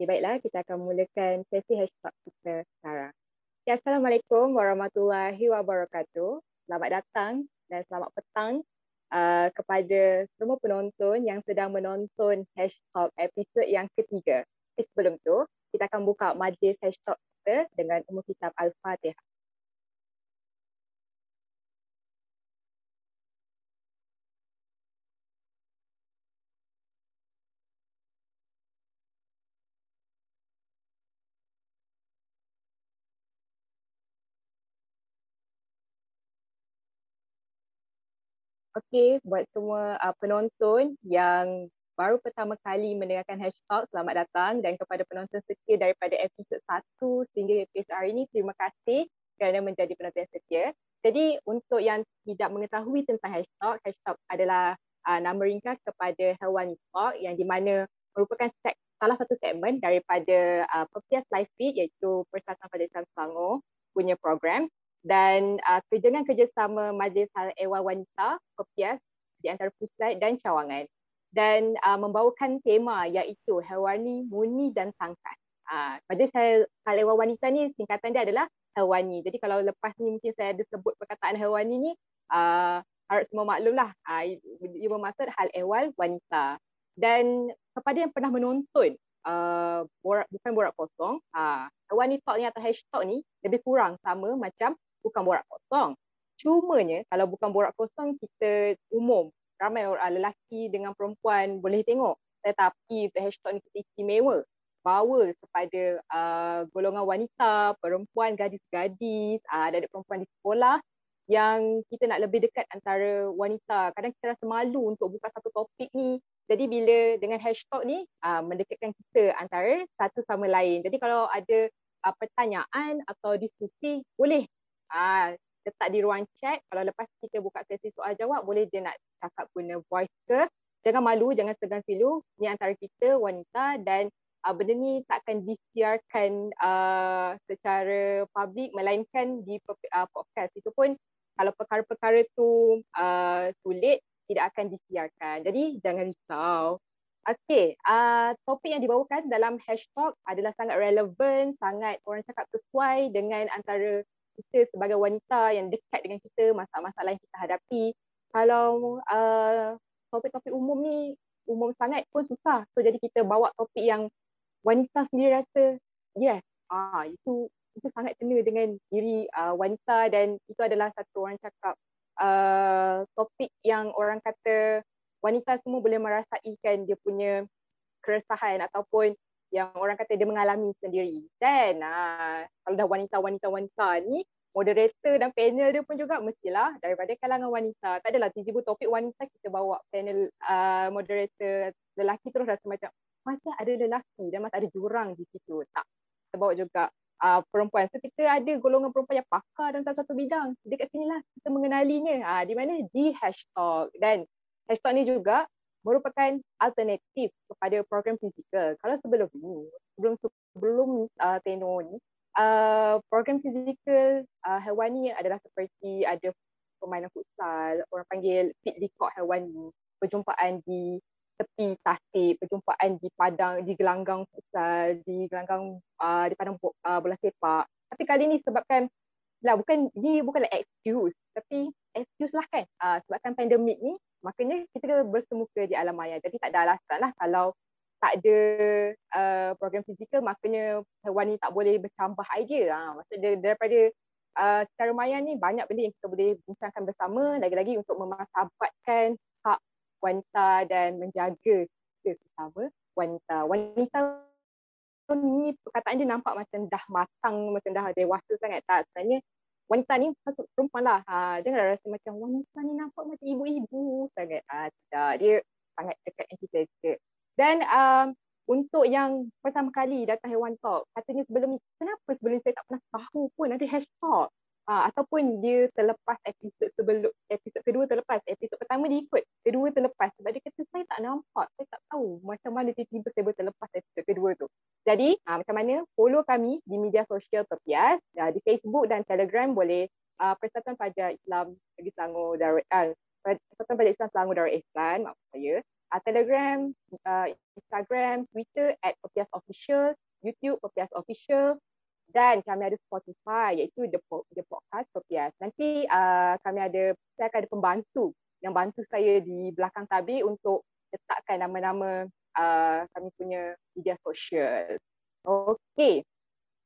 Okay, baiklah, kita akan mulakan sesi hashtag kita sekarang. Okay, Assalamualaikum warahmatullahi wabarakatuh. Selamat datang dan selamat petang uh, kepada semua penonton yang sedang menonton hashtag episod yang ketiga. Okay, sebelum tu, kita akan buka majlis hashtag kita dengan umur kitab Al-Fatihah. Okey, buat semua uh, penonton yang baru pertama kali mendengarkan hashtag, selamat datang dan kepada penonton setia daripada episod 1 sehingga episod hari ini, terima kasih kerana menjadi penonton setia. Jadi untuk yang tidak mengetahui tentang hashtag, hashtag adalah uh, nama ringkas kepada Hewani Talk yang di mana merupakan sek- salah satu segmen daripada uh, Pepias Live Feed iaitu Persatuan Pada Selangor punya program dan uh, dengan kerjasama Majlis Hal Ehwal Wanita, Kopias di antara pusat dan cawangan dan uh, membawakan tema iaitu Hewani, Muni dan Sangkas. Uh, Majlis Hal, Ehwal Wanita ni singkatan dia adalah Hewani. Jadi kalau lepas ni mungkin saya ada sebut perkataan Hewani ni, uh, harap semua maklum lah. Uh, ia bermaksud Hal Ehwal Wanita. Dan kepada yang pernah menonton uh, borak, bukan borak kosong, uh, Talk ni atau hashtag ni lebih kurang sama macam bukan borak kosong. Cumanya kalau bukan borak kosong kita umum ramai orang lelaki dengan perempuan boleh tengok. Tetapi untuk hashtag ni kita istimewa bawa kepada uh, golongan wanita, perempuan, gadis-gadis, uh, ada perempuan di sekolah yang kita nak lebih dekat antara wanita. Kadang kita rasa malu untuk buka satu topik ni. Jadi bila dengan hashtag ni uh, mendekatkan kita antara satu sama lain. Jadi kalau ada uh, pertanyaan atau diskusi boleh Ah, letak di ruang chat. Kalau lepas kita buka sesi soal jawab, boleh dia nak cakap guna voice ke. Jangan malu, jangan segan silu. Ini antara kita, wanita dan uh, benda ni takkan disiarkan uh, secara publik melainkan di uh, podcast. Itu pun kalau perkara-perkara tu uh, sulit, tidak akan disiarkan. Jadi jangan risau. Okay, uh, topik yang dibawakan dalam hashtag adalah sangat relevan, sangat orang cakap sesuai dengan antara kita sebagai wanita yang dekat dengan kita, masalah-masalah yang kita hadapi. Kalau uh, topik-topik umum ni umum sangat pun susah. So jadi kita bawa topik yang wanita sendiri rasa, yes, ah itu itu sangat kena dengan diri uh, wanita dan itu adalah satu orang cakap uh, topik yang orang kata wanita semua boleh merasaikan dia punya keresahan ataupun yang orang kata dia mengalami sendiri. Dan uh, kalau dah wanita-wanita-wanita ni, moderator dan panel dia pun juga mestilah daripada kalangan wanita. Tak adalah tiba-tiba topik wanita kita bawa panel uh, moderator lelaki terus rasa macam masih ada lelaki dan masih ada jurang di situ. Tak. Kita bawa juga uh, perempuan. So kita ada golongan perempuan yang pakar dalam satu bidang. Dekat sini lah kita mengenalinya. Uh, di mana? Di hashtag. Dan hashtag ni juga merupakan alternatif kepada program fizikal. Kalau sebelum ini, sebelum sebelum uh, tenor ni, uh, program fizikal uh, hewani adalah seperti ada permainan futsal, orang panggil fit di court hewani, perjumpaan di tepi tasik, perjumpaan di padang, di gelanggang futsal, di gelanggang uh, di padang uh, bola sepak. Tapi kali ni sebabkan lah bukan ini bukanlah excuse tapi excuse lah kan. Uh, sebabkan pandemik ni makanya kita bersemuka di alam maya. Jadi tak ada alasan lah kalau tak ada uh, program fizikal makanya hewan ni tak boleh bercambah idea. Ha. maksudnya daripada uh, secara maya ni banyak benda yang kita boleh bincangkan bersama. Lagi-lagi untuk memasabatkan hak wanita dan menjaga kita bersama wanita. Wanita ni perkataan dia nampak macam dah matang macam dah dewasa sangat. Tak sebenarnya wanita ni masuk perempuan lah. Ha, jangan rasa macam wanita ni nampak macam ibu-ibu sangat. Ha, tidak dia sangat dekat dengan kita dan um, untuk yang pertama kali datang Hewan Talk, katanya sebelum ni, kenapa sebelum ni saya tak pernah tahu pun ada hashtag? Uh, ataupun dia terlepas episod sebelum episod kedua terlepas episod pertama dia ikut kedua terlepas. Sebab dia kata saya tak nampak saya tak tahu macam mana tiba-tiba saya terlepas episod kedua tu. Jadi uh, macam mana? Follow kami di media sosial Perpias uh, di Facebook dan Telegram boleh uh, Persatuan Pajak Islam Negeri Selangor Darul uh, Persatuan Pajak Islam Selangor Darul Ihsan maksud saya. Uh, Telegram uh, Instagram, Twitter at Pepias Official, YouTube Pepias Official dan kami ada Spotify iaitu The, The Podcast Pepias. Nanti uh, kami ada, saya akan ada pembantu yang bantu saya di belakang tabir untuk letakkan nama-nama uh, kami punya media sosial. Okay.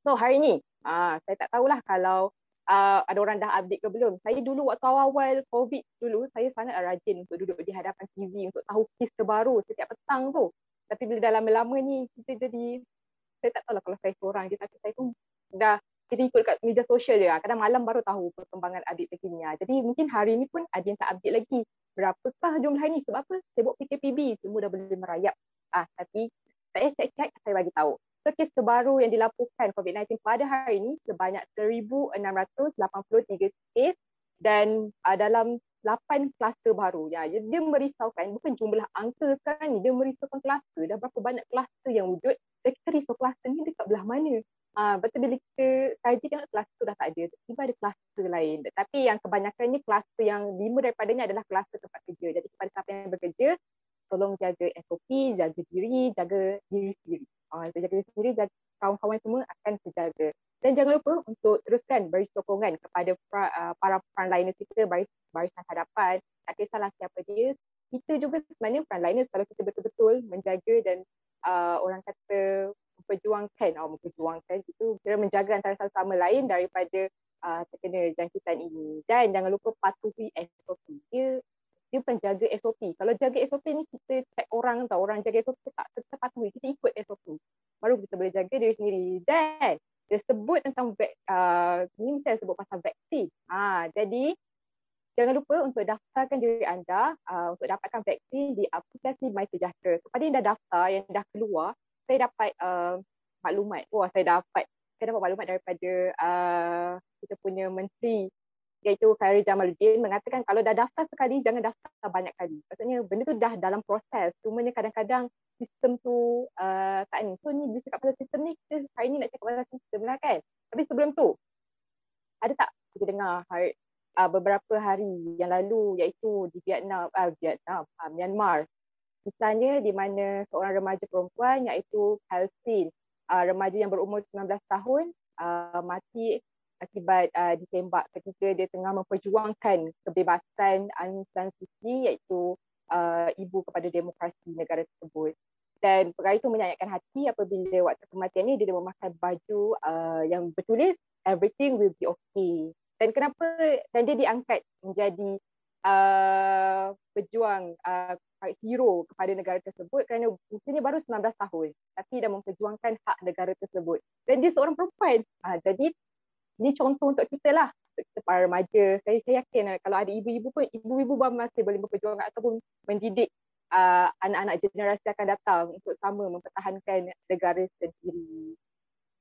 So hari ni, uh, saya tak tahulah kalau uh, ada orang dah update ke belum. Saya dulu waktu awal-awal COVID dulu, saya sangat rajin untuk duduk di hadapan TV untuk tahu kes terbaru setiap petang tu. Tapi bila dah lama-lama ni, kita jadi, saya tak tahu lah kalau saya seorang je, tapi saya tu dah kita ikut kat media sosial je. Kadang malam baru tahu perkembangan update terkini. Jadi mungkin hari ni pun ada yang tak update lagi. Berapakah jumlah ni? Sebab apa? Sibuk PKPB, semua dah boleh merayap. Ah, tapi saya cek-cek, saya bagi tahu. So, kes terbaru yang dilaporkan COVID-19 pada hari ini sebanyak 1,683 kes dan uh, dalam 8 kluster baru. Ya, dia merisaukan, bukan jumlah angka sekarang ni, dia merisaukan kluster. Dah berapa banyak kluster yang wujud, dan kita risau kluster ni dekat belah mana. Uh, betul bila kita kaji tengok kluster dah tak ada, tiba ada kluster lain. Tapi yang kebanyakannya kluster yang lima daripadanya adalah kluster tempat kerja. Jadi kepada siapa yang bekerja, tolong jaga SOP, jaga diri, jaga diri sendiri uh, kita jaga sendiri dan kawan-kawan semua akan terjaga. Dan jangan lupa untuk teruskan beri sokongan kepada pra, uh, para frontliners kita baris barisan hadapan. Tak kisahlah siapa dia. Kita juga sebenarnya frontliners kalau kita betul-betul menjaga dan uh, orang kata memperjuangkan atau oh, memperjuangkan itu kira menjaga antara satu sama lain daripada uh, terkena jangkitan ini. Dan jangan lupa patuhi SOP. Dia dia bukan jaga SOP. Kalau jaga SOP ni kita check orang tau, orang jaga SOP tak kita patuhi, kita ikut SOP. Baru kita boleh jaga diri sendiri. Dan dia sebut tentang uh, ni saya sebut pasal vaksin. Ha, jadi jangan lupa untuk daftarkan diri anda uh, untuk dapatkan vaksin di aplikasi My Sejahtera. Kepada yang dah daftar, yang dah keluar, saya dapat uh, maklumat. Wah, saya dapat saya dapat maklumat daripada uh, kita punya menteri iaitu Khairi Jamaluddin mengatakan kalau dah daftar sekali jangan daftar banyak kali. Maksudnya benda tu dah dalam proses. Cumanya kadang-kadang sistem tu uh, tak ni. So ni bila cakap pasal sistem ni kita hari ni nak cakap pasal sistem lah kan. Tapi sebelum tu ada tak kita dengar hari, uh, beberapa hari yang lalu iaitu di Vietnam, uh, Vietnam, uh, Myanmar. Misalnya di mana seorang remaja perempuan iaitu Halsin, uh, remaja yang berumur 19 tahun uh, mati akibat uh, ditembak ketika dia tengah memperjuangkan kebebasan Aung San Suu Kyi iaitu uh, ibu kepada demokrasi negara tersebut. Dan perkara itu menyayatkan hati apabila waktu kematiannya dia memakai baju uh, yang bertulis everything will be okay. Dan kenapa dan dia diangkat menjadi uh, pejuang uh, hero kepada negara tersebut kerana usianya baru 19 tahun tapi dah memperjuangkan hak negara tersebut. Dan dia seorang perempuan. Uh, jadi ini contoh untuk kita lah untuk kita para remaja saya, saya yakin lah, kalau ada ibu-ibu pun ibu-ibu pun masih boleh berperjuang ataupun mendidik uh, anak-anak generasi akan datang untuk sama mempertahankan negara sendiri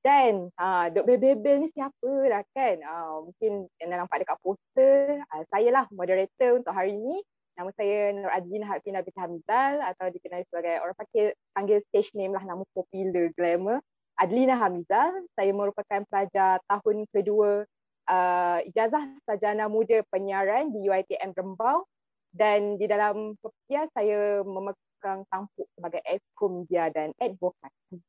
dan uh, Dok Bebel ni siapa lah kan uh, mungkin yang nampak dekat poster uh, saya lah moderator untuk hari ini nama saya Nur Adlin Hafina bin Hamzal atau dikenali sebagai orang panggil, panggil stage name lah nama popular glamour Adlina Hamizah. Saya merupakan pelajar tahun kedua uh, ijazah sarjana muda penyiaran di UiTM Rembau dan di dalam pekerja saya memegang tampuk sebagai Media dan Advokasi.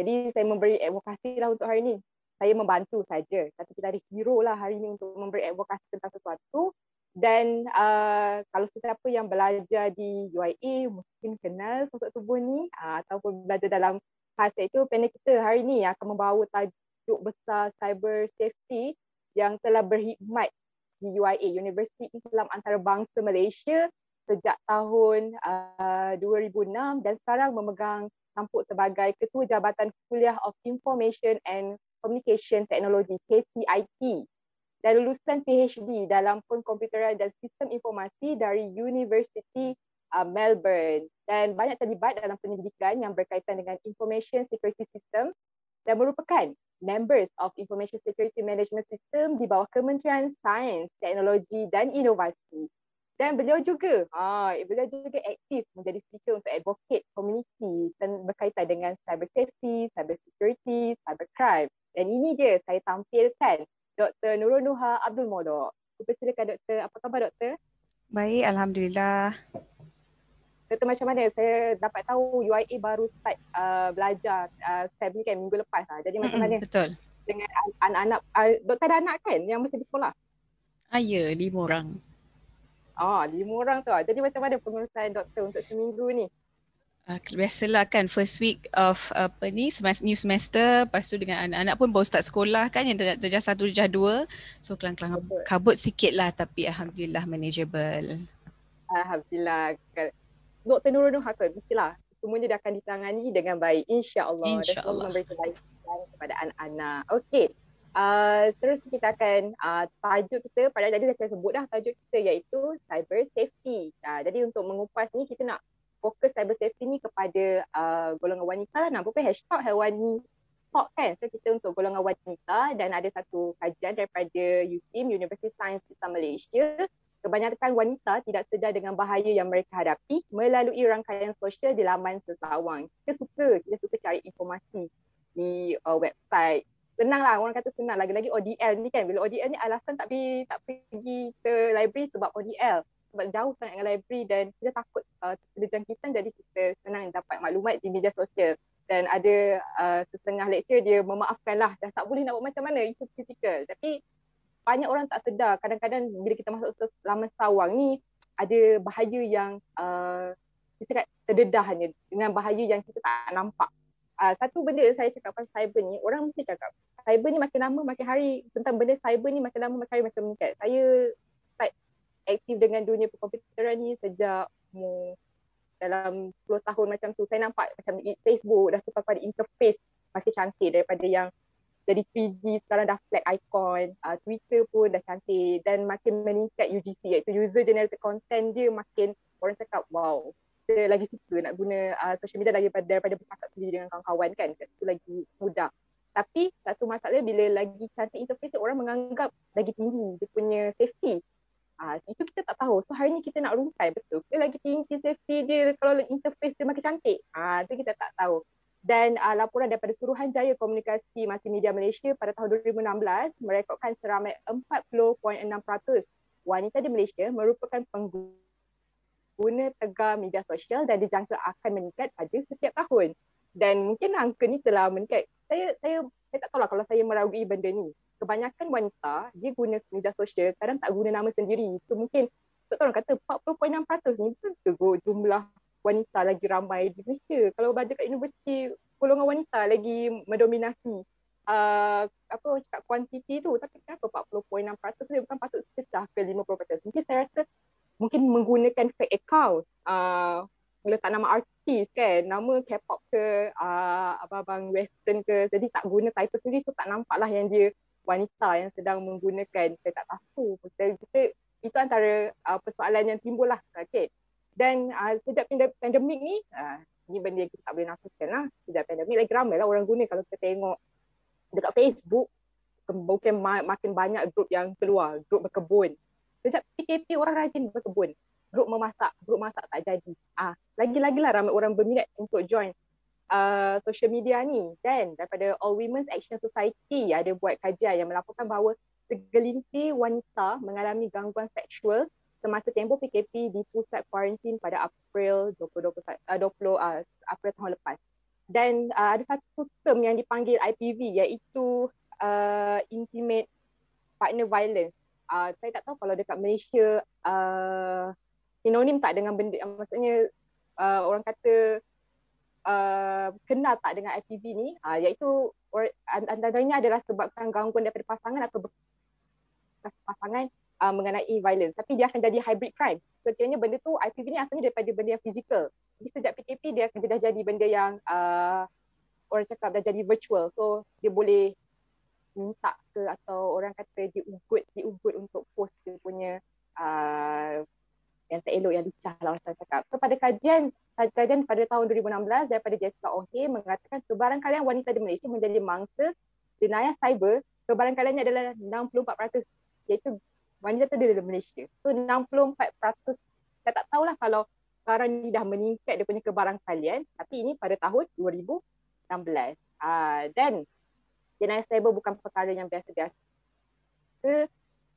Jadi saya memberi advokasi lah untuk hari ini. Saya membantu saja. Tapi kita ada hero lah hari ini untuk memberi advokasi tentang sesuatu. Dan uh, kalau sesiapa yang belajar di UIA mungkin kenal sosok tubuh ni uh, ataupun belajar dalam khas iaitu panel kita hari ini akan membawa tajuk besar cyber safety yang telah berkhidmat di UIA Universiti Islam Antarabangsa Malaysia sejak tahun uh, 2006 dan sekarang memegang tampuk sebagai Ketua Jabatan Kuliah of Information and Communication Technology KCIT dan lulusan PhD dalam pengkomputeran dan sistem informasi dari University uh, Melbourne dan banyak terlibat dalam penyelidikan yang berkaitan dengan information security system dan merupakan members of information security management system di bawah Kementerian Sains, Teknologi dan Inovasi. Dan beliau juga, ah, beliau juga aktif menjadi speaker untuk advocate community berkaitan dengan cyber safety, cyber security, cyber crime. Dan ini dia saya tampilkan Dr. Nurul Nuha Abdul Modok. Persilakan Doktor, apa khabar Doktor? Baik, Alhamdulillah. Contoh macam mana saya dapat tahu UIA baru start uh, belajar uh, ni kan minggu lepas lah. Jadi macam mana Betul. dengan anak-anak, uh, doktor ada anak kan yang masih di sekolah? Ah, ya, lima orang. Ah, lima orang tu. Jadi macam mana pengurusan doktor untuk seminggu ni? Uh, biasalah kan first week of apa ni semester, new semester lepas tu dengan anak-anak pun baru start sekolah kan yang darjah satu darjah dua so kelang-kelang kabut sikit lah tapi Alhamdulillah manageable Alhamdulillah Dr. Nurul Nur Hakul mestilah semuanya dia akan ditangani dengan baik insya-Allah insya dan semoga memberi kebaikan kepada anak-anak. Okey. Uh, terus kita akan uh, tajuk kita pada tadi saya sebut dah tajuk kita iaitu cyber safety. Uh, jadi untuk mengupas ni kita nak fokus cyber safety ni kepada uh, golongan wanita lah. Nak bukan hashtag hewani talk kan. So kita untuk golongan wanita dan ada satu kajian daripada USIM University Science Islam Malaysia kebanyakan wanita tidak sedar dengan bahaya yang mereka hadapi melalui rangkaian sosial di laman sesawang. Kita suka, kita suka cari informasi di uh, website. Senang lah, orang kata senang. Lagi-lagi ODL ni kan, bila ODL ni alasan tak pergi, tak pergi ke library sebab ODL. Sebab jauh sangat dengan library dan kita takut uh, jangkitan jadi kita senang dapat maklumat di media sosial. Dan ada uh, setengah lecture dia memaafkan lah, dah tak boleh nak buat macam mana, itu kritikal. Tapi banyak orang tak sedar kadang-kadang bila kita masuk ke laman sawang ni ada bahaya yang uh, kita cakap terdedah hanya dengan bahaya yang kita tak nampak. Uh, satu benda saya cakap pasal cyber ni, orang mesti cakap cyber ni makin lama makin hari tentang benda cyber ni makin lama makin hari makin meningkat. Saya start aktif dengan dunia perkomputeran ni sejak mu, dalam 10 tahun macam tu. Saya nampak macam Facebook dah tukar pada interface masih cantik daripada yang jadi 3G sekarang dah flat icon uh, Twitter pun dah cantik dan makin meningkat UGC iaitu user generated content dia makin orang cakap wow kita lagi suka nak guna uh, social media daripada, daripada bercakap sendiri dengan kawan-kawan kan. Itu lagi mudah. Tapi satu masalah bila lagi cantik interface orang menganggap lagi tinggi dia punya safety. Uh, itu kita tak tahu. So hari ni kita nak rungkai betul? Ke lagi tinggi safety dia kalau interface dia makin cantik. Uh, itu kita tak tahu. Dan uh, laporan daripada Suruhanjaya Komunikasi Masa Media Malaysia pada tahun 2016 merekodkan seramai 40.6% wanita di Malaysia merupakan pengguna tegar media sosial dan dijangka akan meningkat pada setiap tahun. Dan mungkin angka ni telah meningkat. Saya saya saya tak tahu lah kalau saya meragui benda ni. Kebanyakan wanita dia guna media sosial kadang tak guna nama sendiri. So mungkin tak tahu orang kata 40.6% ni betul jumlah wanita lagi ramai di Malaysia. Kalau belajar kat universiti, golongan wanita lagi mendominasi uh, apa orang cakap kuantiti tu. Tapi kenapa 40.6% dia bukan patut pecah ke 50%. Mungkin saya rasa mungkin menggunakan fake account. Uh, letak nama artis kan, nama K-pop ke, uh, abang-abang western ke. Jadi tak guna title sendiri so tak nampak lah yang dia wanita yang sedang menggunakan. Saya tak tahu. Kita, kita, itu antara uh, persoalan yang timbul lah. Okay. Dan uh, sejak pandemik ni, uh, ni benda yang kita tak boleh nafaskan lah. Sejak pandemik lagi ramai lah orang guna kalau kita tengok dekat Facebook, mungkin makin banyak grup yang keluar, grup berkebun. Sejak PKP orang rajin berkebun. Grup memasak, grup masak tak jadi. Ah, lagi-lagi lah ramai orang berminat untuk join uh, social media ni. Dan daripada All Women's Action Society ada buat kajian yang melaporkan bahawa segelintir wanita mengalami gangguan seksual semasa tempoh PKP di pusat kuarantin pada April 2020 uh, 20 uh, April tahun lepas. Dan uh, ada satu term yang dipanggil IPV iaitu uh, intimate partner violence. Uh, saya tak tahu kalau dekat Malaysia uh, sinonim tak dengan benda uh, maksudnya uh, orang kata uh, kenal tak dengan IPV ni uh, iaitu antaranya adalah sebabkan gangguan daripada pasangan atau pasangan uh, mengenai violence tapi dia akan jadi hybrid crime. So kiranya benda tu IPV ni asalnya daripada benda yang fizikal. Jadi sejak PKP dia akan dah jadi benda yang uh, orang cakap dah jadi virtual. So dia boleh minta ke atau orang kata diugut diugut untuk post dia punya uh, yang tak elok yang licah lah orang cakap. So pada kajian kajian pada tahun 2016 daripada Jessica O'Hay mengatakan sebarang kalian wanita di Malaysia menjadi mangsa jenayah cyber kebarang kaliannya adalah 64% iaitu wanita tu dari Malaysia. So 64% saya tak tahulah kalau sekarang ni dah meningkat dia punya kebarangkalian tapi ini pada tahun 2016. Uh, jenayah cyber bukan perkara yang biasa-biasa.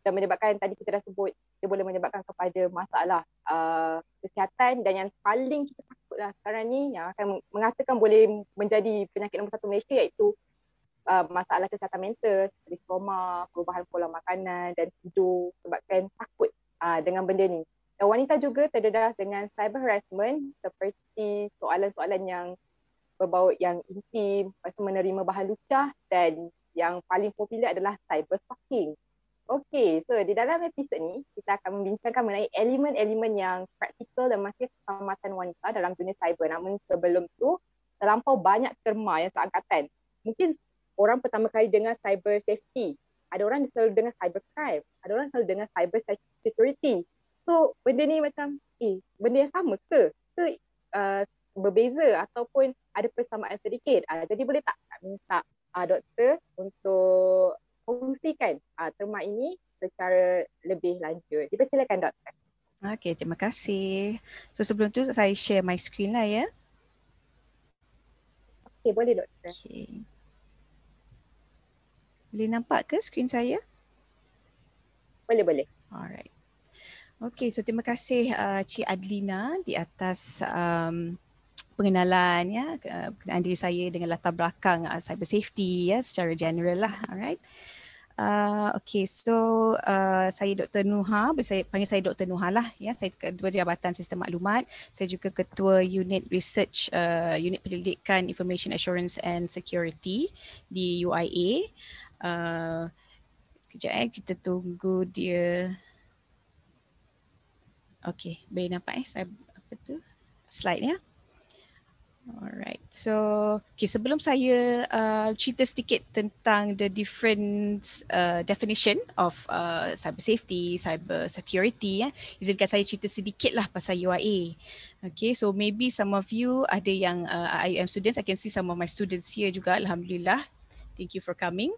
dan menyebabkan tadi kita dah sebut dia boleh menyebabkan kepada masalah uh, kesihatan dan yang paling kita takutlah sekarang ni yang akan mengatakan boleh menjadi penyakit nombor satu Malaysia iaitu uh, masalah kesihatan mental seperti koma, perubahan pola makanan dan tidur sebabkan takut uh, dengan benda ni. Dan wanita juga terdedah dengan cyber harassment seperti soalan-soalan yang berbau yang intim, lepas menerima bahan lucah dan yang paling popular adalah cyber stalking. Okay, so di dalam episod ni kita akan membincangkan mengenai elemen-elemen yang praktikal dan masih keselamatan wanita dalam dunia cyber. Namun sebelum tu, terlampau banyak terma yang seangkatan. Mungkin orang pertama kali dengar cyber safety. Ada orang selalu dengar cyber crime. Ada orang selalu dengar cyber security. So benda ni macam, eh benda yang sama ke? Ke uh, berbeza ataupun ada persamaan sedikit? Uh, jadi boleh tak minta uh, doktor untuk kongsikan uh, terma ini secara lebih lanjut. Dipersilakan doktor. Okey, terima kasih. So sebelum tu saya share my screen lah ya. Okey, boleh doktor. Okey. Boleh nampak ke screen saya? Boleh, boleh. Alright. Okey, so terima kasih uh, Cik Adlina di atas um, pengenalan ya, pengenalan diri saya dengan latar belakang uh, cyber safety ya secara general lah. Alright. Uh, okay, so uh, saya Dr. Nuha, saya panggil saya Dr. Nuha lah. Ya, saya Ketua Jabatan Sistem Maklumat. Saya juga Ketua Unit Research, uh, Unit Penyelidikan Information Assurance and Security di UIA. Uh, kejap eh, kita tunggu dia. Okay, boleh nampak eh, saya apa tu slide ya. Alright, so okay, sebelum saya uh, cerita sedikit tentang the different uh, definition of uh, cyber safety, cyber security, ya, izinkan saya cerita sedikit lah pasal UIA. Okay, so maybe some of you ada yang uh, IUM students, I can see some of my students here juga, Alhamdulillah. Thank you for coming.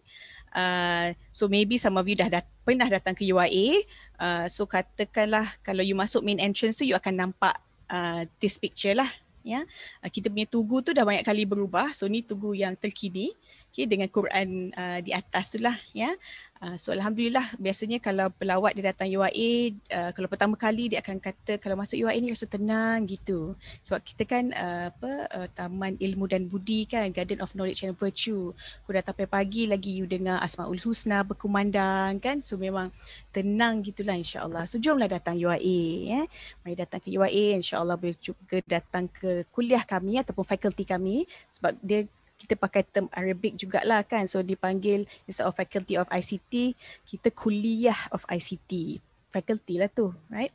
Uh, so maybe some of you dah dat- pernah datang ke UIA. Uh, so katakanlah kalau you masuk main entrance tu, you akan nampak uh, this picture lah ya. Uh, kita punya tugu tu dah banyak kali berubah. So ni tugu yang terkini okay, dengan Quran uh, di atas tu lah ya Uh, so Alhamdulillah biasanya kalau pelawat dia datang UAE uh, kalau pertama kali dia akan kata kalau masuk UAE ni rasa tenang gitu. Sebab kita kan uh, apa uh, Taman Ilmu dan Budi kan Garden of Knowledge and Virtue. Kau datang pagi lagi you dengar Asmaul Husna berkumandang kan. So memang tenang gitulah insyaAllah. So jomlah datang UAE ya. mari datang ke UAE insyaAllah boleh juga datang ke kuliah kami ataupun fakulti kami. Sebab dia kita pakai term Arabic jugalah kan. So dipanggil instead of faculty of ICT, kita kuliah of ICT. Faculty lah tu, right?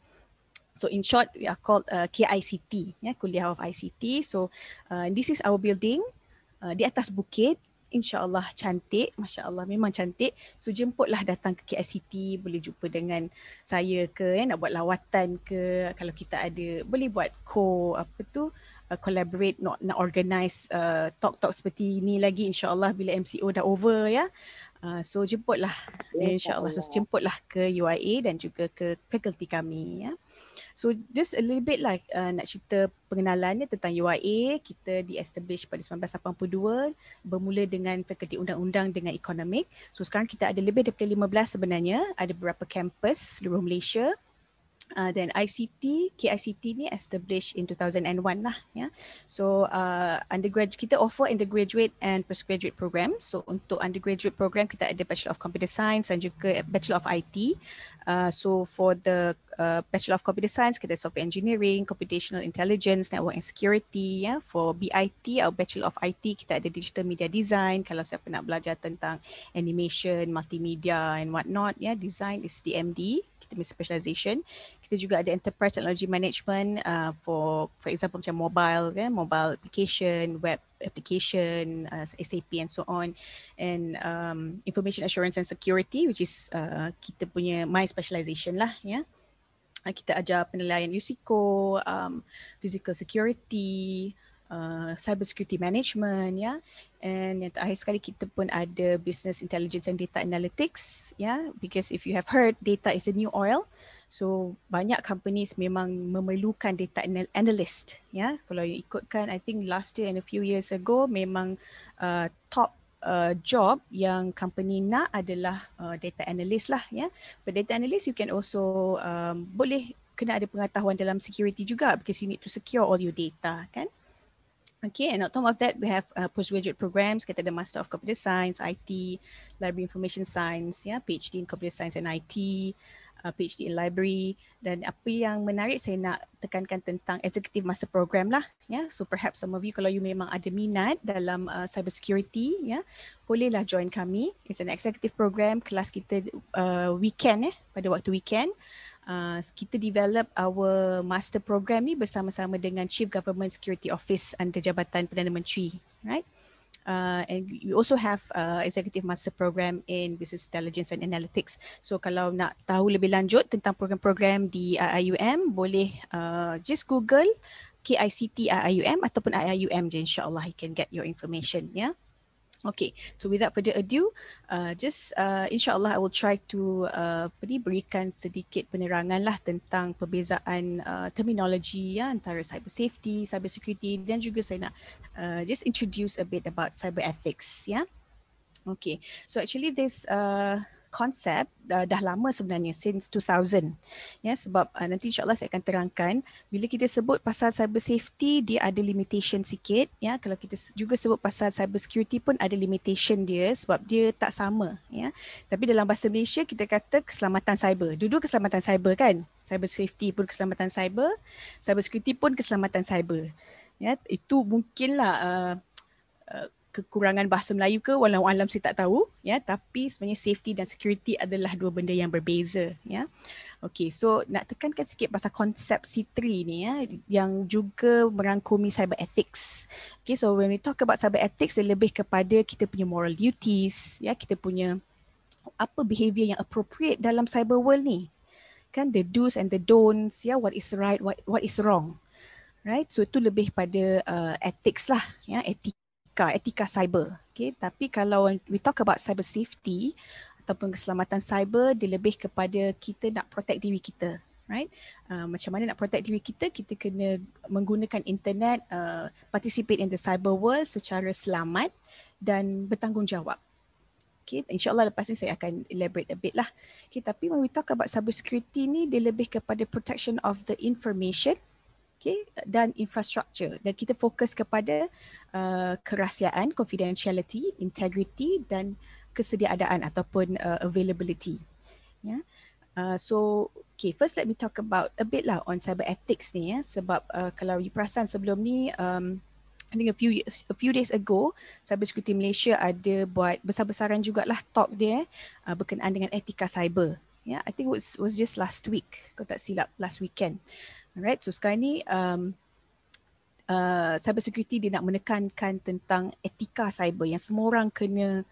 So in short, we are called uh, KICT, ya, kuliah of ICT. So uh, this is our building uh, di atas bukit. InsyaAllah cantik, Masya Allah memang cantik. So jemputlah datang ke KICT, boleh jumpa dengan saya ke, ya, nak buat lawatan ke, kalau kita ada, boleh buat co, apa tu, uh, collaborate nak nak organize uh, talk-talk seperti ini lagi insyaallah bila MCO dah over ya. Uh, so jemputlah insyaallah so jemputlah ke UIA dan juga ke fakulti kami ya. So just a little bit like uh, nak cerita pengenalannya tentang UIA kita di-establish pada 1982 bermula dengan fakulti undang-undang dengan ekonomik. So sekarang kita ada lebih daripada 15 sebenarnya ada beberapa kampus di seluruh Malaysia Uh, then ICT, KICT ni established in 2001 lah ya. So uh, undergraduate kita offer undergraduate and postgraduate program. So untuk undergraduate program kita ada Bachelor of Computer Science dan juga Bachelor of IT. Uh, so for the uh, Bachelor of Computer Science kita Software Engineering, Computational Intelligence, Network and Security ya. For BIT atau Bachelor of IT kita ada Digital Media Design. Kalau siapa nak belajar tentang animation, multimedia and what not ya, design is DMD kita punya specialization. Kita juga ada enterprise technology management uh, for for example macam mobile kan, mobile application, web application, uh, SAP and so on and um, information assurance and security which is uh, kita punya my specialization lah ya. Uh, kita ajar penilaian USICO, um, physical security, uh, cyber security management ya and yang terakhir sekali kita pun ada business intelligence and data analytics yeah? because if you have heard data is the new oil so banyak companies memang memerlukan data analyst yeah? kalau you ikutkan i think last year and a few years ago memang uh, top uh, job yang company nak adalah uh, data analyst lah ya. But data analyst you can also um, boleh kena ada pengetahuan dalam security juga because you need to secure all your data kan. Okay, and on top of that, we have uh, postgraduate programs. Kita ada Master of Computer Science, IT, Library Information Science, ya, PhD in Computer Science and IT, uh, PhD in Library. Dan apa yang menarik saya nak tekankan tentang Executive Master Program lah. Ya, so perhaps some of you kalau you memang ada minat dalam uh, cyber security, ya, bolehlah join kami. It's an executive program. Kelas kita uh, weekend, eh, pada waktu weekend uh, kita develop our master program ni bersama-sama dengan Chief Government Security Office under Jabatan Perdana Menteri, right? Uh, and we also have uh, executive master program in business intelligence and analytics. So kalau nak tahu lebih lanjut tentang program-program di IIUM, boleh uh, just Google KICT IIUM ataupun IIUM je insyaAllah you can get your information. Yeah. Okay, so without further ado, uh, just uh, insyaAllah I will try to uh, berikan sedikit penerangan lah tentang perbezaan uh, terminologi ya, antara cyber safety, cyber security dan juga saya nak uh, just introduce a bit about cyber ethics. Yeah? Okay, so actually this uh, konsep uh, dah lama sebenarnya since 2000 ya sebab uh, nanti insyaallah saya akan terangkan bila kita sebut pasal cyber safety dia ada limitation sikit. Ya kalau kita juga sebut pasal cyber security pun ada limitation dia sebab dia tak sama. Ya tapi dalam bahasa Malaysia kita kata keselamatan cyber. Dua keselamatan cyber kan? Cyber safety pun keselamatan cyber cyber security pun keselamatan cyber. Ya itu mungkinlah uh, uh, kekurangan bahasa Melayu ke walau alam saya tak tahu ya. Tapi sebenarnya safety dan security adalah dua benda yang berbeza ya. Okey so nak tekankan sikit pasal konsep C3 ni ya yang juga merangkumi cyber ethics. Okey so when we talk about cyber ethics dia lebih kepada kita punya moral duties ya. Kita punya apa behavior yang appropriate dalam cyber world ni. Kan the do's and the don'ts ya. What is right what what is wrong right? So itu lebih pada uh, ethics lah ya. Etika etika, etika cyber. Okay, tapi kalau we talk about cyber safety ataupun keselamatan cyber, dia lebih kepada kita nak protect diri kita. Right? Uh, macam mana nak protect diri kita, kita kena menggunakan internet, uh, participate in the cyber world secara selamat dan bertanggungjawab. Okay, insyaAllah lepas ni saya akan elaborate a bit lah. Okay, tapi when we talk about cyber security ni, dia lebih kepada protection of the information okay, dan infrastructure dan kita fokus kepada uh, kerahsiaan, confidentiality, integrity dan kesediaadaan ataupun uh, availability. Ya. Yeah. Uh, so okay, first let me talk about a bit lah on cyber ethics ni ya sebab uh, kalau you perasan sebelum ni um, I think a few a few days ago Cyber Security Malaysia ada buat besar-besaran jugalah talk dia uh, berkenaan dengan etika cyber. Yeah, I think it was was just last week. Kau tak silap last weekend. Alright, so sekarang ni um, uh, cyber security dia nak menekankan tentang etika cyber yang semua orang kena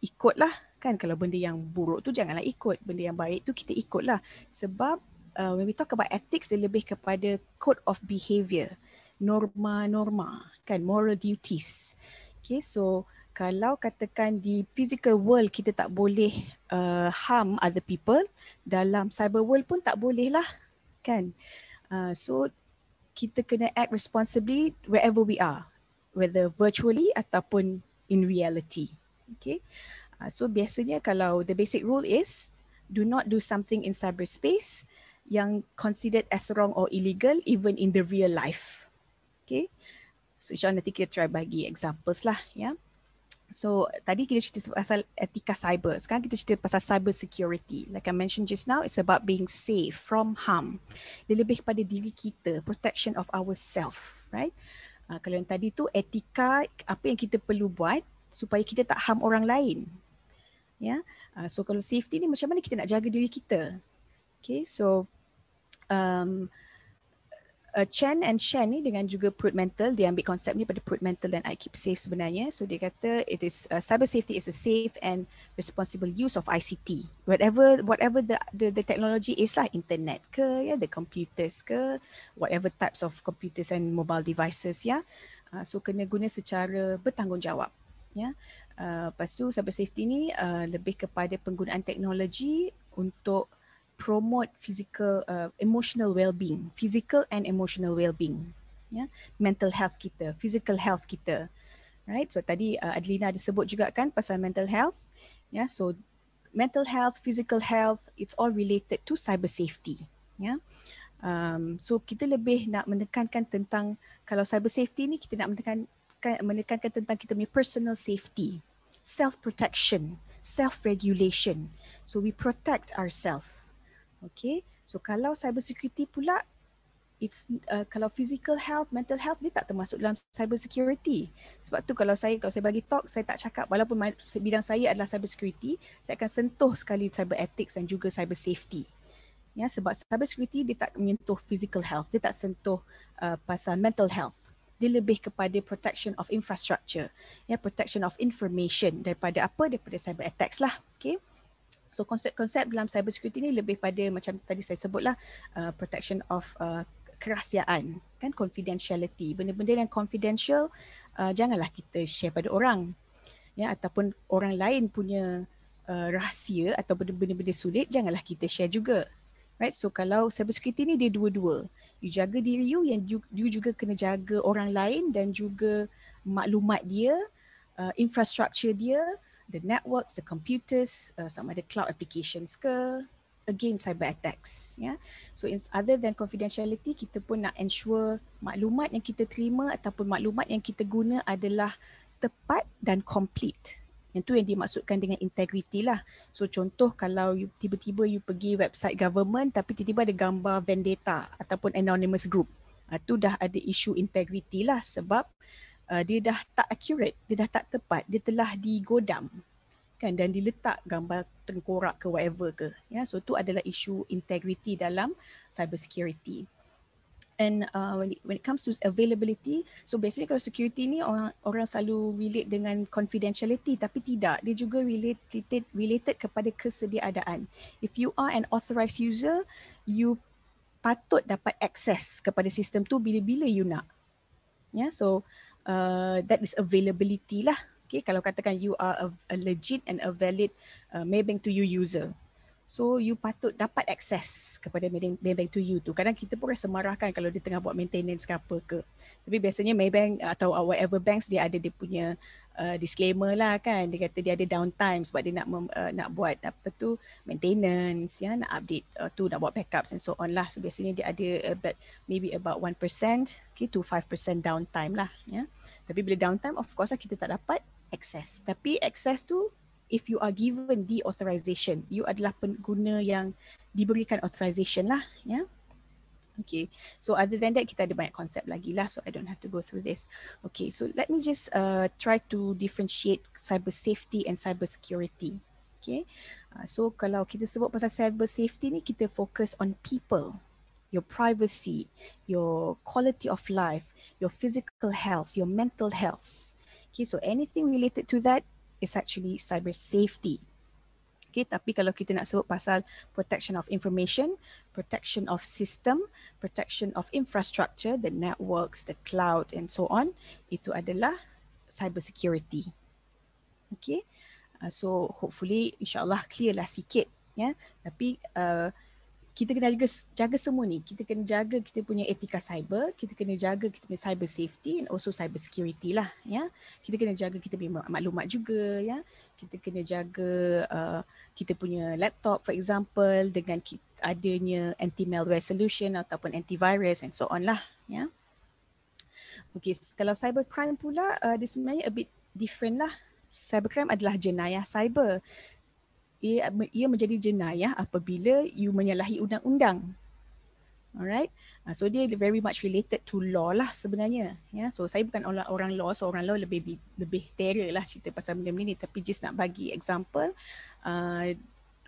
ikut lah kan kalau benda yang buruk tu janganlah ikut. Benda yang baik tu kita ikut lah sebab uh, when we talk about ethics dia lebih kepada code of behavior. Norma-norma. Kan moral duties. Okay so kalau katakan di physical world kita tak boleh uh, harm other people dalam cyber world pun tak boleh lah kan Uh, so kita kena act responsibly wherever we are, whether virtually ataupun in reality. Okay. Uh, so biasanya kalau the basic rule is do not do something in cyberspace yang considered as wrong or illegal even in the real life. Okay. So insyaAllah nanti kita try bagi examples lah. Ya. Yeah. So tadi kita cerita pasal etika cyber. Sekarang kita cerita pasal cyber security. Like I mentioned just now, it's about being safe from harm. Dia lebih kepada diri kita, protection of ourself, right? Uh, kalau yang tadi tu etika apa yang kita perlu buat supaya kita tak harm orang lain. Ya. Yeah? Uh, so kalau safety ni macam mana kita nak jaga diri kita? Okay, so um, uh, Chen and Shen ni dengan juga Prud Mental dia ambil konsep ni pada Prud Mental dan I Keep Safe sebenarnya so dia kata it is uh, cyber safety is a safe and responsible use of ICT whatever whatever the the, the technology is lah internet ke ya yeah, the computers ke whatever types of computers and mobile devices ya yeah. uh, so kena guna secara bertanggungjawab ya yeah. uh, lepas tu cyber safety ni uh, lebih kepada penggunaan teknologi untuk promote physical uh, emotional well-being physical and emotional well-being ya yeah? mental health kita physical health kita right so tadi uh, Adlina ada sebut juga kan pasal mental health ya yeah? so mental health physical health it's all related to cyber safety ya yeah? um, so kita lebih nak menekankan tentang kalau cyber safety ni kita nak menekan menekankan tentang kita punya personal safety self protection self regulation so we protect ourselves okay so kalau cyber security pula it's uh, kalau physical health, mental health dia tak termasuk dalam cyber security. Sebab tu kalau saya kalau saya bagi talk saya tak cakap walaupun bidang saya adalah cyber security, saya akan sentuh sekali cyber ethics dan juga cyber safety. Ya sebab cyber security dia tak menyentuh physical health, dia tak sentuh uh, pasal mental health. Dia lebih kepada protection of infrastructure, ya protection of information daripada apa daripada cyber attacks lah. Okay. So konsep-konsep dalam cyber security ni lebih pada macam tadi saya sebutlah uh, protection of uh, kerahsiaan kan? Confidentiality. Benda-benda yang confidential uh, janganlah kita share pada orang. Ya ataupun orang lain punya uh, rahsia atau benda-benda sulit janganlah kita share juga. Right? So kalau cyber security ni dia dua-dua. You jaga diri you yang you, you juga kena jaga orang lain dan juga maklumat dia uh, infrastructure dia the networks the computers uh, sama ada cloud applications ke against cyber attacks ya so in, other than confidentiality kita pun nak ensure maklumat yang kita terima ataupun maklumat yang kita guna adalah tepat dan complete yang tu yang dimaksudkan dengan integrity lah. So contoh kalau you, tiba-tiba you pergi website government tapi tiba-tiba ada gambar vendetta ataupun anonymous group. Uh, tu dah ada isu integrity lah sebab uh, dia dah tak accurate, dia dah tak tepat, dia telah digodam kan? Dan diletak gambar tengkorak ke whatever ke ya? So tu adalah isu integrity dalam cyber security. And uh, when it, when it comes to availability so basically kalau security ni orang orang selalu relate dengan confidentiality tapi tidak. Dia juga related related kepada kesediaadaan if you are an authorized user you patut dapat access kepada sistem tu bila-bila you nak. Yeah, so uh, that is availability lah Okay, kalau katakan you are a, a legit and a valid uh, Maybank to you user. So you patut dapat akses kepada Maybank to you tu. Kadang kita pun rasa marah kan kalau dia tengah buat maintenance ke apa ke. Tapi biasanya Maybank atau whatever banks dia ada dia punya uh, disclaimer lah kan. Dia kata dia ada downtime sebab dia nak mem, uh, nak buat apa tu maintenance ya, nak update uh, tu, nak buat backups and so on lah. So biasanya dia ada about, maybe about 1% okay, to 5% downtime lah ya. Tapi bila downtime of course lah kita tak dapat access. Tapi access tu if you are given the authorization, you adalah pengguna yang diberikan authorization lah, ya. Yeah? Okay, so other than that kita ada banyak konsep lagi lah, so I don't have to go through this. Okay, so let me just uh, try to differentiate cyber safety and cyber security. Okay, uh, so kalau kita sebut pasal cyber safety ni, kita fokus on people, your privacy, your quality of life, your physical health, your mental health. Okay, so anything related to that is actually cyber safety. Okay, tapi kalau kita nak sebut pasal protection of information, protection of system, protection of infrastructure, the networks, the cloud and so on, itu adalah cyber security. Okay, uh, so hopefully insyaAllah clear lah sikit. Ya, tapi uh, kita kena jaga, jaga semua ni. Kita kena jaga kita punya etika cyber, kita kena jaga kita punya cyber safety and also cyber security lah. Ya. Kita kena jaga kita punya maklumat juga. Ya. Kita kena jaga uh, kita punya laptop for example dengan adanya anti-malware solution ataupun antivirus and so on lah. Ya. Okay, kalau cyber crime pula, uh, dia sebenarnya a bit different lah. Cybercrime adalah jenayah cyber ia, ia menjadi jenayah apabila you menyalahi undang-undang. Alright. Uh, so dia very much related to law lah sebenarnya. Ya. Yeah. So saya bukan orang, orang law, so orang law lebih lebih terror lah cerita pasal benda ni tapi just nak bagi example uh,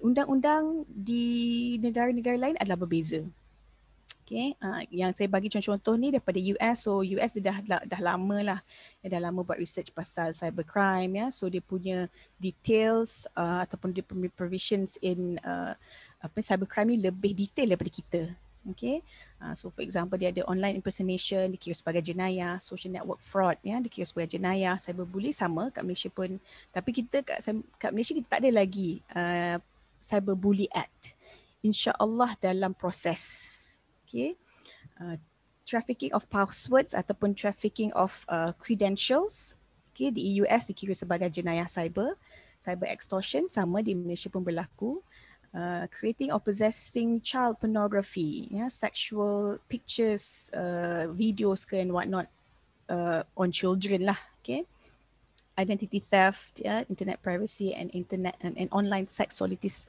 undang-undang di negara-negara lain adalah berbeza. Okay, uh, yang saya bagi contoh-contoh ni daripada US. So US dia dah, dah, dah lama lah. Dia dah lama buat research pasal cybercrime ya. So dia punya details uh, ataupun dia punya provisions in uh, apa cybercrime ni lebih detail daripada kita. Okay. Uh, so for example dia ada online impersonation dikira sebagai jenayah, social network fraud ya dikira sebagai jenayah, cyberbully sama kat Malaysia pun. Tapi kita kat, kat Malaysia kita tak ada lagi uh, cyberbully act. InsyaAllah dalam proses okay uh, trafficking of passwords ataupun trafficking of uh, credentials Okay, di US dikira sebagai jenayah cyber. Cyber extortion sama di Malaysia pun berlaku. Uh, creating or possessing child pornography, yeah, sexual pictures, uh, videos ke and whatnot uh, on children lah. Okay. Identity theft, yeah, internet privacy and internet and, and online sex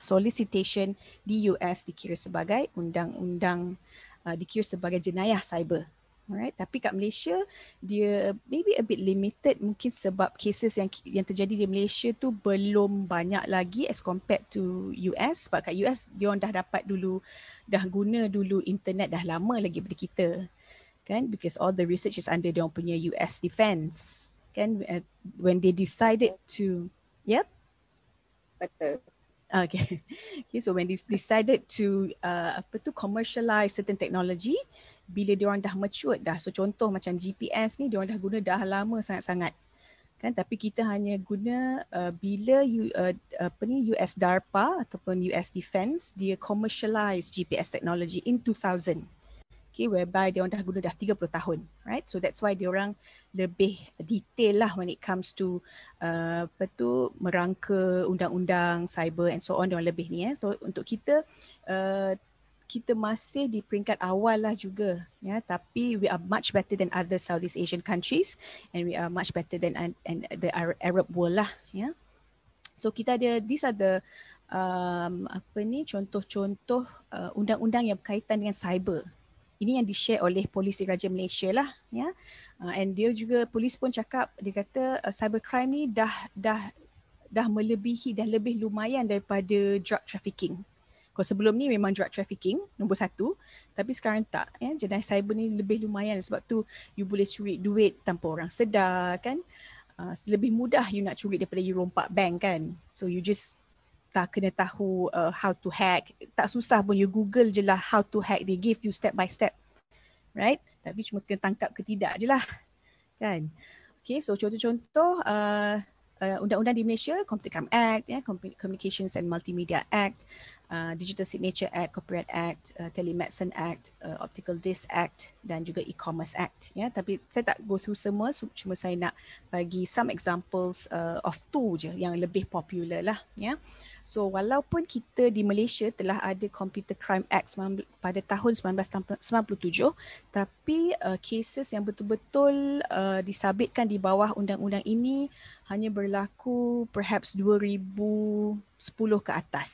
solicitation di US dikira sebagai undang-undang uh, dikira sebagai jenayah cyber. Alright, tapi kat Malaysia dia maybe a bit limited mungkin sebab cases yang yang terjadi di Malaysia tu belum banyak lagi as compared to US sebab kat US dia orang dah dapat dulu dah guna dulu internet dah lama lagi daripada kita kan? Because all the research is under dia orang punya US defense kan? Uh, when they decided to yep. Betul Okay. okay, so when they decided to uh, apa tu commercialize certain technology, bila dia orang dah mature dah. So contoh macam GPS ni dia orang dah guna dah lama sangat-sangat. Kan? Tapi kita hanya guna uh, bila you, uh, apa ni US DARPA ataupun US Defense dia commercialize GPS technology in 2000 okay whereby dia orang dah guna dah 30 tahun right? So that's why dia orang lebih detail lah when it comes to uh, apa tu merangka undang-undang cyber and so on dia orang lebih ni eh. So untuk kita uh, kita masih di peringkat awal lah juga ya. Tapi we are much better than other Southeast Asian countries and we are much better than and, and the Arab world lah ya. So kita ada these are the um, apa ni contoh-contoh uh, undang-undang yang berkaitan dengan cyber ini yang di-share oleh Polis Diraja Malaysia lah ya. Uh, and dia juga polis pun cakap dia kata uh, cyber crime ni dah dah dah melebihi dah lebih lumayan daripada drug trafficking. Kalau sebelum ni memang drug trafficking nombor satu. Tapi sekarang tak ya. Jenayah cyber ni lebih lumayan sebab tu you boleh curi duit tanpa orang sedar kan? Uh, lebih mudah you nak curi daripada you rompak bank kan? So you just tak kena tahu uh, how to hack tak susah pun you google je lah how to hack they give you step by step right tapi cuma kena tangkap ke tidak je lah kan okay so contoh-contoh uh, uh, undang-undang di Malaysia, Computer Crime Act, yeah, Communications and Multimedia Act, uh, Digital Signature Act, Copyright Act, uh, Telemedicine Act, uh, Optical Disc Act dan juga E-commerce Act. Ya, yeah. tapi saya tak go through semua, cuma saya nak bagi some examples uh, of two je yang lebih popular lah. Yeah. So walaupun kita di Malaysia telah ada Computer Crime Act pada tahun 1997 tapi uh, cases yang betul-betul uh, disabitkan di bawah undang-undang ini hanya berlaku perhaps 2010 ke atas.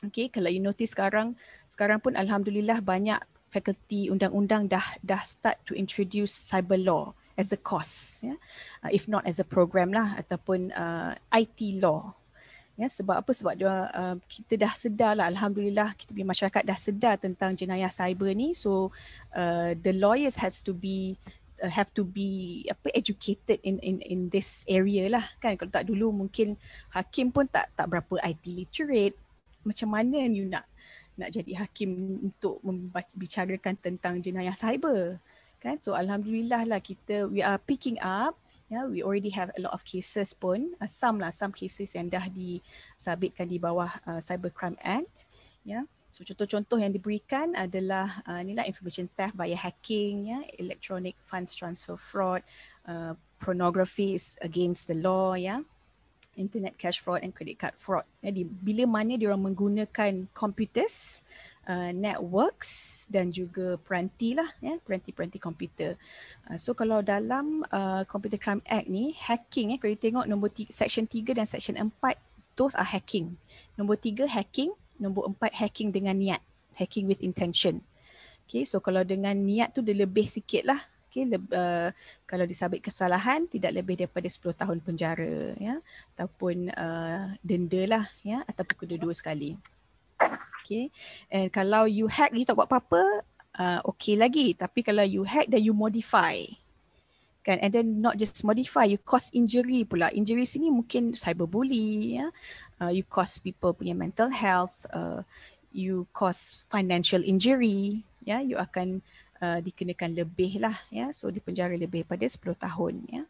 Okay, kalau you notice sekarang, sekarang pun Alhamdulillah banyak fakulti undang-undang dah dah start to introduce cyber law as a course, yeah? uh, if not as a program lah ataupun uh, IT law ya sebab apa? Sebab dia uh, kita dah sedar lah alhamdulillah kita punya masyarakat dah sedar tentang jenayah cyber ni. So uh, the lawyers has to be uh, have to be apa educated in in in this area lah kan? Kalau tak dulu mungkin hakim pun tak tak berapa IT literate. Macam mana you nak nak jadi hakim untuk membicarakan tentang jenayah cyber? Kan? So alhamdulillah lah kita we are picking up yeah, we already have a lot of cases pun, uh, some lah, some cases yang dah disabitkan di bawah uh, Cybercrime Act. Yeah. So contoh-contoh yang diberikan adalah uh, inilah information theft via hacking, yeah, electronic funds transfer fraud, uh, pornography is against the law, yeah, internet cash fraud and credit card fraud. Jadi bila mana dia orang menggunakan computers, uh, networks dan juga peranti lah ya peranti-peranti komputer. Uh, so kalau dalam uh, Computer Crime Act ni hacking eh kalau tengok nombor tiga, section 3 dan section 4 those are hacking. Nombor 3 hacking, nombor 4 hacking dengan niat, hacking with intention. Okay, so kalau dengan niat tu dia lebih sikit lah. Okay, leb, uh, kalau disabit kesalahan tidak lebih daripada 10 tahun penjara ya ataupun uh, denda lah ya ataupun kedua-dua sekali. Okay. And kalau you hack you tak buat apa-apa, uh, okay lagi. Tapi kalau you hack dan you modify. Kan? And then not just modify, you cause injury pula. Injury sini mungkin cyberbully. Ya? Uh, you cause people punya mental health. Uh, you cause financial injury. Ya? You akan uh, dikenakan lebih lah. Ya? So di penjara lebih pada 10 tahun. Ya?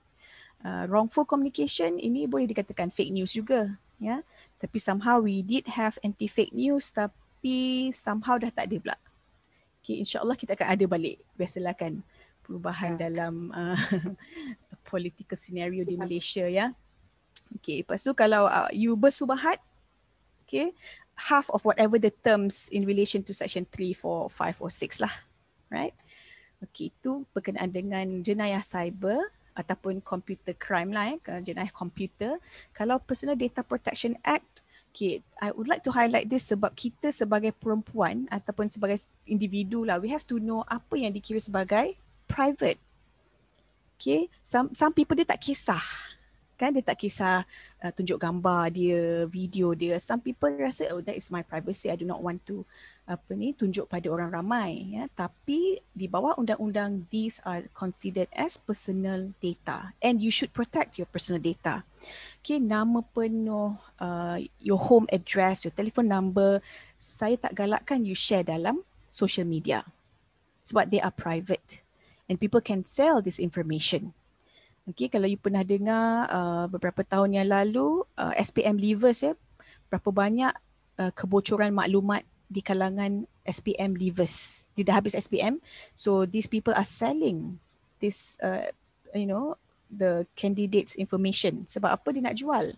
Uh, wrongful communication ini boleh dikatakan fake news juga ya tapi somehow we did have anti fake news tapi somehow dah tak ada pula okay insyaallah kita akan ada balik biasalah kan perubahan ya. dalam uh, political scenario di Malaysia ya. Okay, lepas tu kalau uh, you bersubahat, okay, half of whatever the terms in relation to section 3, 4, 5 or 6 lah. Right? Okay, itu berkenaan dengan jenayah cyber ataupun computer crime lah eh, jenayah komputer. Kalau Personal Data Protection Act, okay, I would like to highlight this sebab kita sebagai perempuan ataupun sebagai individu lah, we have to know apa yang dikira sebagai private. Okay, some, some people dia tak kisah kan dia tak kisah uh, tunjuk gambar dia video dia some people rasa oh that is my privacy i do not want to apa ni tunjuk pada orang ramai ya. Tapi di bawah undang-undang these are considered as personal data and you should protect your personal data. Okay nama penuh uh, your home address your telephone number saya tak galakkan you share dalam social media sebab they are private and people can sell this information. Okay, kalau you pernah dengar uh, beberapa tahun yang lalu uh, SPM leavers ya, berapa banyak uh, kebocoran maklumat di kalangan SPM leavers. Dia dah habis SPM, so these people are selling this, uh, you know, the candidates information. Sebab apa dia nak jual?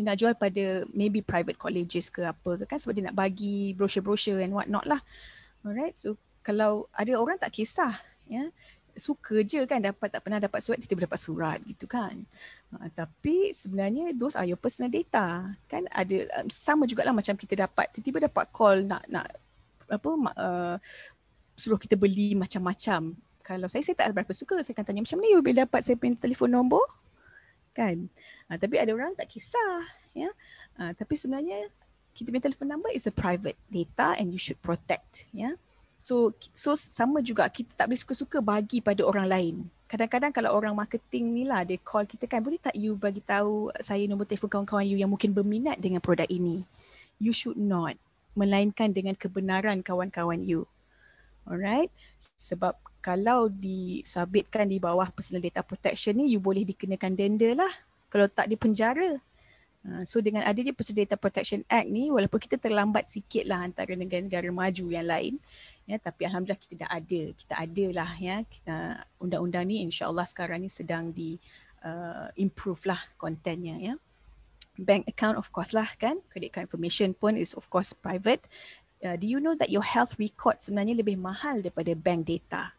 Dia nak jual pada maybe private colleges ke apa ke kan sebab dia nak bagi brochure-brochure and what not lah. Alright, so kalau ada orang tak kisah, ya, suka je kan dapat tak pernah dapat surat tiba-tiba dapat surat gitu kan. Uh, tapi sebenarnya those are your personal data. Kan ada um, sama jugalah macam kita dapat tiba-tiba dapat call nak nak apa uh, suruh kita beli macam-macam. Kalau saya saya tak berapa suka saya akan tanya macam ni you boleh dapat saya punya telefon nombor kan. Uh, tapi ada orang tak kisah ya. Uh, tapi sebenarnya kita punya telefon number is a private data and you should protect ya. So so sama juga kita tak boleh suka-suka bagi pada orang lain. Kadang-kadang kalau orang marketing ni lah dia call kita kan boleh tak you bagi tahu saya nombor telefon kawan-kawan you yang mungkin berminat dengan produk ini. You should not melainkan dengan kebenaran kawan-kawan you. Alright? Sebab kalau disabitkan di bawah personal data protection ni you boleh dikenakan denda lah. Kalau tak di penjara so dengan adanya Personal Data Protection Act ni walaupun kita terlambat sikit lah antara negara-negara maju yang lain ya tapi alhamdulillah kita dah ada kita ada lah ya. Kita undang-undang ni insyaallah sekarang ni sedang di uh, improve lah kontennya ya. Bank account of course lah kan. Credit card information pun is of course private. Uh, do you know that your health record sebenarnya lebih mahal daripada bank data?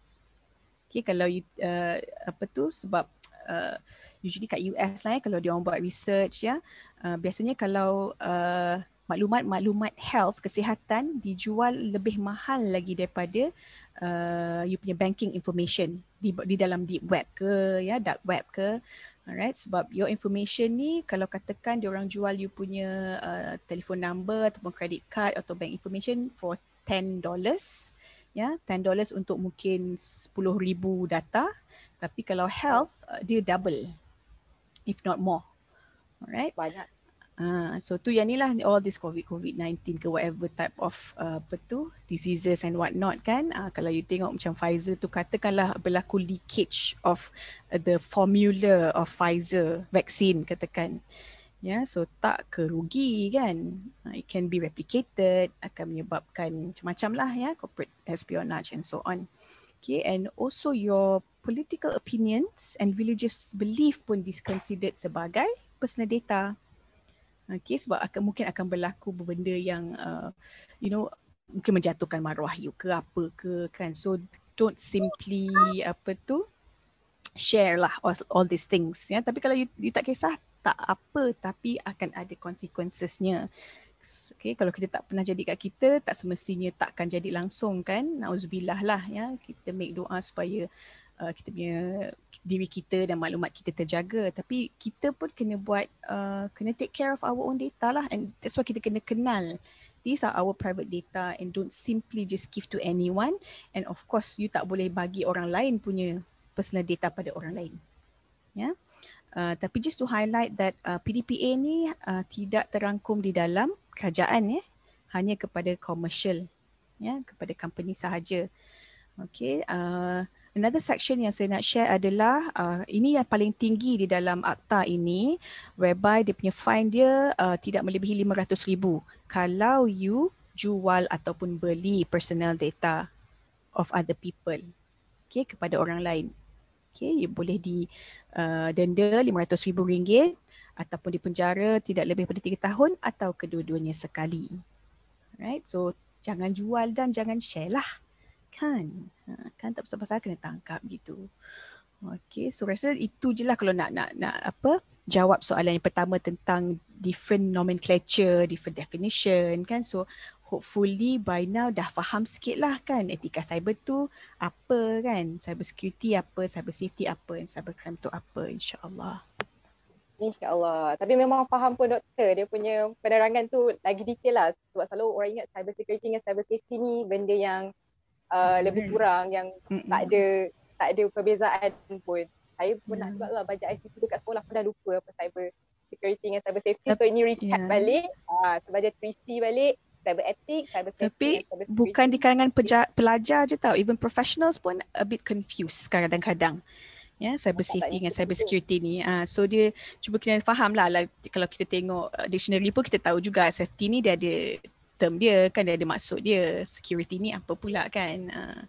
Okay kalau you, uh, apa tu sebab uh, usually kat US lah ya kalau dia orang buat research ya uh, biasanya kalau uh, maklumat-maklumat health kesihatan dijual lebih mahal lagi daripada uh, you punya banking information di di dalam deep web ke ya dark web ke alright sebab your information ni kalau katakan dia orang jual you punya uh, telefon number ataupun credit card atau bank information for 10 dollars ya 10 dollars untuk mungkin 10,000 data tapi kalau health uh, dia double if not more. Alright. Banyak. Uh, so tu yang ni lah all this COVID COVID-19 ke whatever type of uh, apa tu diseases and what not kan uh, kalau you tengok macam Pfizer tu katakanlah berlaku leakage of uh, the formula of Pfizer vaccine katakan ya yeah, so tak kerugi kan uh, it can be replicated akan menyebabkan macam-macam lah ya corporate espionage and so on okay and also your political opinions and religious belief pun considered sebagai personal data. Okay, sebab akan mungkin akan berlaku benda yang uh, you know mungkin menjatuhkan maruah you ke apa ke kan. So don't simply apa tu share lah all, all these things ya. Tapi kalau you, you tak kisah tak apa tapi akan ada consequencesnya. Okay, kalau kita tak pernah jadi kat kita tak semestinya takkan jadi langsung kan. Nauzubillah lah ya. Kita make doa supaya uh, kita punya diri kita dan maklumat kita terjaga. Tapi kita pun kena buat uh, kena take care of our own data lah. And that's why kita kena kenal these are our private data and don't simply just give to anyone. And of course you tak boleh bagi orang lain punya personal data pada orang lain. Ya? Yeah? uh, tapi just to highlight that uh, PDPA ni uh, tidak terangkum di dalam kerajaan ya. Hanya kepada commercial ya kepada company sahaja. Okay uh, Another section yang saya nak share adalah uh, ini yang paling tinggi di dalam akta ini whereby dia punya fine dia uh, tidak melebihi RM500,000 kalau you jual ataupun beli personal data of other people okay, kepada orang lain. Okay, boleh di uh, denda RM500,000 ataupun dipenjara tidak lebih daripada tiga tahun atau kedua-duanya sekali. Right, so jangan jual dan jangan share lah. Kan, ha, kan tak pasal-pasal kena tangkap gitu. Okay, so rasa itu je lah kalau nak, nak, nak apa, jawab soalan yang pertama tentang different nomenclature, different definition kan. So hopefully by now dah faham sikit lah kan etika cyber tu apa kan, cyber security apa, cyber safety apa, and cyber crime tu apa insyaAllah. InsyaAllah. Tapi memang faham pun doktor, dia punya penerangan tu lagi detail lah. Sebab selalu orang ingat cyber security dengan cyber safety ni benda yang uh, mm. lebih kurang, yang Mm-mm. tak ada tak ada perbezaan pun. Saya pun mm. nak lah baca ICT dekat sekolah pun dah lupa apa cyber security dengan cyber safety. So ini recap yeah. balik, uh, sebagai 3C balik cyber ethics, cyber safety. Tapi cyber bukan di kalangan peja- pelajar je tau, even professionals pun a bit confused kadang-kadang. Ya, yeah, cyber safety dengan cyber security ni. Uh, so dia cuba kita faham lah, lah kalau kita tengok uh, dictionary pun kita tahu juga safety ni dia ada term dia kan dia ada maksud dia. Security ni apa pula kan. Uh,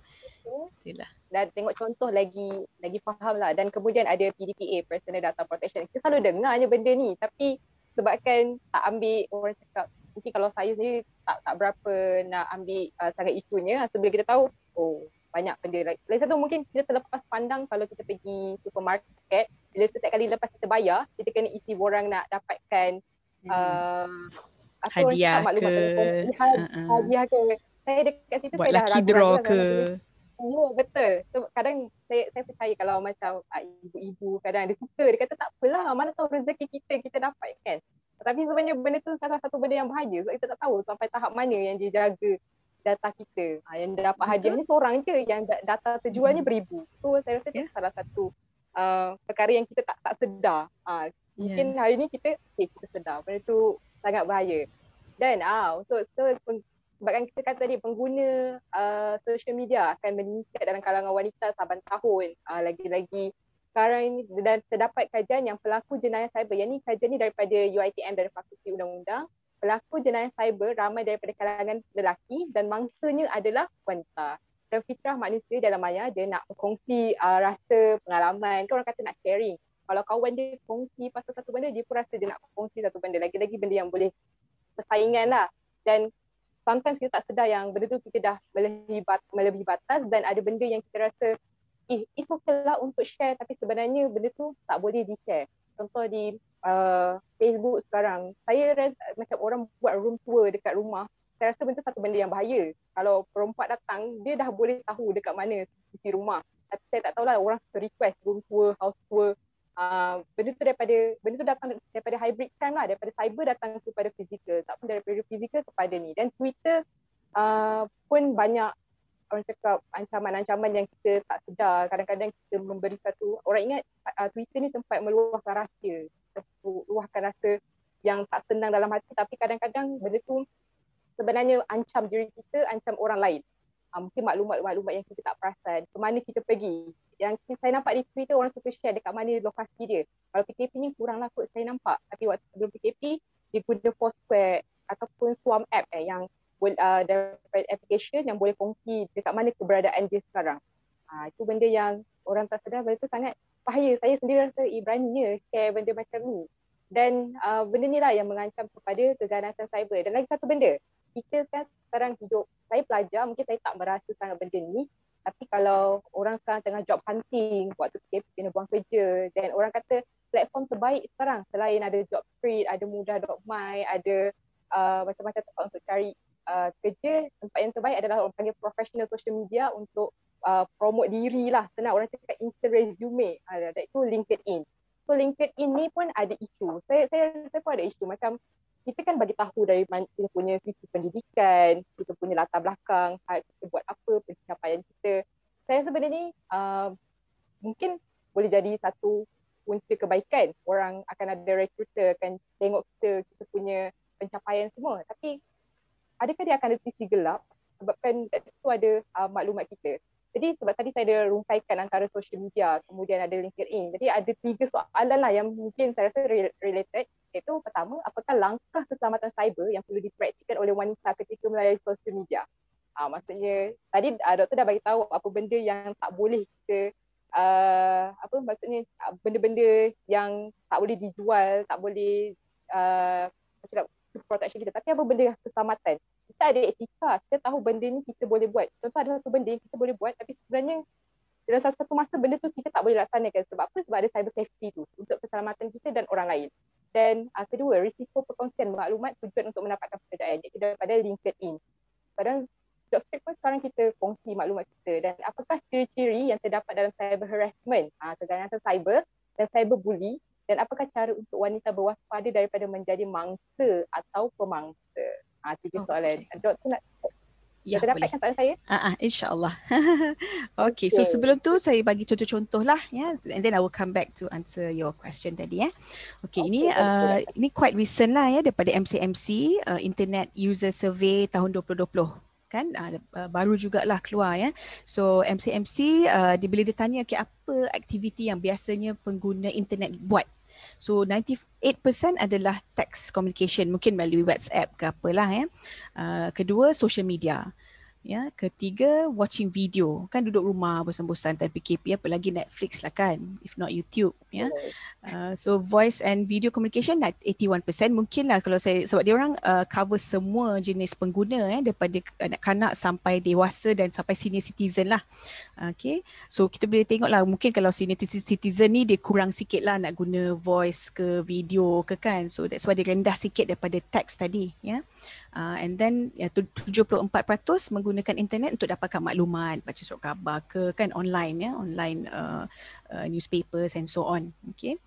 itulah. Dan tengok contoh lagi lagi faham lah dan kemudian ada PDPA Personal Data Protection. Kita selalu dengar je benda ni tapi sebabkan tak ambil orang cakap mungkin kalau saya sendiri tak tak berapa nak ambil uh, sangat isunya bila kita tahu oh banyak benda lagi satu mungkin kita terlepas pandang kalau kita pergi supermarket bila setiap kali lepas kita bayar kita kena isi borang nak dapatkan hmm. uh, apa hadiah ke uh-uh. hadiah ke saya dekat situ buat saya dah lucky draw ke Ya betul. So, kadang saya saya percaya kalau macam uh, ibu-ibu kadang dia suka dia kata tak apalah mana tahu rezeki kita kita dapat kan. Tapi sebenarnya benda tu salah satu benda yang bahaya sebab kita tak tahu sampai tahap mana yang dia jaga data kita. Ha, yang dapat hadiah ni seorang je yang data terjualnya hmm. beribu. So saya rasa yeah. itu salah satu uh, perkara yang kita tak tak sedar. Ha, mungkin yeah. hari ni kita okay, kita sedar benda tu sangat bahaya. Dan ah untuk so, so, sebabkan kita kata tadi pengguna uh, social media akan meningkat dalam kalangan wanita saban tahun. Uh, lagi-lagi sekarang ini dan terdapat kajian yang pelaku jenayah cyber. Yang ni kajian ni daripada UiTM dari Fakulti Undang-Undang. Pelaku jenayah cyber ramai daripada kalangan lelaki dan mangsanya adalah wanita. Dan fitrah manusia dalam maya dia nak berkongsi uh, rasa pengalaman. Kan orang kata nak sharing kalau kawan dia kongsi pasal satu benda dia pun rasa dia nak kongsi satu benda lagi-lagi benda yang boleh persaingan lah dan sometimes kita tak sedar yang benda tu kita dah melebihi, bat, melebihi batas dan ada benda yang kita rasa eh, it's okay lah untuk share tapi sebenarnya benda tu tak boleh di-share. Contoh di uh, Facebook sekarang, saya rasa macam orang buat room tour dekat rumah, saya rasa benda tu satu benda yang bahaya. Kalau perempuan datang, dia dah boleh tahu dekat mana sisi rumah. Tapi saya tak tahulah orang request room tour, house tour. Uh, benda tu daripada benda tu datang daripada hybrid crime lah daripada cyber datang kepada fizikal tak pun daripada fizikal kepada ni. Dan Twitter uh, pun banyak orang cakap ancaman-ancaman yang kita tak sedar. Kadang-kadang kita memberi satu orang ingat uh, Twitter ni tempat meluahkan rahsia meluahkan rasa yang tak senang dalam hati. Tapi kadang-kadang benda tu sebenarnya ancam diri kita ancam orang lain uh, mungkin maklumat-maklumat yang kita tak perasan ke mana kita pergi yang saya nampak di Twitter orang suka share dekat mana lokasi dia kalau PKP ni kurang lah kot saya nampak tapi waktu sebelum PKP dia guna Foursquare ataupun Swarm app eh, yang uh, daripada application yang boleh kongsi dekat mana keberadaan dia sekarang. Uh, itu benda yang orang tak sedar benda tu sangat bahaya. Saya sendiri rasa eh, beraninya share benda macam ni. Dan uh, benda ni lah yang mengancam kepada keganasan cyber. Dan lagi satu benda, kita kan sekarang hidup, saya pelajar mungkin saya tak merasa sangat benda ni. Tapi kalau orang sekarang tengah job hunting, waktu PKP kena buang kerja dan orang kata platform terbaik sekarang selain ada job street, ada mudah.my, ada uh, macam-macam tempat untuk cari uh, kerja tempat yang terbaik adalah orang panggil professional social media untuk uh, promote diri lah. Senang orang cakap instant resume. Uh, itu LinkedIn. So LinkedIn ni pun ada isu saya saya saya pun ada isu macam kita kan bagi tahu dari kita punya sisi pendidikan kita punya latar belakang kita buat apa pencapaian kita. Saya sebenarnya uh, mungkin boleh jadi satu punca kebaikan. Orang akan ada recruiter akan tengok kita kita punya pencapaian semua. Tapi adakah dia akan ada sisi gelap? Sebabkan itu ada uh, maklumat kita. Jadi sebab tadi saya ada rungkaikan antara social media kemudian ada LinkedIn. Jadi ada tiga soalan lah yang mungkin saya rasa related iaitu pertama apakah langkah keselamatan cyber yang perlu dipraktikkan oleh wanita ketika melalui social media. Uh, maksudnya tadi uh, doktor dah bagi tahu apa benda yang tak boleh kita uh, apa maksudnya benda-benda yang tak boleh dijual, tak boleh uh, cakap protection kita. Tapi apa benda keselamatan? Kita ada etika, kita tahu benda ni kita boleh buat. Contoh ada satu benda yang kita boleh buat tapi sebenarnya dalam satu masa benda tu kita tak boleh laksanakan. Sebab apa? Sebab ada cyber safety tu untuk keselamatan kita dan orang lain. Dan uh, kedua, risiko perkongsian maklumat tujuan untuk mendapatkan pekerjaan iaitu daripada LinkedIn. Padahal job street pun sekarang kita kongsi maklumat kita dan apakah ciri-ciri yang terdapat dalam cyber harassment, uh, keganasan cyber dan cyber bully dan apakah cara untuk wanita berwaspada daripada menjadi mangsa atau pemangsa? Ah, tiga oh, soalan. Okay. Doktor nak Ya, Kita dapatkan soalan saya? Ah, uh, insyaAllah. okay, so sebelum tu saya bagi contoh-contoh lah. Yeah, and then I will come back to answer your question tadi. Ya. Okay, okay ini uh, ini quite recent lah ya daripada MCMC, uh, Internet User Survey tahun 2020 kan uh, baru jugalah keluar ya. So MCMC uh, dia bila ditanya okay, apa aktiviti yang biasanya pengguna internet buat. So 98% adalah text communication mungkin melalui WhatsApp ke apalah ya. Uh, kedua social media. Ya, ketiga watching video. Kan duduk rumah bosan-bosan time PKP apa lagi Netflix lah kan. If not YouTube, ya. Uh, so voice and video communication nak 81% mungkin lah kalau saya sebab dia orang uh, cover semua jenis pengguna eh daripada kanak-kanak sampai dewasa dan sampai senior citizen lah. Okay. So kita boleh tengok lah mungkin kalau senior citizen ni dia kurang sikit lah nak guna voice ke video ke kan. So that's why dia rendah sikit daripada text tadi, ya. Yeah. Uh, and then ya, 74% menggunakan internet untuk dapatkan maklumat, baca surat khabar ke kan online ya, online uh, uh, newspapers and so on. Okay.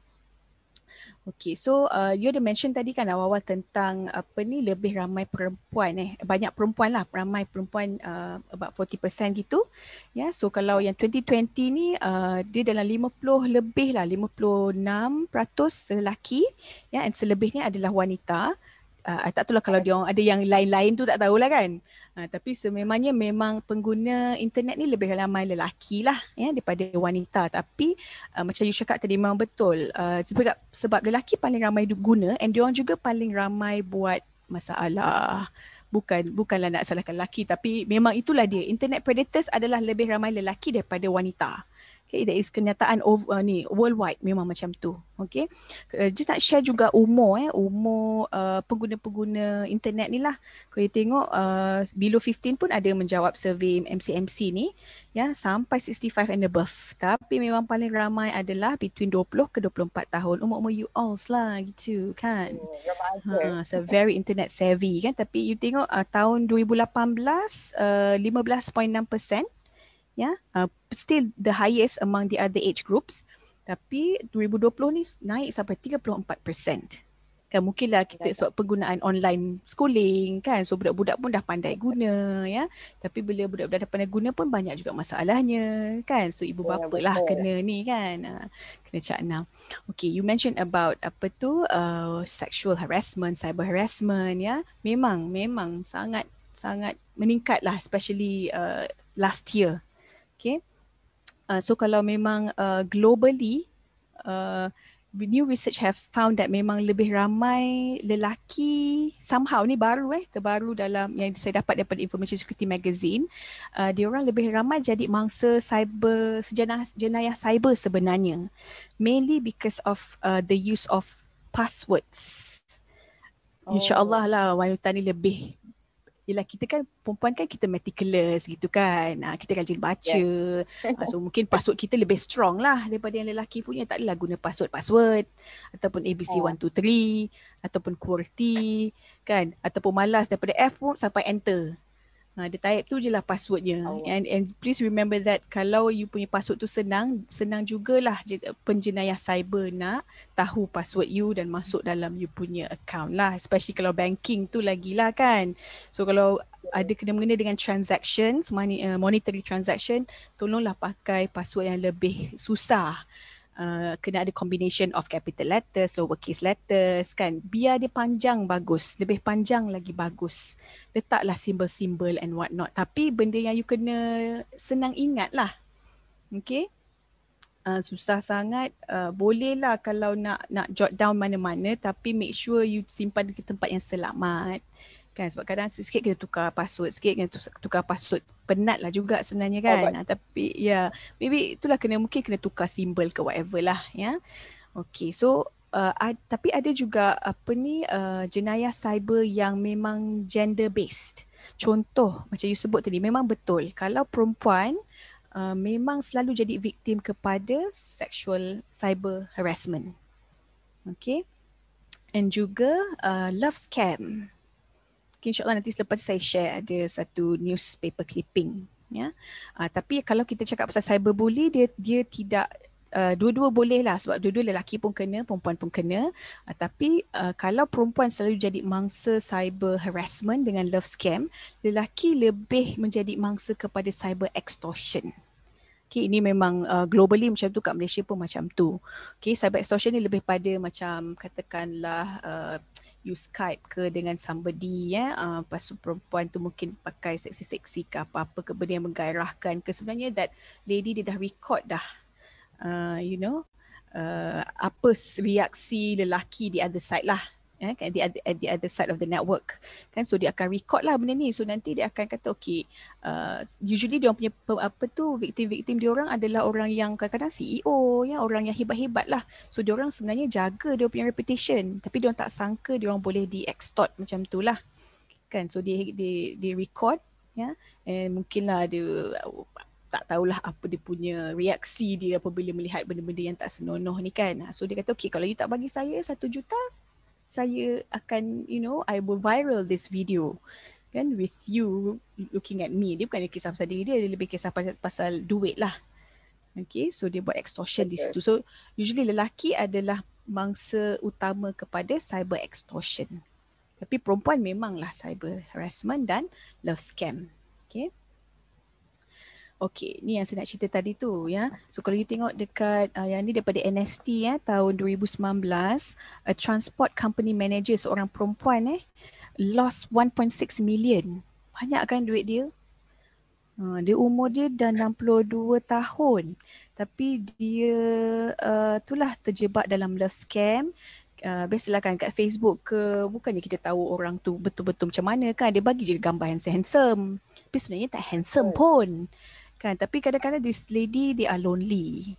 Okay, so uh, you ada mention tadi kan awal-awal tentang apa ni lebih ramai perempuan eh. Banyak perempuan lah, ramai perempuan uh, about 40% gitu. Ya, yeah, so kalau yang 2020 ni uh, dia dalam 50 lebih lah, 56% lelaki ya yeah, and selebihnya adalah wanita uh, tak tahulah kalau dia ada yang lain-lain tu tak tahulah kan. Uh, tapi sememangnya memang pengguna internet ni lebih ramai lelaki lah ya daripada wanita. Tapi uh, macam you cakap tadi memang betul. Uh, sebab, sebab lelaki paling ramai guna and dia orang juga paling ramai buat masalah. Bukan bukanlah nak salahkan lelaki tapi memang itulah dia. Internet predators adalah lebih ramai lelaki daripada wanita. Okay, that is kenyataan of, uh, ni worldwide memang macam tu. Okay, uh, just nak share juga umur eh, umur uh, pengguna-pengguna internet ni lah. Kalau you tengok uh, below 15 pun ada menjawab survey MCMC ni, ya sampai 65 and above. Tapi memang paling ramai adalah between 20 ke 24 tahun. Umur-umur you all lah gitu kan. Hmm, uh, so very internet savvy kan. Tapi you tengok uh, tahun 2018 uh, 15.6% ya uh, still the highest among the other age groups. Tapi 2020 ni naik sampai 34% kan mungkinlah kita sebab penggunaan online schooling kan so budak-budak pun dah pandai guna ya. Tapi bila budak-budak dah pandai guna pun banyak juga masalahnya kan. So ibu bapa lah kena ni kan. Uh, kena cakna okay you mentioned about apa tu uh, sexual harassment cyber harassment ya. Memang memang sangat sangat meningkat lah especially uh, last year. Okay. Uh, so kalau memang uh, globally, uh, new research have found that memang lebih ramai lelaki somehow ni baru eh terbaru dalam yang saya dapat daripada Information Security Magazine uh, dia orang lebih ramai jadi mangsa cyber jenayah, jenayah cyber sebenarnya mainly because of uh, the use of passwords oh. InsyaAllah lah wanita ni lebih Yelah kita kan perempuan kan kita meticulous gitu kan. Ha, kita rajin baca. Yeah. ha, so mungkin password kita lebih strong lah daripada yang lelaki punya. Tak adalah guna password-password. Ataupun ABC oh. 123. Ataupun QWERTY. Kan. Ataupun malas daripada F pun sampai enter. Ha, dia type tu je lah passwordnya. Oh. And, and please remember that kalau you punya password tu senang, senang jugalah penjenayah cyber nak tahu password you dan masuk dalam you punya account lah. Especially kalau banking tu lagi lah kan. So kalau ada kena-mengena dengan transaction, money, uh, monetary transaction, tolonglah pakai password yang lebih susah uh, kena ada combination of capital letters, lowercase letters kan. Biar dia panjang bagus, lebih panjang lagi bagus. Letaklah simbol-simbol and what not. Tapi benda yang you kena senang ingat lah. Okay. Uh, susah sangat uh, boleh lah kalau nak nak jot down mana-mana tapi make sure you simpan di tempat yang selamat kan? Sebab kadang sikit kena tukar password sikit kena tukar password penat lah juga sebenarnya kan? oh, tapi ya yeah, maybe itulah kena mungkin kena tukar simbol ke whatever lah ya. Okay so uh, ad, tapi ada juga apa ni uh, jenayah cyber yang memang gender based contoh macam you sebut tadi memang betul. Kalau perempuan uh, memang selalu jadi victim kepada sexual cyber harassment. Okay? And juga uh, love scam Okay, insyaAllah nanti selepas saya share ada satu newspaper clipping. Ya. Uh, tapi kalau kita cakap pasal cyberbully, dia dia tidak uh, dua-dua boleh lah sebab dua-dua lelaki pun kena, perempuan pun kena. Uh, tapi uh, kalau perempuan selalu jadi mangsa cyber harassment dengan love scam, lelaki lebih menjadi mangsa kepada cyber extortion. Okay, ini memang uh, globally macam tu kat Malaysia pun macam tu. Okay, cyber extortion ni lebih pada macam katakanlah uh, you Skype ke dengan somebody ya? Uh, lepas tu perempuan tu mungkin pakai seksi-seksi ke apa-apa ke benda yang menggairahkan ke. Sebenarnya that lady dia dah record dah uh, you know uh, apa reaksi lelaki di other side lah eh, kan, di at, at the other side of the network. Kan so dia akan record lah benda ni. So nanti dia akan kata okay uh, usually dia punya apa tu victim-victim dia orang adalah orang yang kadang-kadang CEO ya orang yang hebat-hebat lah. So dia orang sebenarnya jaga dia punya reputation. Tapi dia orang tak sangka dia orang boleh di extort macam tu lah. Kan so dia dia dia record ya and mungkinlah dia tak tahulah apa dia punya reaksi dia apabila melihat benda-benda yang tak senonoh ni kan. So dia kata okay kalau you tak bagi saya satu juta saya akan you know I will viral this video kan with you looking at me. Dia bukan kisah pasal diri dia dia lebih kisah pasal, pasal duit lah. Okay so dia buat extortion okay. di situ. So usually lelaki adalah mangsa utama kepada cyber extortion. Tapi perempuan memanglah cyber harassment dan love scam. Okay Okay, ni yang saya nak cerita tadi tu ya. So kalau you tengok dekat uh, yang ni daripada NST ya tahun 2019, a transport company manager seorang perempuan eh lost 1.6 million. Banyak kan duit dia? Uh, dia umur dia dah 62 tahun. Tapi dia uh, itulah terjebak dalam love scam. Uh, biasalah kan kat Facebook ke bukannya kita tahu orang tu betul-betul macam mana kan dia bagi je gambar yang handsome tapi sebenarnya tak handsome pun kan? Tapi kadang-kadang this lady they are lonely.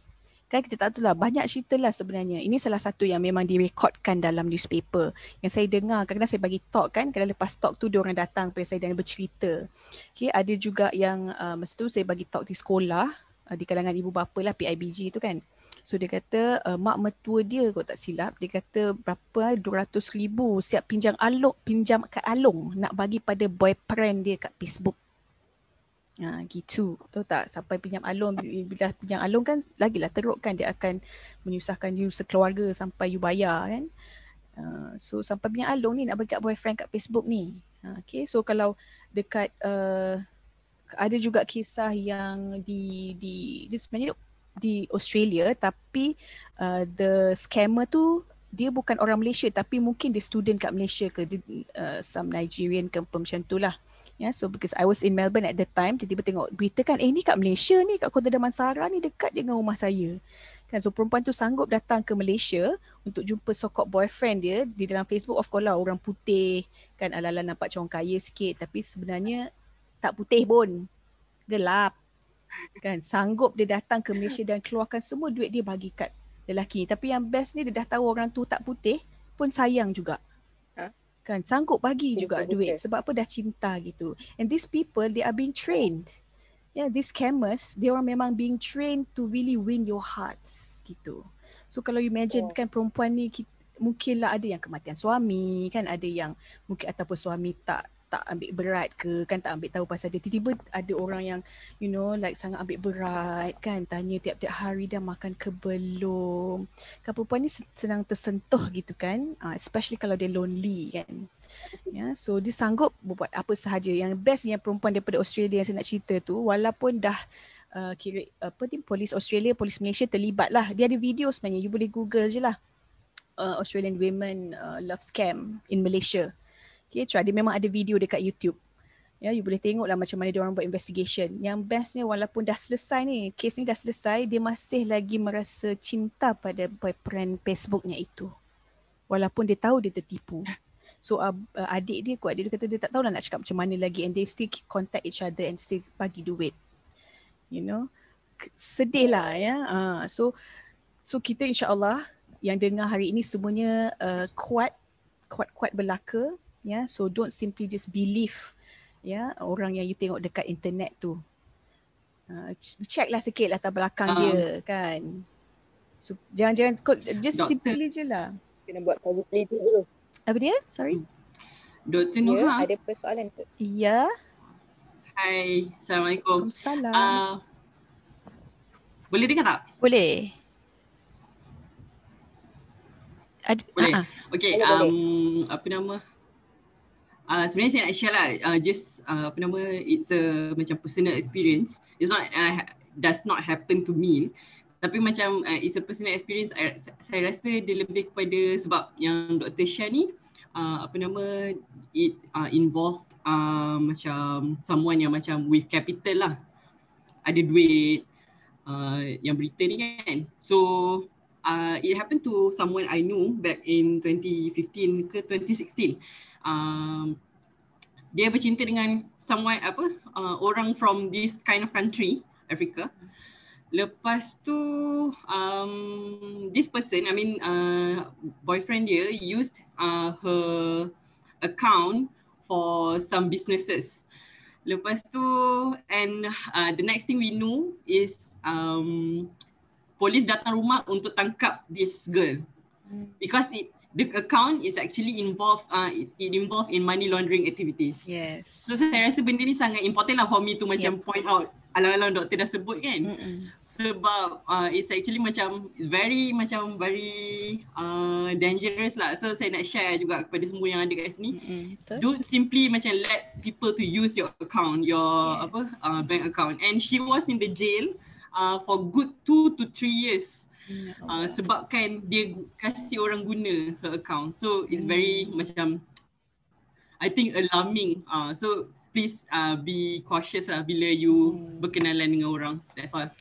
Kan kita tak tahu lah banyak cerita lah sebenarnya. Ini salah satu yang memang direkodkan dalam newspaper. Yang saya dengar kadang-kadang saya bagi talk kan? Kadang lepas talk tu dia orang datang pada saya dan bercerita. Okay, ada juga yang uh, masa tu saya bagi talk di sekolah uh, di kalangan ibu bapa lah PIBG tu kan? So dia kata uh, mak mertua dia kau tak silap dia kata berapa 200 ribu siap pinjam alok pinjam kat along nak bagi pada boyfriend dia kat Facebook. Ha, gitu. Tahu tak sampai pinjam alung bila pinjam alung kan lagilah teruk kan dia akan menyusahkan you sekeluarga sampai you bayar kan. Uh, so sampai pinjam alung ni nak bagi kat boyfriend kat Facebook ni. Uh, okay so kalau dekat uh, ada juga kisah yang di di di sebenarnya di Australia tapi uh, the scammer tu dia bukan orang Malaysia tapi mungkin dia student kat Malaysia ke dia, uh, some Nigerian ke macam tu lah. Yeah, so because I was in Melbourne at the time, tiba-tiba tengok berita kan, eh ni kat Malaysia ni, kat Kota Damansara ni dekat dengan rumah saya. Kan, so perempuan tu sanggup datang ke Malaysia untuk jumpa sokok boyfriend dia di dalam Facebook. Of course lah orang putih kan ala-ala nampak macam kaya sikit. Tapi sebenarnya tak putih pun. Gelap. Kan sanggup dia datang ke Malaysia dan keluarkan semua duit dia bagi kat lelaki tapi yang best ni dia dah tahu orang tu tak putih pun sayang juga kan sanggup bagi betul, juga duit sebab apa? Dah cinta gitu. And these people they are being trained. Yeah these scammers they are memang being trained to really win your hearts gitu. So kalau you imagine kan perempuan ni mungkinlah ada yang kematian suami kan ada yang mungkin ataupun suami tak tak ambil berat ke kan tak ambil tahu pasal dia. Tiba-tiba ada orang yang you know like sangat ambil berat kan. Tanya tiap-tiap hari dah makan ke belum. Kan perempuan ni senang tersentuh gitu kan. Uh, especially kalau dia lonely kan. Ya yeah, so dia sanggup buat apa sahaja. Yang best yang perempuan daripada Australia yang saya nak cerita tu walaupun dah uh, kira apa tim polis Australia polis Malaysia terlibat lah. Dia ada video sebenarnya you boleh google je lah. Uh, Australian women uh, love scam in Malaysia Okay, try. Dia memang ada video dekat YouTube. Ya, you boleh tengok lah macam mana dia orang buat investigation. Yang bestnya walaupun dah selesai ni, kes ni dah selesai, dia masih lagi merasa cinta pada boyfriend Facebooknya itu. Walaupun dia tahu dia tertipu. So uh, uh, adik dia kuat dia, dia kata dia tak tahu lah nak cakap macam mana lagi and they still contact each other and still bagi duit. You know. Sedih lah ya. Uh, so so kita insyaAllah yang dengar hari ini semuanya uh, kuat kuat-kuat belaka ya. Yeah? So don't simply just believe ya yeah, orang yang you tengok dekat internet tu. Uh, check lah sikit latar belakang uh. dia kan. So, jangan-jangan just Doktor. simply je lah. Kena buat publicity dulu. Apa dia? Sorry. Dr. Nuha. Ya, ada persoalan tu. Ya. Hai. Assalamualaikum. Assalamualaikum. Uh, boleh dengar tak? Boleh. Ad, boleh. Uh-huh. Okay. Boleh, um, boleh. Apa nama? Uh, sebenarnya saya nak share lah. Uh, just uh, apa nama? It's a macam personal experience. It's not uh, does not happen to me tapi macam uh, it's a personal experience I, saya rasa dia lebih kepada sebab yang Dr. Shah ni uh, apa nama it uh, involved uh, macam someone yang macam with capital lah ada duit uh, yang berita ni kan so uh, it happened to someone I know back in 2015 ke 2016 um, dia bercinta dengan someone apa uh, orang from this kind of country Africa Lepas tu um, this person, I mean uh, boyfriend dia used uh, her account for some businesses. Lepas tu and uh, the next thing we know is um, polis datang rumah untuk tangkap this girl hmm. because it the account is actually involved uh, it, it involved in money laundering activities. Yes. So saya rasa benda ni sangat important lah for me to macam yep. point out alang-alang doktor dah sebut kan. Mm-mm sebab uh, it's actually macam very macam very uh, dangerous lah. So saya nak share juga kepada semua yang ada kat sini. Mm-hmm. Don't simply macam let people to use your account, your yeah. apa uh, bank account. And she was in the jail uh, for good two to three years. Uh, sebabkan dia kasih orang guna her account. So it's mm. very macam I think alarming. Uh, so please uh, be cautious lah bila you mm. berkenalan dengan orang. That's all.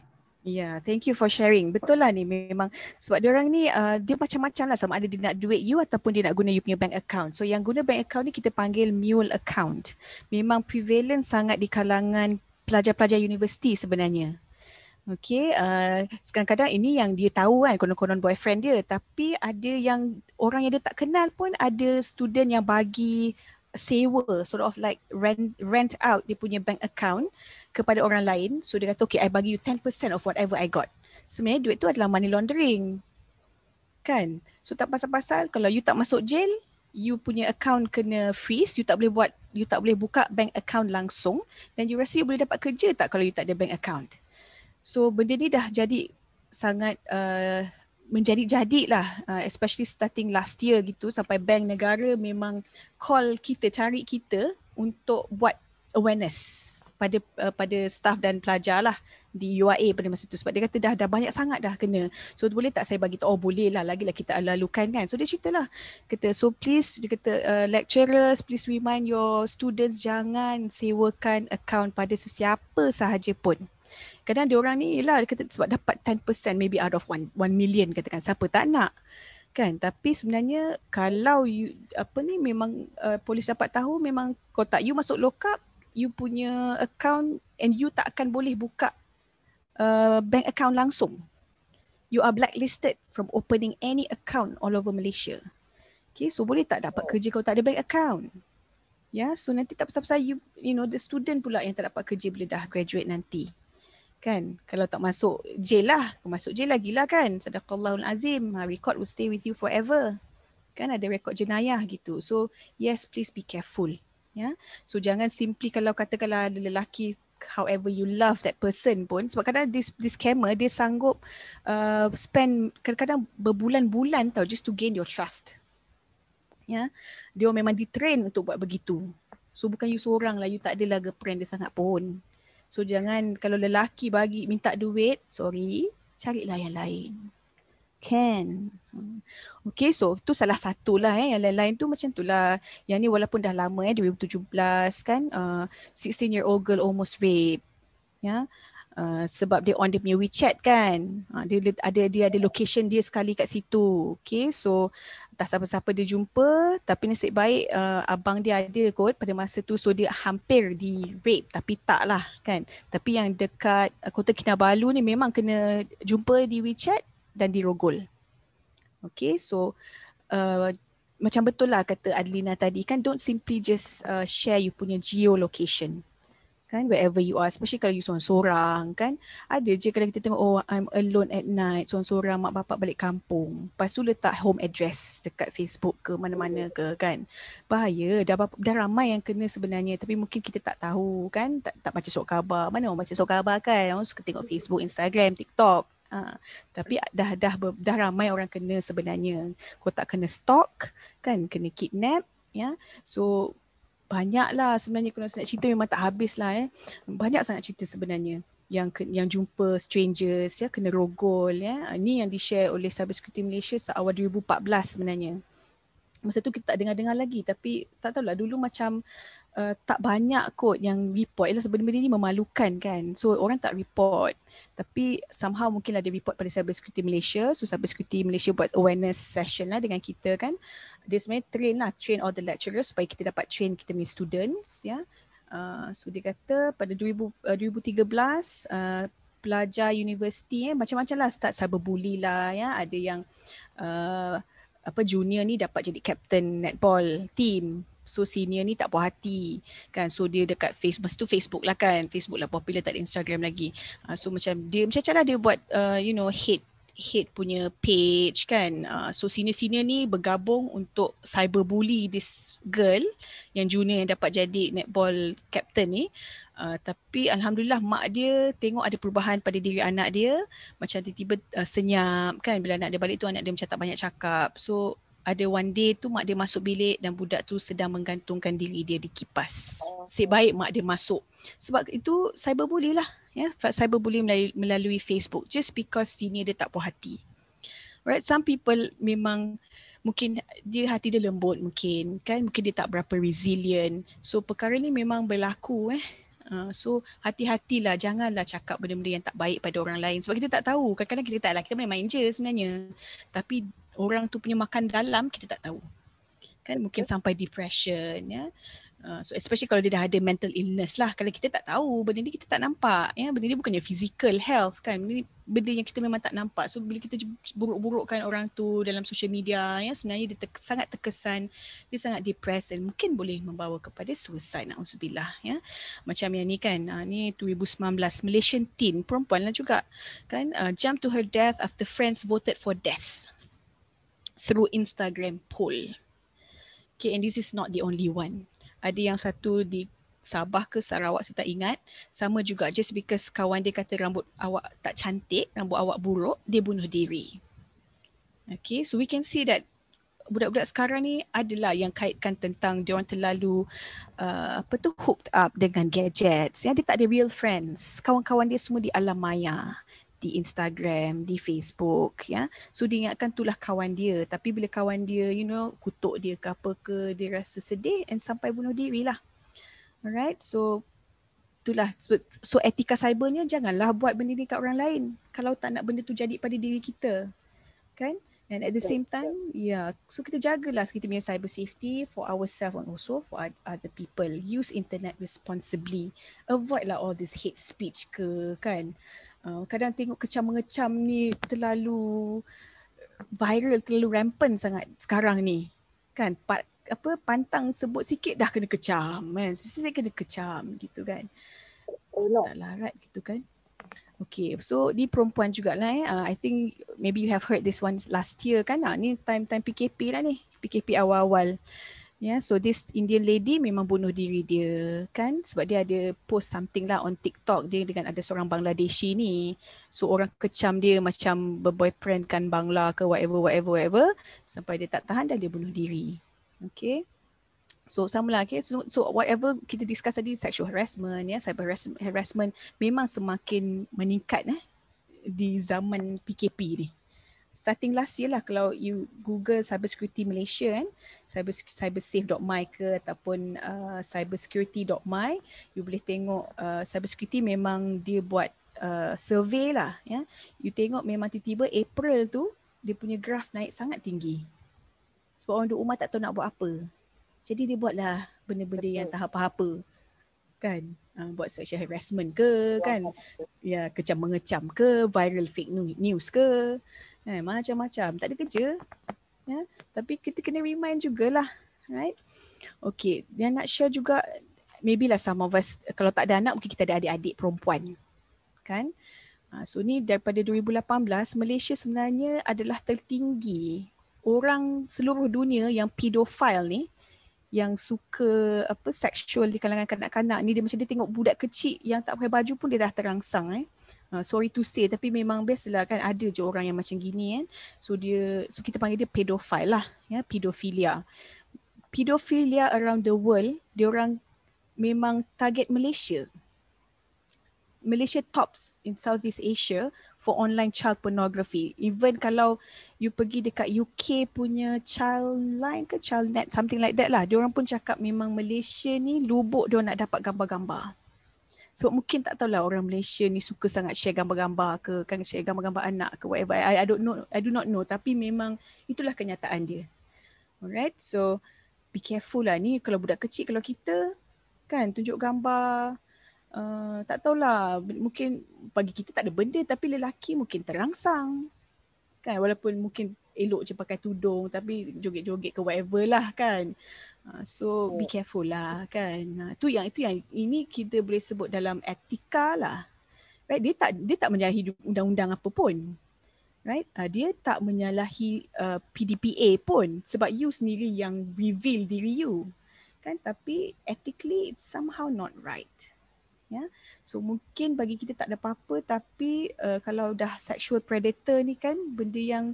Ya, yeah, thank you for sharing. Betul lah ni memang sebab dia orang ni uh, dia macam-macam lah sama ada dia nak duit you ataupun dia nak guna you punya bank account. So yang guna bank account ni kita panggil mule account. Memang prevalent sangat di kalangan pelajar-pelajar universiti sebenarnya. Okay, uh, kadang-kadang ini yang dia tahu kan konon-konon boyfriend dia tapi ada yang orang yang dia tak kenal pun ada student yang bagi sewa sort of like rent rent out dia punya bank account kepada orang lain. So dia kata, okay, I bagi you 10% of whatever I got. Sebenarnya duit tu adalah money laundering. Kan? So tak pasal-pasal kalau you tak masuk jail, you punya account kena freeze, you tak boleh buat, you tak boleh buka bank account langsung dan you rasa you boleh dapat kerja tak kalau you tak ada bank account. So benda ni dah jadi sangat uh, menjadi-jadi lah uh, especially starting last year gitu sampai bank negara memang call kita, cari kita untuk buat awareness pada uh, pada staff dan pelajar lah di UIA pada masa tu sebab dia kata dah dah banyak sangat dah kena. So boleh tak saya bagi tu oh boleh lah lagilah kita lalukan kan. So dia cerita lah kata so please dia kata uh, lecturers please remind your students jangan sewakan account pada sesiapa sahaja pun. Kadang dia orang ni lah kata sebab dapat 10% maybe out of 1 1 million katakan siapa tak nak kan tapi sebenarnya kalau you, apa ni memang uh, polis dapat tahu memang kau tak you masuk lock up you punya account and you tak akan boleh buka uh, bank account langsung. You are blacklisted from opening any account all over Malaysia. Okay, so boleh tak dapat kerja kalau tak ada bank account? Ya, yeah, so nanti tak pasal-pasal you, you know, the student pula yang tak dapat kerja bila dah graduate nanti. Kan, kalau tak masuk jail lah, masuk jail lagi lah kan. Sadaqallahul azim, ha, record will stay with you forever. Kan? Ada rekod jenayah gitu. So, yes, please be careful. Ya? So jangan simply kalau katakanlah ada lelaki however you love that person pun sebab kadang this this scammer dia sanggup uh, spend kadang-kadang berbulan-bulan tau just to gain your trust. Ya? Dia memang ditrain untuk buat begitu. So bukan you seorang lah. You tak adalah girlfriend dia sangat pun so jangan kalau lelaki bagi minta duit sorry carilah yang lain can Okay, so tu salah satu lah eh. Yang lain-lain tu macam tu lah. Yang ni walaupun dah lama eh, 2017 kan. Uh, 16 year old girl almost rape. Ya. Yeah. Uh, sebab dia on dia punya WeChat kan. Uh, dia ada dia ada location dia sekali kat situ. Okay, so entah siapa-siapa dia jumpa tapi nasib baik uh, abang dia ada kot pada masa tu. So dia hampir di rape tapi tak lah kan? Tapi yang dekat uh, Kota Kinabalu ni memang kena jumpa di WeChat dan di rogol. Okay so uh, macam betul lah kata Adlina tadi kan? Don't simply just uh, share you punya geolocation kan wherever you are especially kalau you seorang-seorang kan ada je kalau kita tengok oh I'm alone at night seorang-seorang mak bapak balik kampung. Lepas tu letak home address dekat Facebook ke mana-mana ke kan. Bahaya. Dah, dah ramai yang kena sebenarnya tapi mungkin kita tak tahu kan tak, tak baca surat khabar. Mana orang baca surat khabar kan? Orang suka tengok Facebook Instagram TikTok. Ha, tapi dah dah dah ramai orang kena sebenarnya. Kau tak kena stalk kan, kena kidnap ya. So banyaklah sebenarnya kalau saya nak cerita memang tak habis lah eh. Banyak sangat cerita sebenarnya yang yang jumpa strangers ya kena rogol ya. Ini yang di-share oleh Cyber Security Malaysia seawal 2014 sebenarnya. Masa tu kita tak dengar-dengar lagi tapi tak tahulah dulu macam uh, tak banyak kot yang report. Ialah sebenarnya ini memalukan kan. So orang tak report. Tapi somehow mungkin ada report pada Cyber Security Malaysia. So Cyber Security Malaysia buat awareness session lah dengan kita kan. Dia sebenarnya train lah, train all the lecturers supaya kita dapat train kita punya students ya. Uh, so dia kata pada 2000, uh, 2013 uh, pelajar universiti eh, macam-macam lah start cyberbully lah ya. Ada yang uh, apa junior ni dapat jadi captain netball team So senior ni tak puas hati kan. So dia dekat Facebook, masa tu Facebook lah kan. Facebook lah popular tak ada Instagram lagi. Uh, so macam dia macam cara dia buat uh, you know hate hate punya page kan. Uh, so senior-senior ni bergabung untuk cyberbully this girl yang junior yang dapat jadi netball captain ni. Uh, tapi Alhamdulillah mak dia tengok ada perubahan pada diri anak dia. Macam tiba-tiba uh, senyap kan bila anak dia balik tu anak dia macam tak banyak cakap. So ada one day tu mak dia masuk bilik dan budak tu sedang menggantungkan diri dia di kipas. Sip baik mak dia masuk. Sebab itu cyberbully lah. Ya, cyberbully melalui, melalui Facebook just because senior dia tak puas hati. Right, some people memang mungkin dia hati dia lembut mungkin kan mungkin dia tak berapa resilient. So perkara ni memang berlaku eh. Uh, so hati-hatilah janganlah cakap benda-benda yang tak baik pada orang lain. Sebab kita tak tahu. Kadang-kadang kita tak lah. Kita main-main je sebenarnya. Tapi orang tu punya makan dalam kita tak tahu. Kan mungkin sampai depression ya uh, so especially kalau dia dah ada mental illness lah. Kalau kita tak tahu benda ni kita tak nampak. Ya benda ni bukannya physical health kan. Benda ni benda yang kita memang tak nampak. So bila kita buruk-burukkan orang tu dalam social media ya sebenarnya dia ter- sangat terkesan. Dia sangat depressed dan mungkin boleh membawa kepada suicide nauzubillah ya. Macam yang ni kan uh, ni 2019 Malaysian teen perempuan lah juga kan? Uh, jump to her death after friends voted for death through Instagram poll. Okay, and this is not the only one. Ada yang satu di Sabah ke Sarawak saya tak ingat. Sama juga just because kawan dia kata rambut awak tak cantik, rambut awak buruk, dia bunuh diri. Okay, so we can see that budak-budak sekarang ni adalah yang kaitkan tentang dia orang terlalu uh, apa tu hooked up dengan gadgets. Ya, dia tak ada real friends. Kawan-kawan dia semua di alam maya di Instagram, di Facebook ya. So dia ingatkan itulah kawan dia tapi bila kawan dia you know kutuk dia ke apa ke dia rasa sedih and sampai bunuh diri lah. Alright so itulah so, so etika cybernya janganlah buat benda ni kat orang lain kalau tak nak benda tu jadi pada diri kita. Kan? And at the same time, yeah, so kita jagalah kita punya cyber safety for ourselves and also for other people. Use internet responsibly. Avoid lah all this hate speech ke kan. Uh, kadang tengok kecam mengecam ni terlalu viral, terlalu rampant sangat sekarang ni. Kan, pat, apa pantang sebut sikit dah kena kecam kan. Saya kena kecam gitu kan. Oh, no. Tak larat gitu kan. Okay, so di perempuan jugalah eh. Uh, I think maybe you have heard this one last year kan. Uh, ni time-time PKP lah ni. PKP awal-awal. Ya, yeah, so this Indian lady memang bunuh diri dia kan sebab dia ada post something lah on TikTok dia dengan ada seorang Bangladeshi ni. So orang kecam dia macam berboyfriend kan Bangla ke whatever whatever whatever sampai dia tak tahan dan dia bunuh diri. Okay. So sama lah okay. So, so whatever kita discuss tadi sexual harassment ya, cyber harassment memang semakin meningkat eh di zaman PKP ni starting last year lah kalau you google cybersecurity Malaysia kan cyber cybersafe.my ke ataupun uh, cybersecurity.my you boleh tengok uh, cybersecurity memang dia buat uh, survey lah ya you tengok memang tiba-tiba April tu dia punya graph naik sangat tinggi Sebab orang duduk rumah tak tahu nak buat apa. Jadi dia buatlah benda-benda yang tak apa-apa. Kan? Uh, buat sexual harassment ke kan? Ya, kecam mengecam ke, viral fake news ke. Eh, macam-macam. Tak ada kerja. Ya, tapi kita kena remind jugalah. Right? Okay, yang nak share juga maybe lah some of us kalau tak ada anak mungkin kita ada adik-adik perempuan. Kan? Uh, so ni daripada 2018 Malaysia sebenarnya adalah tertinggi orang seluruh dunia yang pedofile ni yang suka apa sexual di kalangan kanak-kanak ni dia macam dia tengok budak kecil yang tak pakai baju pun dia dah terangsang eh. Uh, sorry to say tapi memang biasalah kan ada je orang yang macam gini kan. So dia so kita panggil dia pedophile lah ya pedofilia. Pedofilia around the world dia orang memang target Malaysia. Malaysia tops in Southeast Asia for online child pornography. Even kalau you pergi dekat UK punya child line ke child net something like that lah. Dia orang pun cakap memang Malaysia ni lubuk dia nak dapat gambar-gambar. So mungkin tak tahulah orang Malaysia ni suka sangat share gambar-gambar ke kan share gambar-gambar anak ke whatever. I, I don't know I do not know tapi memang itulah kenyataan dia. Alright. So be careful lah ni kalau budak kecil kalau kita kan tunjuk gambar uh, tak tahulah mungkin bagi kita tak ada benda tapi lelaki mungkin terangsang kan walaupun mungkin elok je pakai tudung tapi joget-joget ke whatever lah kan so be oh. careful lah kan? Uh, tu yang itu yang ini kita boleh sebut dalam etika lah. Right? Dia tak dia tak menyalahi undang-undang apa pun. Right? Uh, dia tak menyalahi uh, PDPA pun sebab you sendiri yang reveal diri you. Kan? Tapi ethically it's somehow not right. Ya? So mungkin bagi kita tak ada apa-apa tapi uh, kalau dah sexual predator ni kan benda yang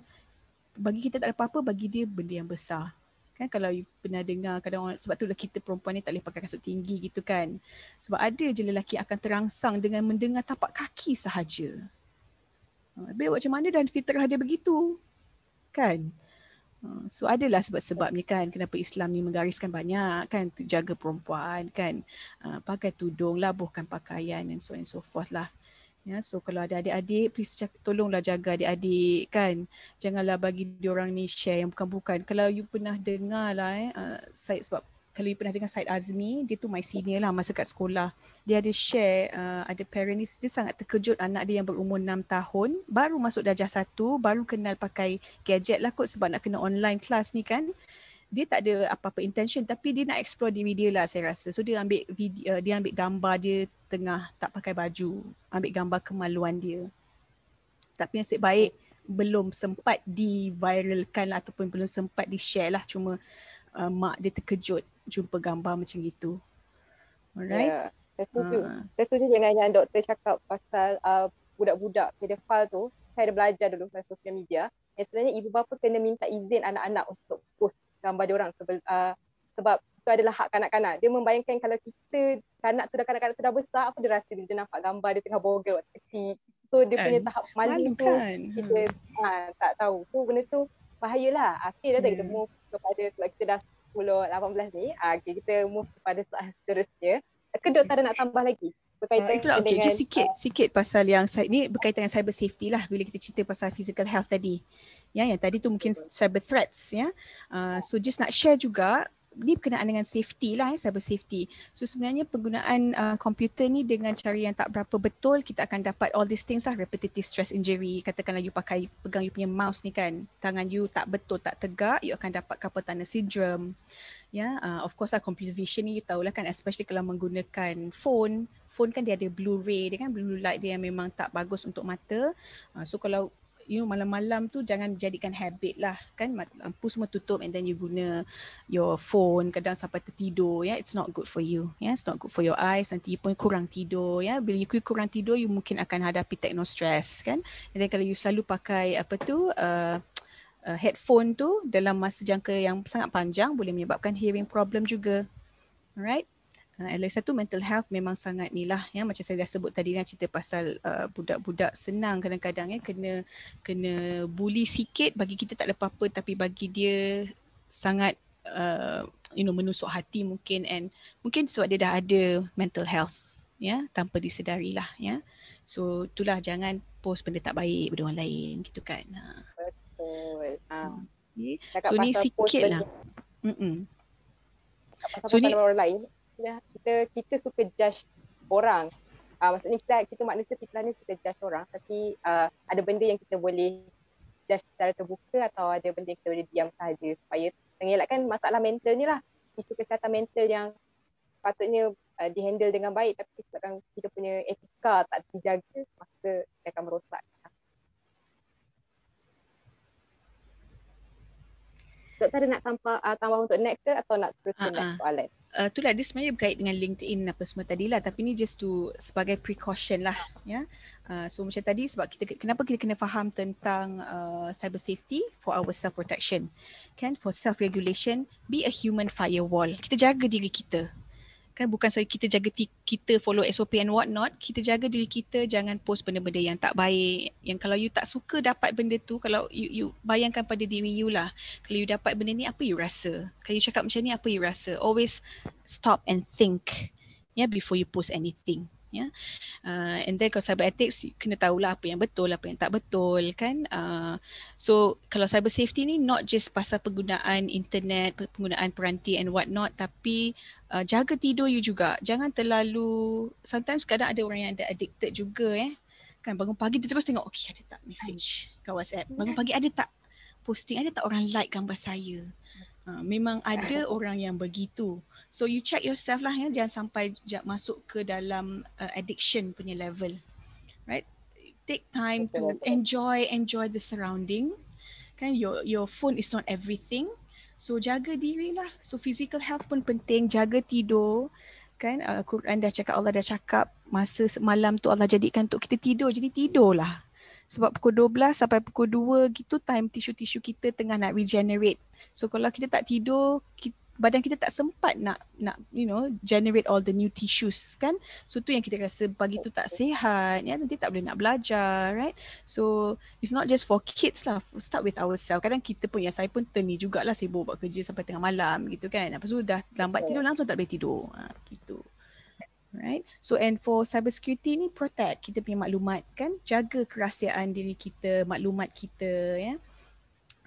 bagi kita tak ada apa-apa bagi dia benda yang besar kan kalau you pernah dengar kadang orang sebab tu lah kita perempuan ni tak boleh pakai kasut tinggi gitu kan. Sebab ada je lelaki akan terangsang dengan mendengar tapak kaki sahaja. Uh, macam mana dan fitrah dia begitu? Kan? Hmm, so adalah sebab-sebabnya kan kenapa Islam ni menggariskan banyak kan jaga perempuan kan. Uh, pakai tudung labuhkan pakaian and so and so forth lah. Ya, so kalau ada adik-adik please tolonglah jaga adik-adik kan. Janganlah bagi diorang ni share yang bukan-bukan. Kalau you pernah dengar lah eh uh, saya sebab kalau you pernah dengar Said Azmi, dia tu my senior lah masa kat sekolah. Dia ada share, uh, ada parent ni, dia sangat terkejut anak dia yang berumur 6 tahun, baru masuk darjah satu, baru kenal pakai gadget lah kot sebab nak kena online class ni kan. Dia tak ada apa-apa intention tapi dia nak explore diri dia lah saya rasa. So dia ambil video, uh, dia ambil gambar dia tengah tak pakai baju, ambil gambar kemaluan dia. Tapi nasib baik belum sempat di-viralkan lah, ataupun belum sempat di-share lah cuma uh, mak dia terkejut jumpa gambar macam gitu. Alright. Yeah. Saya setuju. Uh. Saya setuju dengan yang doktor cakap pasal uh, budak-budak pedofil tu. Saya ada belajar dulu pasal sosial media. Yang sebenarnya ibu bapa kena minta izin anak-anak untuk post gambar dia orang sebab, uh, sebab itu adalah hak kanak-kanak. Dia membayangkan kalau kita kanak tu dah kanak-kanak tu dah besar, apa dia rasa bila dia nampak gambar dia tengah bogel waktu kecil. So dia punya tahap malu tu kan? kita hmm. ha, tak tahu. So benda tu bahayalah. Akhirnya yeah. kita move kepada sebab kita dah 10, 18 ni. Uh, okay, kita move kepada soalan seterusnya. Ke doktor ada nak tambah lagi? Berkaitan uh, itulah, okay. dengan... sikit, uh, sikit pasal yang ni berkaitan dengan cyber safety lah bila kita cerita pasal physical health tadi. Ya, yang tadi tu mungkin cyber threats. ya. Uh, so just nak share juga ni berkenaan dengan safety lah, eh, cyber safety. So sebenarnya penggunaan uh, komputer ni dengan cara yang tak berapa betul, kita akan dapat all these things lah, repetitive stress injury. Katakanlah you pakai, pegang you punya mouse ni kan, tangan you tak betul, tak tegak, you akan dapat carpal tunnel syndrome. Ya, yeah, uh, of course lah computer vision ni you tahulah kan, especially kalau menggunakan phone. Phone kan dia ada blue ray, dia kan blue light dia yang memang tak bagus untuk mata. Uh, so kalau you know malam-malam tu jangan jadikan habit lah kan lampu semua tutup and then you guna your phone kadang sampai tertidur ya yeah? it's not good for you ya yeah? it's not good for your eyes nanti you pun kurang tidur ya yeah? bila you kurang tidur you mungkin akan hadapi techno stress kan and then kalau you selalu pakai apa tu uh, uh, headphone tu dalam masa jangka yang sangat panjang boleh menyebabkan hearing problem juga alright Uh, lagi satu mental health memang sangat ni lah ya macam saya dah sebut tadi kan cerita pasal uh, budak-budak senang kadang-kadang ya kena kena bully sikit bagi kita tak ada apa-apa tapi bagi dia sangat uh, you know menusuk hati mungkin and mungkin sebab dia dah ada mental health ya tanpa disedari lah ya so itulah jangan post benda tak baik pada orang lain gitu kan ha. betul ha. Hmm. Okay. So ni sikit lah. So ni orang lain. Ya, kita kita suka judge orang. Uh, maksudnya kita kita manusia kita ni suka judge orang tapi uh, ada benda yang kita boleh judge secara terbuka atau ada benda yang kita boleh diam saja supaya mengelakkan masalah mental ni lah. Isu kesihatan mental yang patutnya uh, dihandle dengan baik tapi sebabkan kita punya etika tak dijaga maka dia akan merosak. Doktor nak tambah, uh, tambah untuk next ke atau nak terus ke uh-huh. next soalan? Uh, itulah dia sebenarnya berkait dengan LinkedIn apa semua tadi lah tapi ni just to sebagai precaution lah ya. Uh, so macam tadi sebab kita kenapa kita kena faham tentang uh, cyber safety for our self protection kan for self regulation be a human firewall kita jaga diri kita kan? Bukan saja kita jaga kita follow SOP and what not kita jaga diri kita jangan post benda-benda yang tak baik. Yang kalau you tak suka dapat benda tu kalau you, you bayangkan pada diri you lah kalau you dapat benda ni apa you rasa? Kalau you cakap macam ni apa you rasa? Always stop and think yeah before you post anything ya. Uh, and then kalau cyber ethics kena tahulah apa yang betul, apa yang tak betul kan. Uh, so kalau cyber safety ni not just pasal penggunaan internet, penggunaan peranti and what not tapi uh, jaga tidur you juga. Jangan terlalu sometimes kadang ada orang yang ada addicted juga eh. Kan bangun pagi dia terus tengok okey ada tak message kat WhatsApp. Bangun pagi ada tak posting, ada tak orang like gambar saya. Uh, memang ada orang yang begitu. So you check yourself lah ya jangan sampai masuk ke dalam uh, addiction punya level. Right? Take time to enjoy enjoy the surrounding. Kan your your phone is not everything. So jaga diri lah. So physical health pun penting, jaga tidur. Kan uh, Quran dah cakap Allah dah cakap masa malam tu Allah jadikan untuk kita tidur. Jadi tidurlah. Sebab pukul 12 sampai pukul 2 gitu time tisu-tisu kita tengah nak regenerate. So kalau kita tak tidur, kita, badan kita tak sempat nak nak you know generate all the new tissues kan? So tu yang kita rasa pagi tu tak sihat ya. Nanti tak boleh nak belajar right? So it's not just for kids lah. Start with ourselves. Kadang kita pun yang saya pun terni jugalah sibuk buat kerja sampai tengah malam gitu kan? Apa tu dah lambat tidur langsung tak boleh tidur. Ha, gitu. Right? So and for cyber security ni protect kita punya maklumat kan? Jaga kerahsiaan diri kita maklumat kita ya.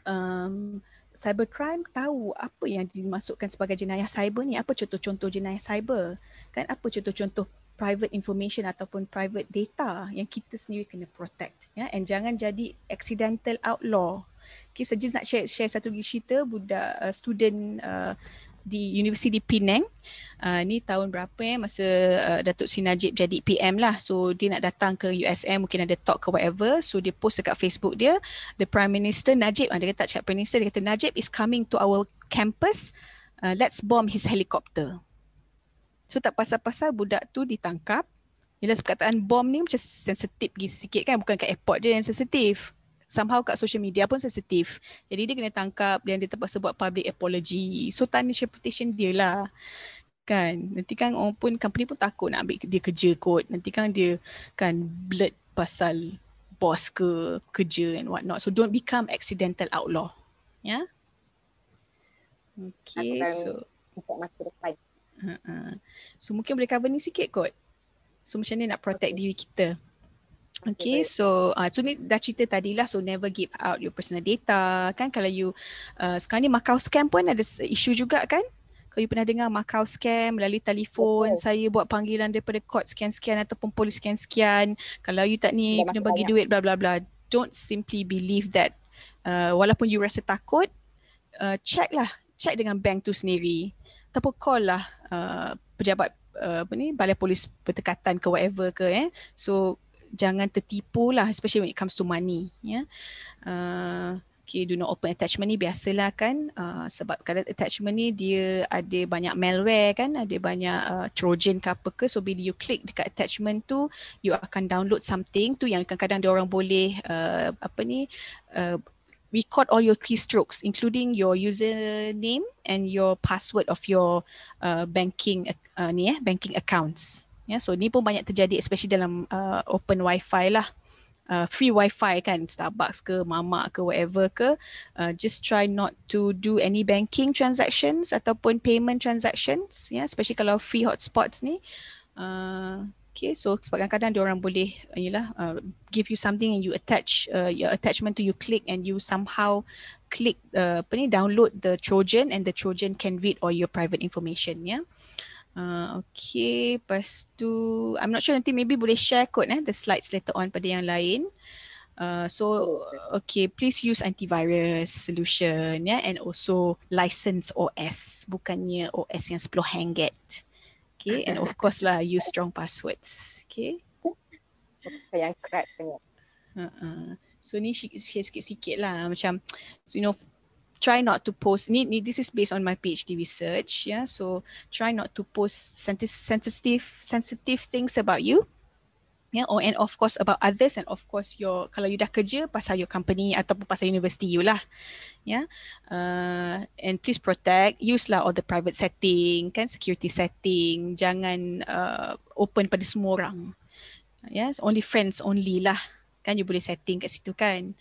Um, cybercrime tahu apa yang dimasukkan sebagai jenayah cyber ni? Apa contoh-contoh jenayah cyber? Kan apa contoh-contoh private information ataupun private data yang kita sendiri kena protect ya? And jangan jadi accidental outlaw. Okay so nak share share satu cerita. Budak uh, student uh, di Universiti Penang. Uh, ni tahun berapa eh masa uh, Datuk Sri Najib jadi PM lah. So dia nak datang ke USM mungkin ada talk ke whatever. So dia post dekat Facebook dia. The Prime Minister Najib, uh, dia kata cakap Prime Minister, dia kata Najib is coming to our campus. Uh, let's bomb his helicopter. So tak pasal-pasal budak tu ditangkap. Yelah perkataan bom ni macam sensitif sikit kan. Bukan kat airport je yang sensitif somehow kat social media pun sensitif. Jadi dia kena tangkap dan dia terpaksa buat public apology. So tarnish reputation dia lah. Kan. Nanti kan orang pun company pun takut nak ambil dia kerja kot. Nanti kan dia kan blurt pasal bos ke kerja and what not. So don't become accidental outlaw. Ya. Yeah? Okay. So. Uh-uh. So mungkin boleh cover ni sikit kot. So macam ni nak protect okay. diri kita. Okay, so uh, so ni dah cerita tadi lah, so never give out your personal data kan? Kalau you uh, sekarang ni Macau scam pun ada isu juga kan? Kalau you pernah dengar Macau scam melalui telefon, oh. saya buat panggilan daripada court sekian-sekian ataupun polis sekian-sekian. Kalau you tak ni kena bagi duit bla bla bla. Don't simply believe that. Uh, walaupun you rasa takut uh, check lah, check dengan bank tu sendiri. Ataupun call lah uh, pejabat uh, apa ni balai polis berdekatan ke whatever ke eh. So jangan tertipu lah especially when it comes to money ya. Yeah. uh, okay do not open attachment ni biasalah kan. Uh, sebab kadang attachment ni dia ada banyak malware kan ada banyak uh, trojan ke apa ke. So bila you click dekat attachment tu you akan download something tu yang kadang-kadang dia orang boleh uh, apa ni uh, record all your keystrokes including your username and your password of your uh, banking uh, ni eh banking accounts Yeah, so ni pun banyak terjadi especially dalam uh, open wifi lah. Uh, free wifi kan Starbucks ke Mama ke whatever ke uh, just try not to do any banking transactions ataupun payment transactions ya yeah, especially kalau free hotspots ni uh, Okay, so sebab kadang-kadang dia orang boleh inilah uh, give you something and you attach uh, your attachment to you click and you somehow click uh, apa ni download the Trojan and the Trojan can read all your private information ya. Yeah? Uh, okay, lepas tu I'm not sure nanti maybe boleh share code eh the slides later on pada yang lain. Uh, so okay, please use antivirus solution ya yeah? and also license OS bukannya OS yang 10 hangget. Okay, and of course lah use strong passwords. Okay. Yang crack tengok. Uh-uh. So ni sikit-sikit lah macam so, you know try not to post ni, ni this is based on my PhD research yeah? So try not to post sensitive sensitive things about you yeah? Or and of course about others and of course your kalau you dah kerja pasal your company ataupun pasal university you lah yeah? Uh, and please protect use lah all the private setting kan? Security setting jangan uh, open pada semua orang yes only friends only lah kan? You boleh setting kat situ kan?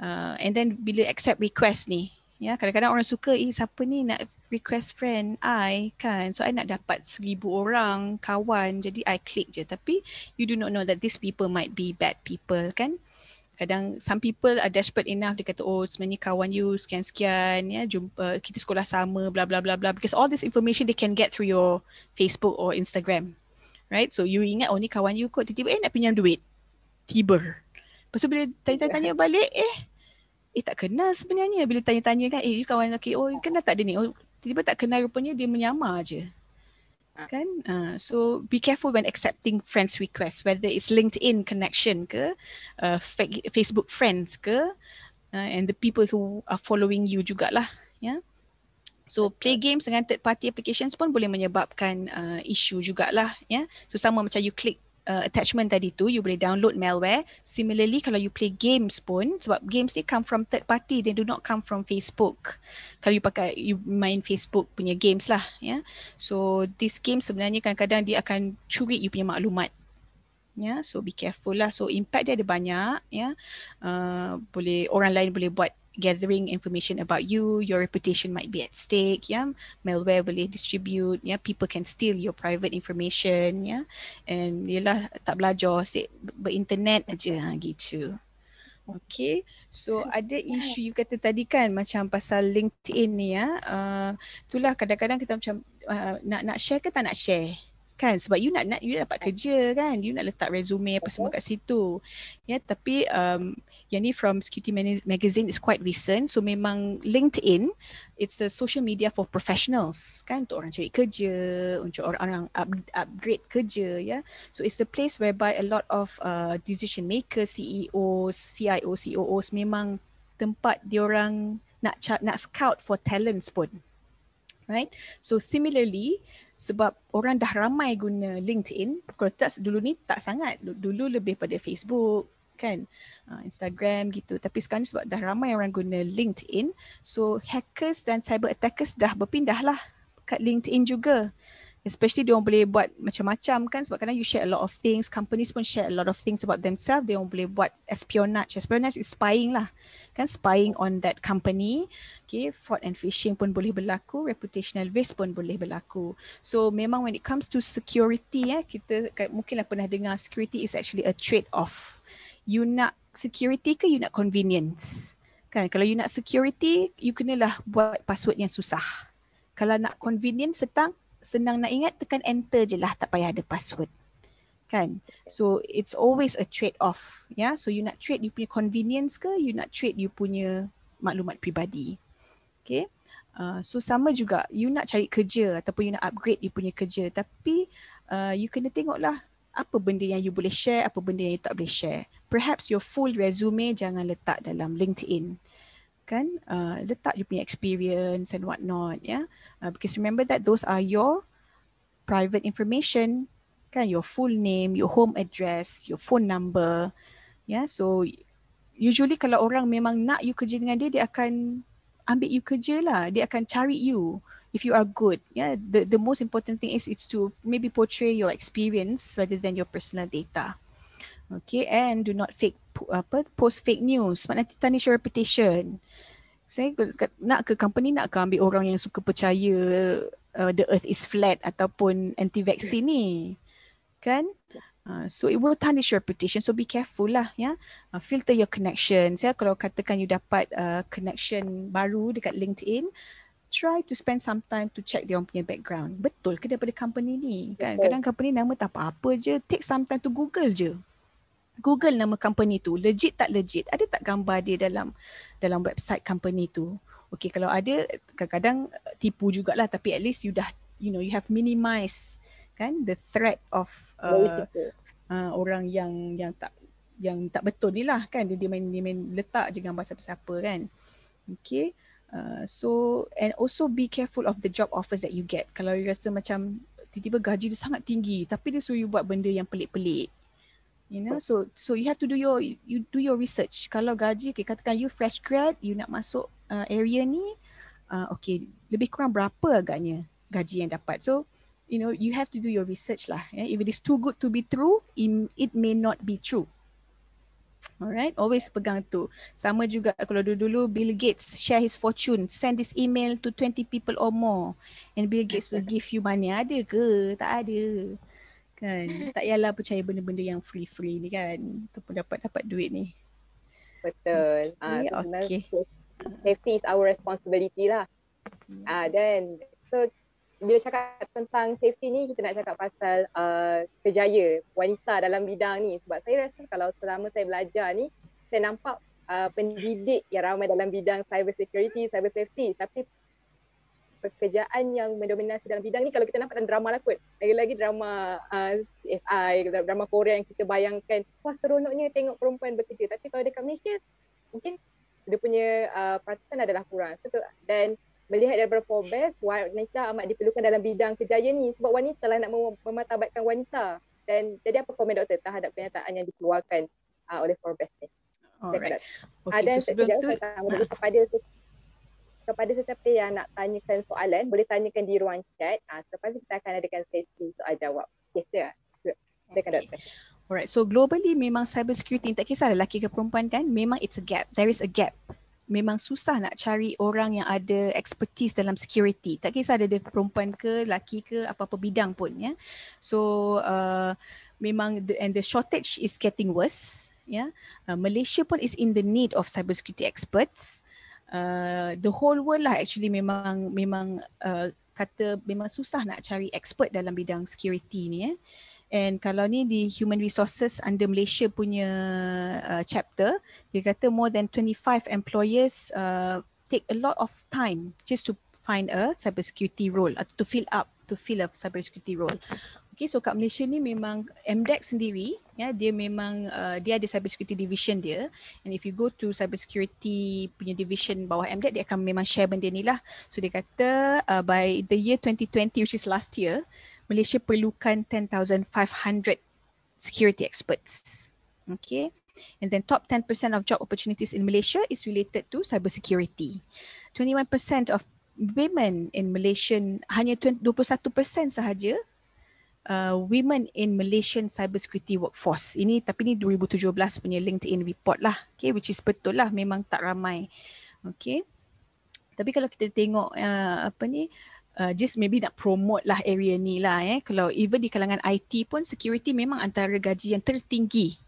Uh, and then bila accept request ni Ya, kadang-kadang orang suka, eh siapa ni nak request friend? I kan. So I nak dapat seribu orang kawan jadi I click je. Tapi you do not know that these people might be bad people kan? Kadang some people are desperate enough dia kata oh sebenarnya kawan you sekian-sekian ya jumpa kita sekolah sama bla bla bla bla. Because all this information they can get through your Facebook or Instagram right? So you ingat oh ni kawan you kot. Tiba-tiba eh nak pinjam duit. Tiba. Lepas tu bila tanya-tanya balik eh eh tak kenal sebenarnya. Bila tanya-tanya kan eh you kawan? Okay oh kenal tak dia ni? Oh tiba-tiba tak kenal rupanya dia menyamar je. Kan? Uh, so be careful when accepting friends request whether it's LinkedIn connection ke uh, Facebook friends ke uh, and the people who are following you jugalah ya. Yeah? so play games dengan third party applications pun boleh menyebabkan uh, issue jugalah ya. Yeah? so sama macam you click uh, attachment tadi tu you boleh download malware similarly kalau you play games pun sebab games ni come from third party they do not come from Facebook kalau you pakai you main Facebook punya games lah ya yeah. so this game sebenarnya kadang-kadang dia akan curi you punya maklumat ya yeah. so be careful lah so impact dia ada banyak ya yeah. uh, boleh orang lain boleh buat gathering information about you, your reputation might be at stake, yeah. Malware boleh distribute, yeah. People can steal your private information, yeah. And yelah tak belajar, asyik berinternet aja ha, gitu. Okay, so ada isu you kata tadi kan macam pasal LinkedIn ni ya. Uh, itulah kadang-kadang kita macam uh, nak nak share ke tak nak share kan sebab you nak nak you dapat kerja kan you nak letak resume apa semua kat situ ya tapi um, yang ni from Security Magazine is quite recent. So memang LinkedIn, it's a social media for professionals kan untuk orang cari kerja, untuk orang-orang up, upgrade kerja. Yeah? So it's the place whereby a lot of uh, decision makers, CEOs, CIO, COOs memang tempat diorang nak nak scout for talents pun. Right? So similarly, sebab orang dah ramai guna LinkedIn, kalau tak dulu ni tak sangat. Dulu lebih pada Facebook, kan? Uh, Instagram gitu. Tapi sekarang ni sebab dah ramai orang guna LinkedIn so hackers dan cyber attackers dah berpindah lah kat LinkedIn juga. Especially dia orang boleh buat macam-macam kan? Sebab kadang you share a lot of things companies pun share a lot of things about themselves. Dia orang boleh buat espionage. Espionage is spying lah kan? Spying on that company. Okay fraud and phishing pun boleh berlaku. Reputational risk pun boleh berlaku. So memang when it comes to security eh kita mungkinlah pernah dengar security is actually a trade off you nak security ke you nak convenience? Kan kalau you nak security you kenalah buat password yang susah. Kalau nak convenience setang senang nak ingat tekan enter je lah tak payah ada password. Kan so it's always a trade off ya. Yeah? so you nak trade you punya convenience ke you nak trade you punya maklumat peribadi. Okay? Uh, so sama juga you nak cari kerja ataupun you nak upgrade you punya kerja tapi uh, you kena tengoklah apa benda yang you boleh share, apa benda yang you tak boleh share. Perhaps your full resume jangan letak dalam LinkedIn. Kan? Uh, letak you punya experience and what not. Yeah? Uh, because remember that those are your private information. Kan? Your full name, your home address, your phone number. Yeah? So usually kalau orang memang nak you kerja dengan dia, dia akan ambil you kerja lah. Dia akan cari you if you are good yeah the the most important thing is it's to maybe portray your experience rather than your personal data okay and do not fake apa post fake news nanti tarnish your reputation saya nak ke company nak ke ambil orang yang suka percaya uh, the earth is flat ataupun anti vaksin ni kan Uh, so it will tarnish your reputation. So be careful lah ya. Uh, filter your connections ya. Kalau katakan you dapat uh, connection baru dekat LinkedIn, try to spend some time to check dia punya background. Betul ke daripada company ni? Kan kadang company nama tak apa-apa je. Take some time to Google je. Google nama company tu legit tak legit? Ada tak gambar dia dalam dalam website company tu? Okay kalau ada kadang-kadang tipu jugalah tapi at least you dah you know you have minimize kan the threat of uh, uh, orang yang yang tak yang tak betul ni lah kan dia, dia main dia main letak je gambar siapa-siapa kan okay uh, so and also be careful of the job offers that you get kalau you rasa macam tiba-tiba gaji dia sangat tinggi tapi dia suruh you buat benda yang pelik-pelik you know so so you have to do your you do your research. Kalau gaji okay, katakan you fresh grad you nak masuk uh, area ni uh, okay lebih kurang berapa agaknya gaji yang dapat? So you know you have to do your research lah yeah? if it is too good to be true it may not be true. Alright always pegang tu. Sama juga kalau dulu-dulu Bill Gates share his fortune send this email to 20 people or more and Bill Gates will give you money. Ada ke? Tak ada kan? Tak yalah percaya benda-benda yang free-free ni kan? Ataupun dapat dapat duit ni. Betul. Okay, uh, okay. safety is our responsibility lah. Ah yes. uh, then so bila cakap tentang safety ni kita nak cakap pasal uh, kejaya wanita dalam bidang ni. Sebab saya rasa kalau selama saya belajar ni saya nampak uh, pendidik yang ramai dalam bidang cyber security, cyber safety. Tapi pekerjaan yang mendominasi dalam bidang ni kalau kita nampak dalam drama lah kot lagi-lagi drama uh, CSI, drama Korea yang kita bayangkan wah seronoknya tengok perempuan bekerja tapi kalau dekat Malaysia mungkin dia punya uh, peraturan adalah kurang dan melihat daripada Forbes, wanita amat diperlukan dalam bidang kejayaan ni sebab wanita lah nak mematabatkan wanita. Dan jadi apa komen doktor terhadap pernyataan yang dikeluarkan uh, oleh Forbes ni? Alright. Okay, dan so sebelum tu, uh. kepada kepada sesiapa yang nak tanyakan soalan, boleh tanyakan di ruang chat. Uh, selepas kita akan adakan sesi soal jawab. Yes, ya. Silakan doktor. Alright, so globally memang cyber security tak kisah lelaki ke perempuan kan, memang it's a gap. There is a gap memang susah nak cari orang yang ada expertise dalam security. Tak kisah ada perempuan ke, lelaki ke, apa-apa bidang pun ya. So uh, memang the, and the shortage is getting worse. Ya, uh, Malaysia pun is in the need of cybersecurity experts. Uh, the whole world lah actually memang memang uh, kata memang susah nak cari expert dalam bidang security ni ya. And kalau ni di human resources under Malaysia punya uh, chapter, dia kata more than 25 employers uh, take a lot of time just to find a cybersecurity role atau to fill up to fill a cybersecurity role. Okay, so kat Malaysia ni memang MDEC sendiri, ya, dia memang uh, dia ada cybersecurity division dia. And if you go to cybersecurity punya division bawah MDEC, dia akan memang share benda ni lah. So dia kata uh, by the year 2020, which is last year, Malaysia perlukan 10,500 security experts. Okay. And then top 10% of job opportunities in Malaysia is related to cyber security. 21% of women in Malaysian, hanya 21% sahaja uh, women in Malaysian cyber security workforce. Ini tapi ni 2017 punya LinkedIn report lah. Okay, which is betul lah memang tak ramai. Okay. Tapi kalau kita tengok uh, apa ni, uh, just maybe nak promote lah area ni lah eh. Kalau even di kalangan IT pun security memang antara gaji yang tertinggi.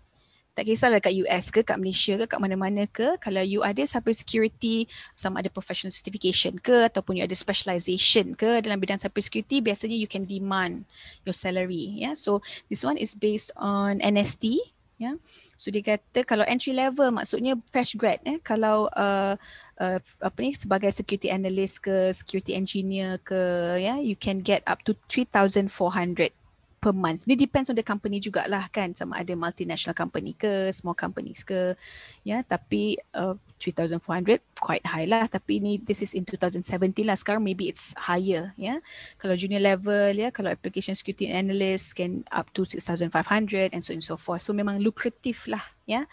Tak kisahlah kat US ke, kat Malaysia ke, kat mana-mana ke. Kalau you ada cyber security, sama ada professional certification ke ataupun you ada specialization ke dalam bidang cyber security, biasanya you can demand your salary. Yeah? So this one is based on NST. Yeah? So dia kata kalau entry level maksudnya fresh grad. Eh? Kalau uh, uh, apa ni sebagai security analyst ke security engineer ke ya yeah, you can get up to 3400 per month. Ni depends on the company jugalah kan? Sama ada multinational company ke small companies ke. Ya yeah, tapi uh, 3400 quite high lah. Tapi ni this is in 2017 lah. Sekarang maybe it's higher ya. Yeah. kalau junior level ya yeah, kalau application security analyst can up to 6500 and so on so forth. So memang lucrative lah ya. Yeah,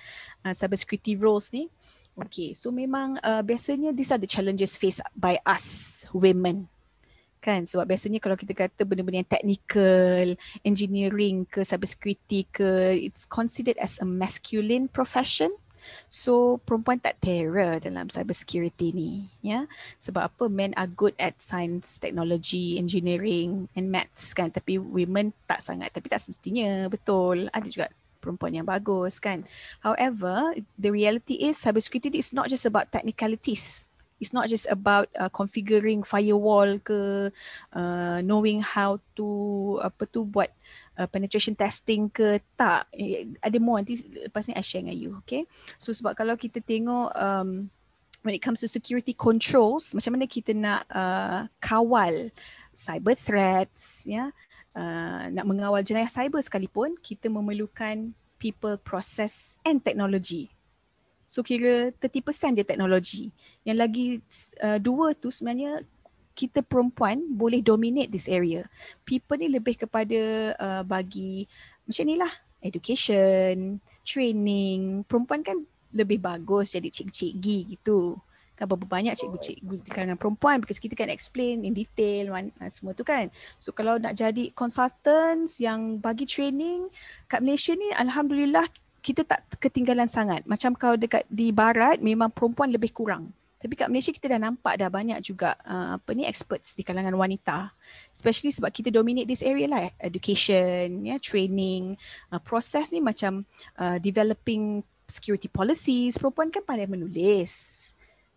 uh, cyber security roles ni. Okay, so memang uh, biasanya these are the challenges faced by us women. Kan? Sebab biasanya kalau kita kata benda-benda yang technical, engineering ke cyber security ke, it's considered as a masculine profession. So perempuan tak terror dalam cyber security ni. Ya. Sebab apa men are good at science, technology, engineering and maths kan. Tapi women tak sangat. Tapi tak semestinya betul. Ada juga perempuan yang bagus kan. However, the reality is cyber security is not just about technicalities. It's not just about uh, configuring firewall ke uh, knowing how to apa tu buat uh, penetration testing ke tak. Eh, ada more. Nanti lepas ni I share dengan you okay? So sebab kalau kita tengok um, when it comes to security controls macam mana kita nak uh, kawal cyber threats ya? Uh, nak mengawal jenayah cyber sekalipun kita memerlukan people process and technology. So kira 30% je teknologi. Yang lagi uh, dua tu sebenarnya kita perempuan boleh dominate this area. People ni lebih kepada uh, bagi macam ni lah. Education, training. Perempuan kan lebih bagus jadi cikgu-cikgu gitu. Kan berapa banyak cikgu-cikgu di kalangan perempuan because kita kan explain in detail man, uh, semua tu kan. So kalau nak jadi consultants yang bagi training kat Malaysia ni Alhamdulillah kita tak ketinggalan sangat. Macam kalau dekat di barat memang perempuan lebih kurang. Tapi kat Malaysia kita dah nampak dah banyak juga uh, apa ni experts di kalangan wanita. Especially sebab kita dominate this area lah. Education, ya, yeah, training, uh, proses ni macam uh, developing security policies. Perempuan kan pandai menulis.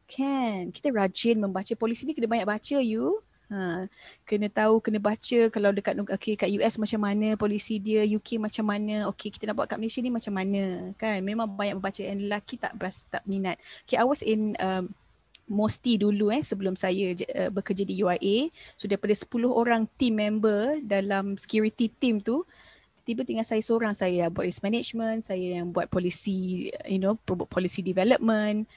Kan? Kita rajin membaca polisi ni kena banyak baca you. Ha, kena tahu, kena baca kalau dekat okay, kat US macam mana polisi dia, UK macam mana, okay kita nak buat kat Malaysia ni macam mana kan. Memang banyak membaca and lelaki tak tak minat. Okay, I was in um, Mosti dulu eh sebelum saya uh, bekerja di UIA. So daripada 10 orang team member dalam security team tu, tiba tinggal saya seorang saya buat risk management, saya yang buat policy, you know, policy development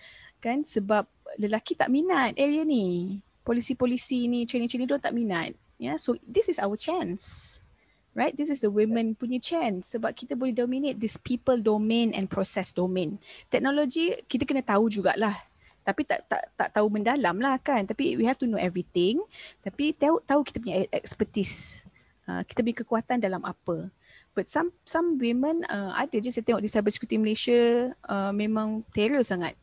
kan sebab lelaki tak minat area ni polisi-polisi ni training-training tu tak minat. Yeah, so this is our chance. Right? This is the women punya chance sebab kita boleh dominate this people domain and process domain. Teknologi kita kena tahu jugalah. Tapi tak tak tak tahu mendalam lah kan. Tapi we have to know everything. Tapi tahu tahu kita punya expertise. Uh, kita punya kekuatan dalam apa. But some some women uh, ada je saya tengok di cyber security Malaysia uh, memang terror sangat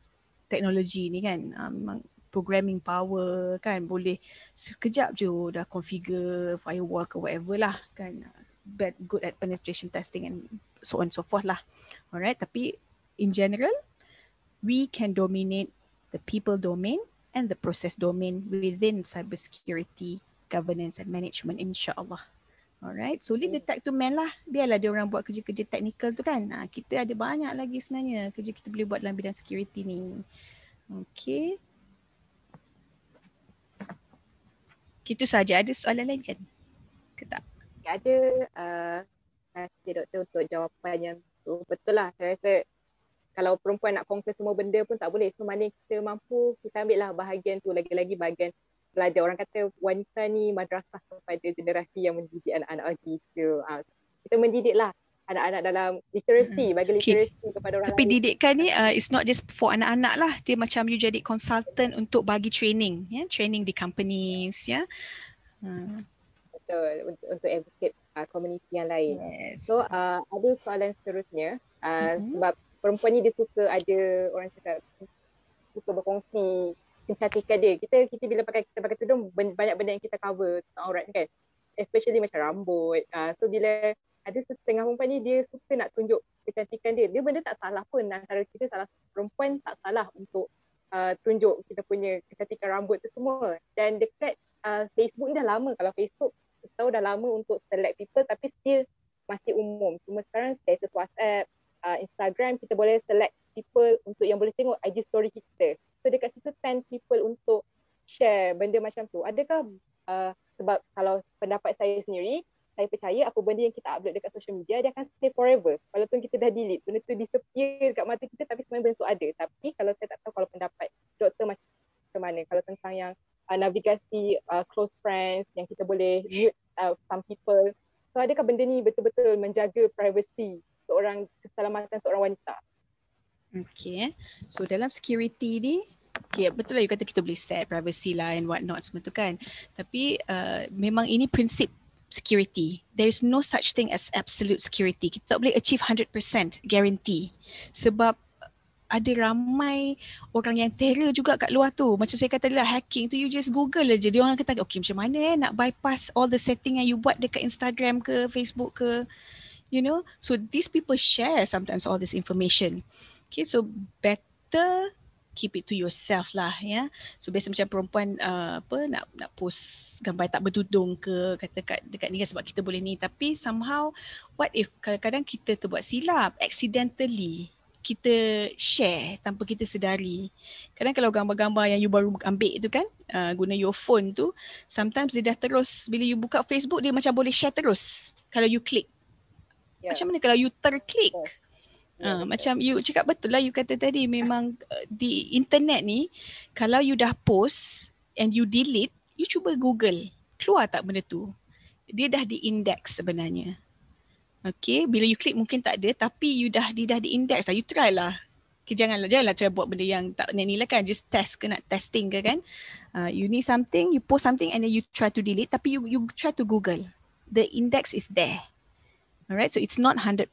teknologi ni kan. Uh, memang programming power kan boleh sekejap je dah configure firewall ke whatever lah kan but good at penetration testing and so on so forth lah alright tapi in general we can dominate the people domain and the process domain within cybersecurity governance and management insyaallah Alright, so leave the tech to men lah. Biarlah dia orang buat kerja-kerja technical tu kan. Ha, kita ada banyak lagi sebenarnya kerja kita boleh buat dalam bidang security ni. Okay. Itu saja. Ada soalan lain kan? Ke tak? Ada. Uh, kasih doktor untuk jawapan yang tu. Betul lah. Saya rasa kalau perempuan nak conquer semua benda pun tak boleh. So mana kita mampu, kita ambil lah bahagian tu. Lagi-lagi bahagian belajar. Orang kata wanita ni madrasah kepada generasi yang mendidik anak-anak lagi. So, uh, kita mendidik lah anak-anak dalam literacy, bagi literacy okay. kepada orang Tapi lain. Tapi didikan ni uh, it's not just for anak-anak lah. Dia macam you jadi consultant untuk bagi training. Ya? Yeah? Training di companies. Ya? Yeah? Uh. Betul. Untuk, untuk advocate uh, community yang lain. Yes. So uh, ada soalan seterusnya. Uh, mm-hmm. Sebab perempuan ni dia suka ada orang cakap suka berkongsi kecantikan dia. Kita kita bila pakai kita pakai tudung banyak benda yang kita cover tentang aurat kan. Especially macam rambut. Uh, so bila ada setengah perempuan ni dia suka nak tunjuk kecantikan dia. Dia benda tak salah pun antara kita salah perempuan tak salah untuk uh, tunjuk kita punya kecantikan rambut tu semua. Dan dekat uh, Facebook ni dah lama kalau Facebook tahu dah lama untuk select people tapi still masih umum. Cuma sekarang status WhatsApp, uh, Instagram kita boleh select people untuk yang boleh tengok IG story kita. So dekat situ 10 people untuk share benda macam tu. Adakah uh, sebab kalau pendapat saya sendiri saya percaya apa benda yang kita upload dekat social media dia akan stay forever. Walaupun kita dah delete, benda tu disappear dekat mata kita tapi sebenarnya benda tu ada. Tapi kalau saya tak tahu kalau pendapat doktor macam mana kalau tentang yang uh, navigasi uh, close friends yang kita boleh mute uh, some people. So adakah benda ni betul-betul menjaga privacy seorang keselamatan seorang wanita? Okay. So dalam security ni Okay, betul lah you kata kita boleh set privacy lah and what not semua tu kan. Tapi uh, memang ini prinsip security. There is no such thing as absolute security. Kita tak boleh achieve 100% guarantee. Sebab ada ramai orang yang terror juga kat luar tu. Macam saya kata lah hacking tu you just google aja. Dia orang kata okay macam mana eh nak bypass all the setting yang you buat dekat Instagram ke Facebook ke. You know. So these people share sometimes all this information. Okay so better keep it to yourself lah ya. So biasa macam perempuan uh, apa nak nak post gambar tak bertudung ke kata kat dekat ni kan sebab kita boleh ni tapi somehow what if kadang-kadang kita terbuat silap accidentally kita share tanpa kita sedari. Kadang kalau gambar-gambar yang you baru ambil tu kan, uh, guna your phone tu, sometimes dia dah terus, bila you buka Facebook, dia macam boleh share terus kalau you klik. Yeah. Macam mana kalau you terklik? Yeah. Uh, macam you cakap betul lah you kata tadi memang uh, di internet ni kalau you dah post and you delete you cuba google keluar tak benda tu dia dah di index sebenarnya Okay, bila you klik mungkin tak ada tapi you dah di dah di index lah. You try lah. Okay, janganlah, janganlah try buat benda yang tak ni lah kan. Just test ke nak testing ke kan. Uh, you need something, you post something and then you try to delete tapi you you try to Google. The index is there. Alright, so it's not 100%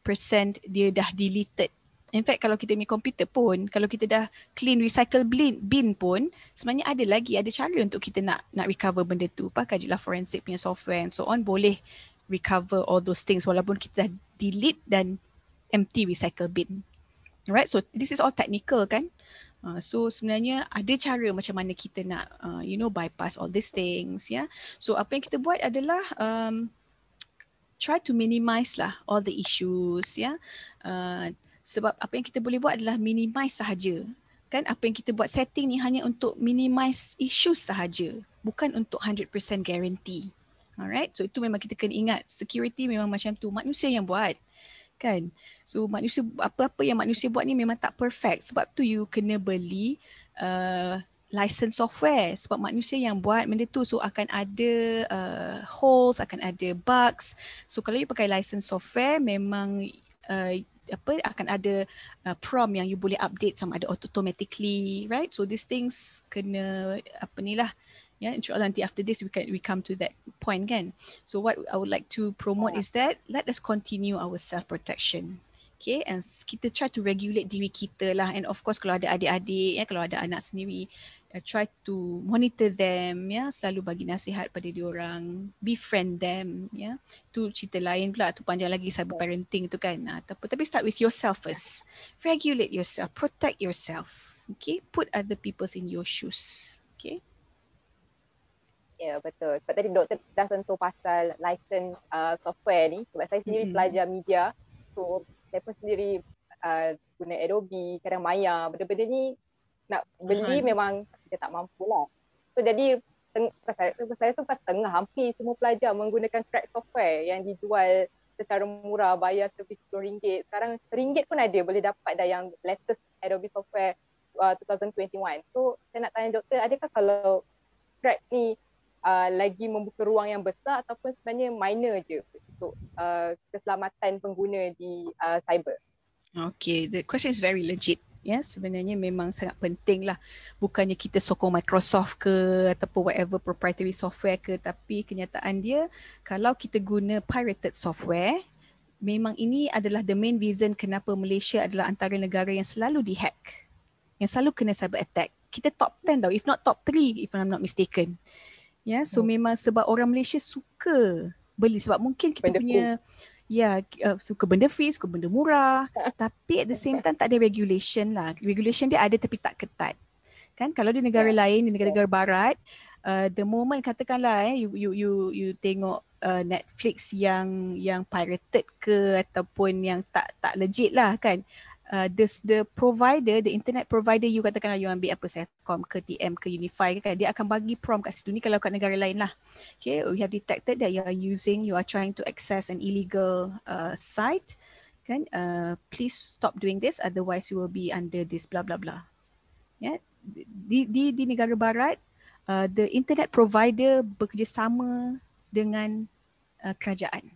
dia dah deleted. In fact, kalau kita punya komputer pun, kalau kita dah clean recycle bin, bin pun, sebenarnya ada lagi, ada cara untuk kita nak nak recover benda tu. Pakai je lah forensic punya software and so on. Boleh recover all those things walaupun kita dah delete dan empty recycle bin. Alright, so this is all technical kan? Uh, so sebenarnya ada cara macam mana kita nak uh, you know bypass all these things ya. Yeah? So apa yang kita buat adalah um, try to minimize lah all the issues ya. Uh, sebab apa yang kita boleh buat adalah minimize sahaja. Kan apa yang kita buat setting ni hanya untuk minimize issues sahaja, bukan untuk 100% guarantee. Alright, so itu memang kita kena ingat security memang macam tu manusia yang buat kan. So manusia apa-apa yang manusia buat ni memang tak perfect sebab tu you kena beli uh, license software sebab manusia yang buat benda tu. So akan ada uh, holes, akan ada bugs. So kalau you pakai license software memang uh, apa akan ada uh, prompt yang you boleh update sama ada automatically right? So these things kena apa ni lah. Yeah insyaallah nanti after this we can we come to that point kan? So what i would like to promote yeah. is that let us continue our self protection okay? And kita try to regulate diri kita lah. And of course kalau ada adik-adik ya kalau ada anak sendiri uh, try to monitor them ya selalu bagi nasihat pada diorang befriend them ya tu cerita lain pula tu panjang lagi cyber parenting tu kan nah, tapi tapi start with yourself first regulate yourself protect yourself okay put other people's in your shoes okay Ya yeah, betul. Sebab tadi doktor dah sentuh pasal license uh, software ni. Sebab saya sendiri mm-hmm. pelajar media. So saya pun sendiri uh, guna Adobe, kadang Maya. Benda-benda ni nak beli uh-huh. memang kita tak mampu lah. So jadi teng- saya, tu pas tengah hampir semua pelajar menggunakan crack software yang dijual secara murah bayar lebih RM10. Sekarang RM1 pun ada boleh dapat dah yang latest Adobe software uh, 2021. So saya nak tanya doktor adakah kalau crack ni uh, lagi membuka ruang yang besar ataupun sebenarnya minor je untuk uh, keselamatan pengguna di uh, cyber. Okay, the question is very legit. Yes, sebenarnya memang sangat penting lah. Bukannya kita sokong Microsoft ke ataupun whatever proprietary software ke tapi kenyataan dia kalau kita guna pirated software memang ini adalah the main reason kenapa Malaysia adalah antara negara yang selalu dihack. Yang selalu kena cyber attack. Kita top 10 tau, if not top 3 if I'm not mistaken. Ya, yeah, so hmm. memang sebab orang Malaysia suka beli sebab mungkin kita benda punya ya yeah, uh, suka benda free, suka benda murah, tapi at the same time tak ada regulation lah. Regulation dia ada tapi tak ketat. Kan kalau di negara yeah. lain, di negara-negara barat, uh, the moment katakanlah eh you you you you tengok uh, Netflix yang yang pirated ke ataupun yang tak tak legit lah kan uh, the the provider the internet provider you katakanlah you ambil apa Celcom ke TM ke Unify kan dia akan bagi prompt kat situ. Ni kalau kat negara lain lah. Okay we have detected that you are using you are trying to access an illegal uh, site. Kan? Uh, please stop doing this otherwise you will be under this blah blah blah. Yeah di di di negara barat uh, the internet provider bekerjasama dengan uh, kerajaan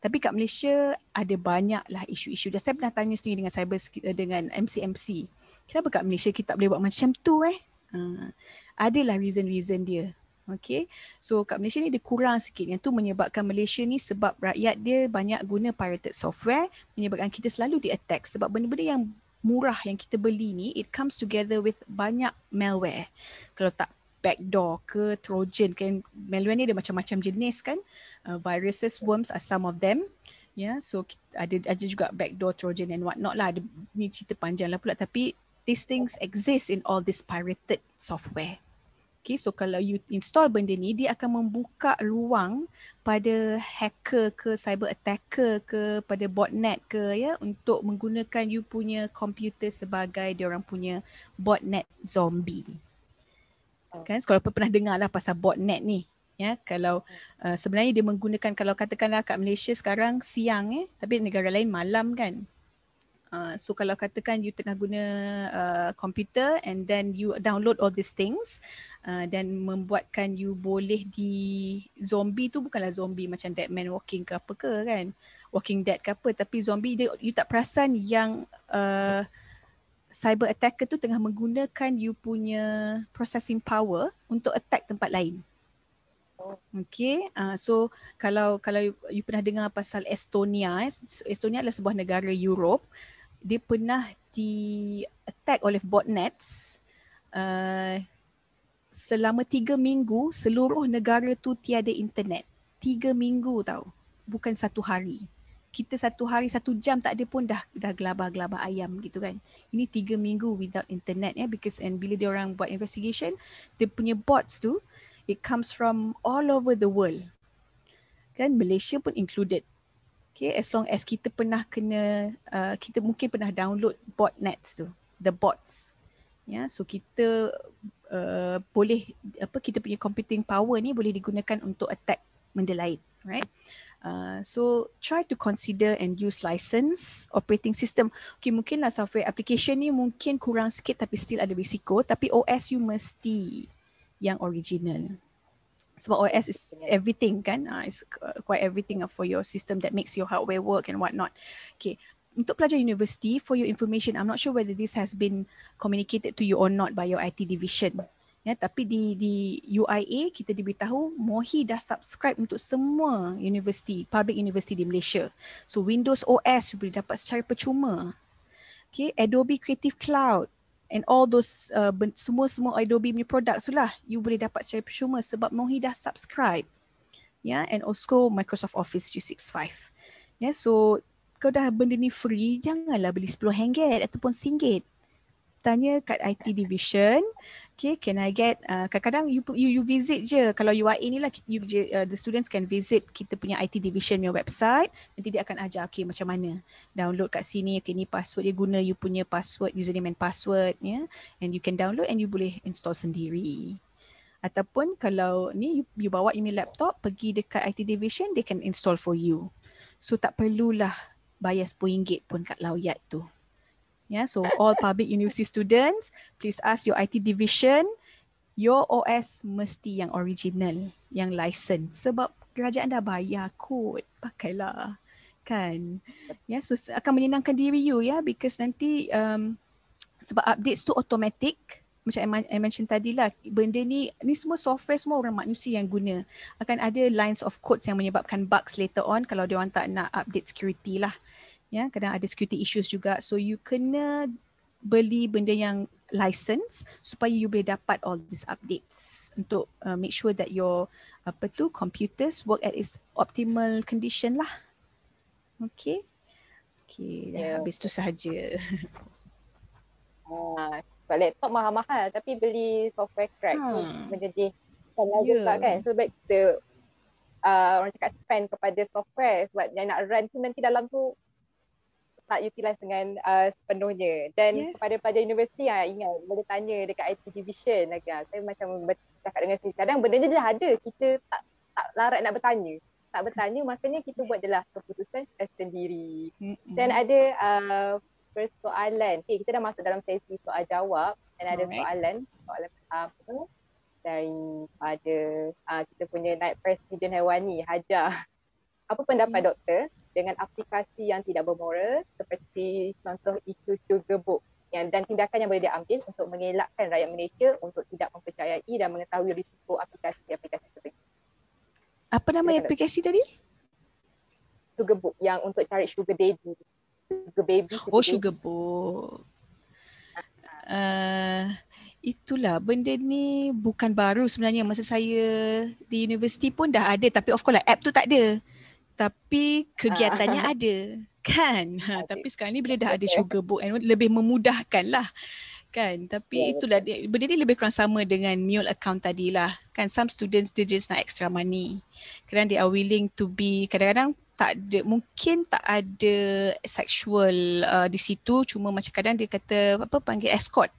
tapi kat Malaysia ada banyaklah isu-isu. Dan saya pernah tanya sendiri dengan cyber eh, dengan MCMC. Kenapa kat Malaysia kita tak boleh buat macam tu eh? Uh, adalah reason-reason dia. Okay. So kat Malaysia ni dia kurang sikit. Yang tu menyebabkan Malaysia ni sebab rakyat dia banyak guna pirated software. Menyebabkan kita selalu di attack. Sebab benda-benda yang murah yang kita beli ni it comes together with banyak malware. Kalau tak backdoor ke trojan ke malware ni ada macam-macam jenis kan. Uh, viruses, worms are some of them. Yeah, so ada ada juga backdoor trojan and what not lah. Ada, ni cerita panjang lah pula tapi these things exist in all this pirated software. Okay, so kalau you install benda ni, dia akan membuka ruang pada hacker ke cyber attacker ke pada botnet ke ya untuk menggunakan you punya komputer sebagai dia orang punya botnet zombie. Kan, kalau pernah dengar lah pasal botnet ni. Ya, kalau uh, sebenarnya dia menggunakan kalau katakanlah kat Malaysia sekarang siang eh, tapi negara lain malam kan. Uh, so kalau katakan you tengah guna uh, komputer and then you download all these things uh, dan membuatkan you boleh di zombie tu bukanlah zombie macam dead man walking ke apa ke kan walking dead ke apa tapi zombie dia you tak perasan yang uh, cyber attacker tu tengah menggunakan you punya processing power untuk attack tempat lain. Okay, uh, so kalau kalau you, you pernah dengar pasal Estonia, eh, Estonia adalah sebuah negara Europe dia pernah di attack oleh botnets uh, selama tiga minggu seluruh negara tu tiada internet. Tiga minggu tau. Bukan satu hari. Kita satu hari, satu jam tak ada pun dah dah gelabah-gelabah ayam gitu kan. Ini tiga minggu without internet ya. Because and bila dia orang buat investigation, dia punya bots tu, it comes from all over the world. Kan Malaysia pun included. Okay, as long as kita pernah kena, uh, kita mungkin pernah download botnets tu, the bots. Ya, yeah, so kita uh, boleh apa kita punya computing power ni boleh digunakan untuk attack benda lain, right? Uh, so try to consider and use license operating system. Okay, mungkinlah software application ni mungkin kurang sikit tapi still ada risiko. Tapi OS you mesti yang original sebab OS is everything kan uh, it's quite everything for your system that makes your hardware work and what not okay untuk pelajar universiti for your information I'm not sure whether this has been communicated to you or not by your IT division ya tapi di di UIA kita diberitahu Mohi dah subscribe untuk semua universiti public university di Malaysia so Windows OS boleh dapat secara percuma okay Adobe Creative Cloud and all those uh, semua semua Adobe punya products tu lah you boleh dapat secara percuma sebab Mohi dah subscribe ya yeah? and also Microsoft Office 365 ya yeah? so kau dah benda ni free janganlah beli 10 ringgit ataupun RM1 tanya kat IT division okay can I get uh, kadang-kadang you, you you visit je. Kalau you ni lah you, uh, the students can visit kita punya IT division your website. Nanti dia akan ajar okay macam mana? Download kat sini okay ni password dia guna you punya password username and password ya. Yeah? and you can download and you boleh install sendiri. Ataupun kalau ni you, you bawa ini laptop pergi dekat IT division they can install for you. So tak perlulah bayar RM10 pun kat lawyat tu Yeah, so all public university students, please ask your IT division, your OS mesti yang original, yang license. Sebab kerajaan dah bayar kod, pakailah. Kan? Yeah, so akan menyenangkan diri you ya, yeah, because nanti um, sebab updates tu automatic, macam I mention tadi lah, benda ni, ni semua software semua orang manusia yang guna. Akan ada lines of codes yang menyebabkan bugs later on kalau dia orang tak nak update security lah ya kadang ada security issues juga. So you kena beli benda yang license supaya you boleh dapat all these updates untuk uh, make sure that your apa tu computers work at its optimal condition lah. Okay? Okay dah yeah. habis tu sahaja. Ah sebab laptop mahal-mahal tapi beli software crack tu menjadi kalau yeah. kan. So baik kita uh, orang cakap spend kepada software sebab yang nak run tu nanti dalam tu tak utilize dengan uh, sepenuhnya dan yes. kepada pelajar universiti ah ingat boleh tanya dekat IT division lagi ah. saya macam bercakap dengan saya kadang benda ni dah ada kita tak tak larat nak bertanya tak bertanya makanya kita buat jelah keputusan sendiri mm-hmm. dan ada uh, persoalan okay, kita dah masuk dalam sesi soal jawab dan ada Alright. soalan soalan apa daripada uh, kita punya naik presiden hewani Hajar apa pendapat mm. doktor dengan aplikasi yang tidak bermoral seperti contoh isu sugar book yang dan tindakan yang boleh diambil untuk mengelakkan rakyat Malaysia untuk tidak mempercayai dan mengetahui risiko aplikasi-aplikasi tersebut. Apa nama Silakan aplikasi tadi? Sugar book yang untuk cari sugar daddy. Sugar baby. Sugar oh, sugar book. uh, itulah benda ni bukan baru sebenarnya masa saya di universiti pun dah ada tapi of course lah app tu tak ada tapi kegiatannya uh. ada. Kan? Ha, tapi sekarang ni bila dah ada sugar book and lebih memudahkan lah. Kan? Tapi yeah, itulah dia, benda ni lebih kurang sama dengan mule account tadi lah. Kan? Some students they just nak extra money. Kerana they are willing to be kadang-kadang tak ada mungkin tak ada sexual uh, di situ. Cuma macam kadang dia kata apa panggil escort.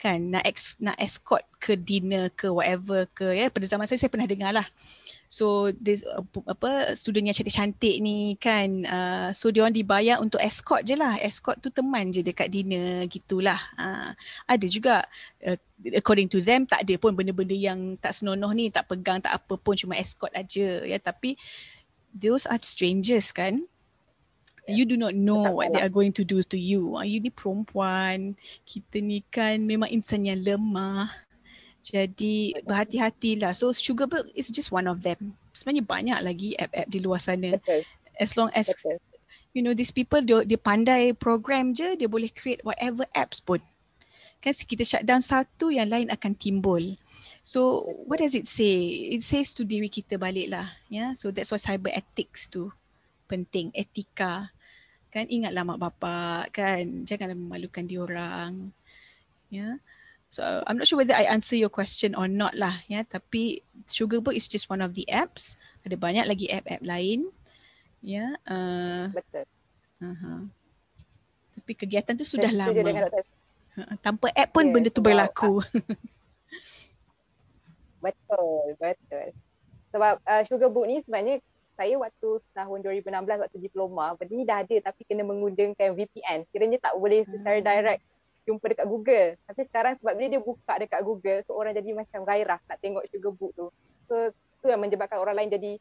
Kan? Nak ex, nak escort ke dinner ke whatever ke ya. Pada zaman saya saya pernah dengar lah so this uh, apa student yang cantik-cantik ni kan uh, so dia orang dibayar untuk escort je lah. Escort tu teman je dekat dinner gitulah. Uh, ada juga uh, according to them tak ada pun benda-benda yang tak senonoh ni tak pegang tak apa pun cuma escort aja ya. Tapi those are strangers kan. You do not know what they are going to do to you. Ah, you ni perempuan, kita ni kan memang insan yang lemah. Jadi berhati-hatilah. So Sugarbook is just one of them. Sebenarnya banyak lagi app-app di luar sana. As long as you know these people dia, dia pandai program je, dia boleh create whatever apps pun. Kan kita shutdown satu, yang lain akan timbul. So what does it say? It says to diri kita balik lah. Yeah? So that's why cyber ethics tu penting. Etika kan ingatlah mak bapak kan janganlah memalukan diorang ya yeah. So i'm not sure whether i answer your question or not lah ya. Yeah. tapi sugarbook is just one of the apps. Ada banyak lagi app-app lain ya. Yeah. uh, betul. Uh-huh. tapi kegiatan tu sudah lama. uh, tanpa app pun yeah, benda tu berlaku. betul betul. Sebab uh, sugarbook ni sebenarnya saya waktu tahun 2016 waktu diploma benda ni dah ada tapi kena menggunakan VPN kiranya tak boleh secara hmm. direct jumpa dekat Google. Tapi sekarang sebab bila dia buka dekat Google so orang jadi macam gairah nak tengok sugar book tu. So tu yang menyebabkan orang lain jadi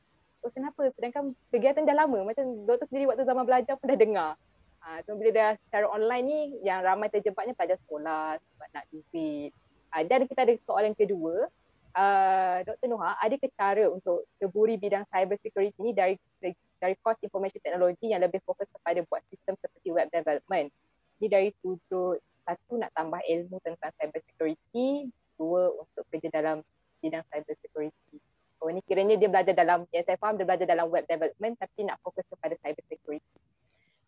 oh kenapa? Sedangkan kegiatan dah lama. Macam doktor sendiri waktu zaman belajar pun dah dengar. Ha, so bila dah secara online ni yang ramai terjebaknya pada sekolah sebab nak duit. Ha, dan kita ada soalan kedua. Uh, Dr. Noha, ada cara untuk ceburi bidang cyber security ni dari dari course information technology yang lebih fokus kepada buat sistem seperti web development. Ini dari sudut satu nak tambah ilmu tentang cyber security, dua untuk kerja dalam bidang cyber security. So ini kiranya dia belajar dalam, yang saya faham dia belajar dalam web development tapi nak fokus kepada cyber security.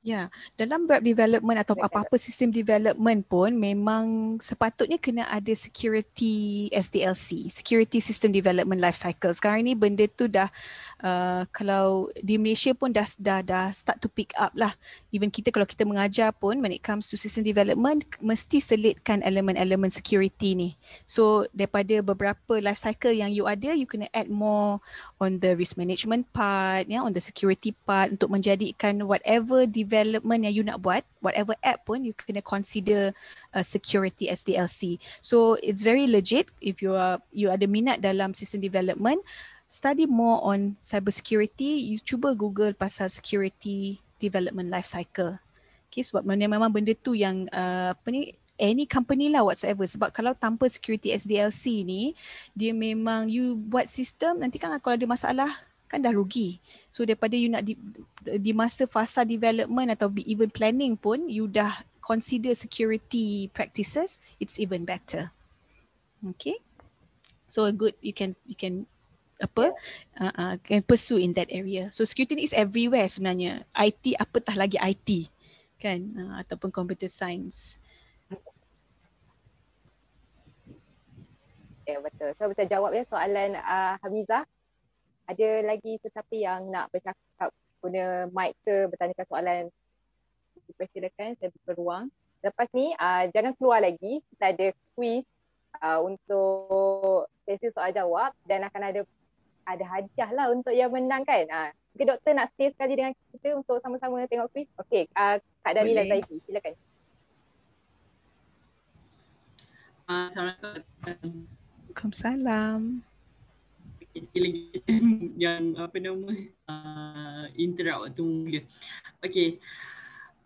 Ya, dalam web development atau apa-apa sistem development pun memang sepatutnya kena ada security SDLC, security system development life cycle. Sekarang ni benda tu dah uh, kalau di Malaysia pun dah, dah dah start to pick up lah. Even kita kalau kita mengajar pun when it comes to system development mesti selitkan elemen-elemen security ni. So daripada beberapa life cycle yang you ada, you kena add more on the risk management part, yeah, on the security part untuk menjadikan whatever development yang you nak buat, whatever app pun you kena consider uh, security SDLC. So it's very legit if you are you ada minat dalam system development, study more on cyber security, you cuba Google pasal security development life cycle. Okay, sebab memang benda tu yang uh, apa ni any company lah whatsoever. Sebab kalau tanpa security SDLC ni dia memang you buat sistem nanti kan kalau ada masalah kan dah rugi. So daripada you nak di, di masa fasa development atau even planning pun you dah consider security practices it's even better. Okay? So good you can you can apa uh, uh, can pursue in that area. So security is everywhere sebenarnya. IT apatah lagi IT kan? Uh, ataupun computer science Ya betul. So betul jawab ya soalan uh, Hamizah. Ada lagi tetapi yang nak bercakap guna mic ke bertanyakan soalan dipersilakan saya ruang. Lepas ni uh, jangan keluar lagi. Kita ada quiz uh, untuk sesi soal jawab dan akan ada ada hadiah lah untuk yang menang kan. Uh, okay, doktor nak stay sekali dengan kita untuk sama-sama tengok quiz. Okey, uh, Kak Dalila Zaidi silakan. Assalamualaikum. Waalaikumsalam. Lagi yang apa nama uh, interrupt waktu mula. Okay.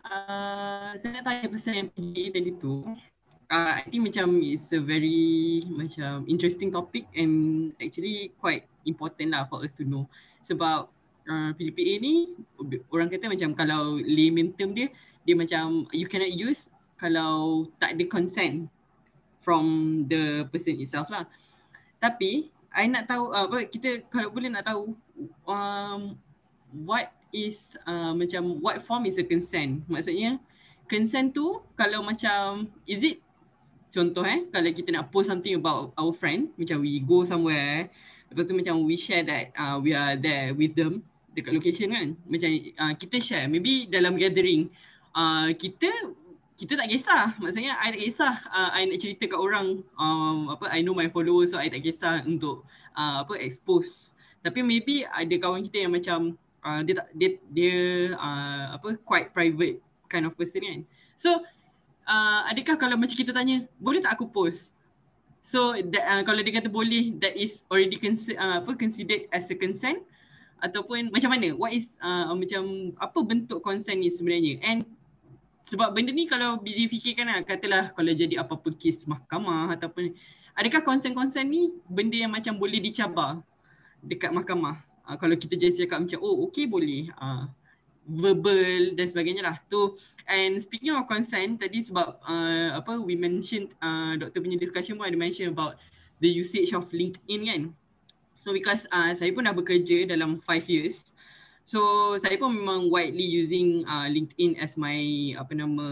Uh, saya nak tanya pasal yang PDA tadi tu. Uh, I think macam it's a very macam interesting topic and actually quite important lah for us to know. Sebab uh, PDPA ni orang kata macam kalau layman term dia, dia macam you cannot use kalau tak ada consent from the person itself lah. Tapi I nak tahu uh, apa kita kalau boleh nak tahu um, what is uh, macam what form is a consent. Maksudnya consent tu kalau macam is it contoh eh kalau kita nak post something about our friend macam we go somewhere lepas tu macam we share that uh, we are there with them dekat location kan macam uh, kita share maybe dalam gathering uh, kita kita tak kisah. Maksudnya I tak kisah uh, I nak cerita kat orang. Um, apa I know my followers so I tak kisah untuk uh, apa expose. Tapi maybe ada kawan kita yang macam uh, dia tak dia dia uh, apa quite private kind of person kan. So uh, adakah kalau macam kita tanya boleh tak aku post? So that, uh, kalau dia kata boleh that is already consider uh, apa considered as a consent. Ataupun macam mana? What is uh, macam apa bentuk consent ni sebenarnya? And sebab benda ni kalau difikirkan lah, katalah kalau jadi apa-apa kes mahkamah ataupun adakah konsen-konsen ni benda yang macam boleh dicabar dekat mahkamah? Uh, kalau kita jadi cakap macam oh okey boleh. Uh, verbal dan sebagainya lah. Tu and speaking of consent tadi sebab uh, apa we mentioned uh, doktor punya discussion pun ada mention about the usage of LinkedIn kan? So because uh, saya pun dah bekerja dalam 5 years So saya pun memang widely using uh, LinkedIn as my apa nama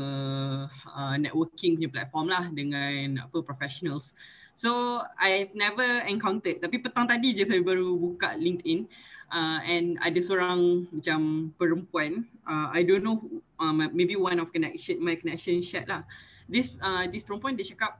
uh, networking punya platform lah dengan apa professionals. So I've never encountered tapi petang tadi je saya baru buka LinkedIn uh, and ada seorang macam perempuan uh, I don't know uh, maybe one of connection my connection chat lah. This uh, this perempuan dia cakap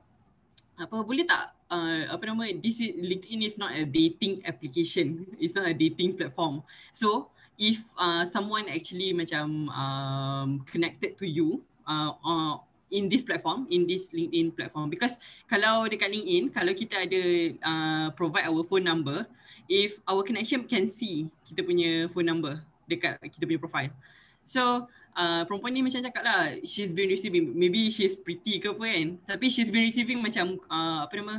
apa boleh tak uh, apa nama this is, LinkedIn is not a dating application. It's not a dating platform. So if uh, someone actually macam um, connected to you uh, uh, in this platform, in this LinkedIn platform. Because kalau dekat LinkedIn, kalau kita ada uh, provide our phone number, if our connection can see kita punya phone number dekat kita punya profile. So uh, perempuan ni macam cakap lah, she's been receiving, maybe she's pretty ke apa kan, tapi she's been receiving macam uh, apa nama,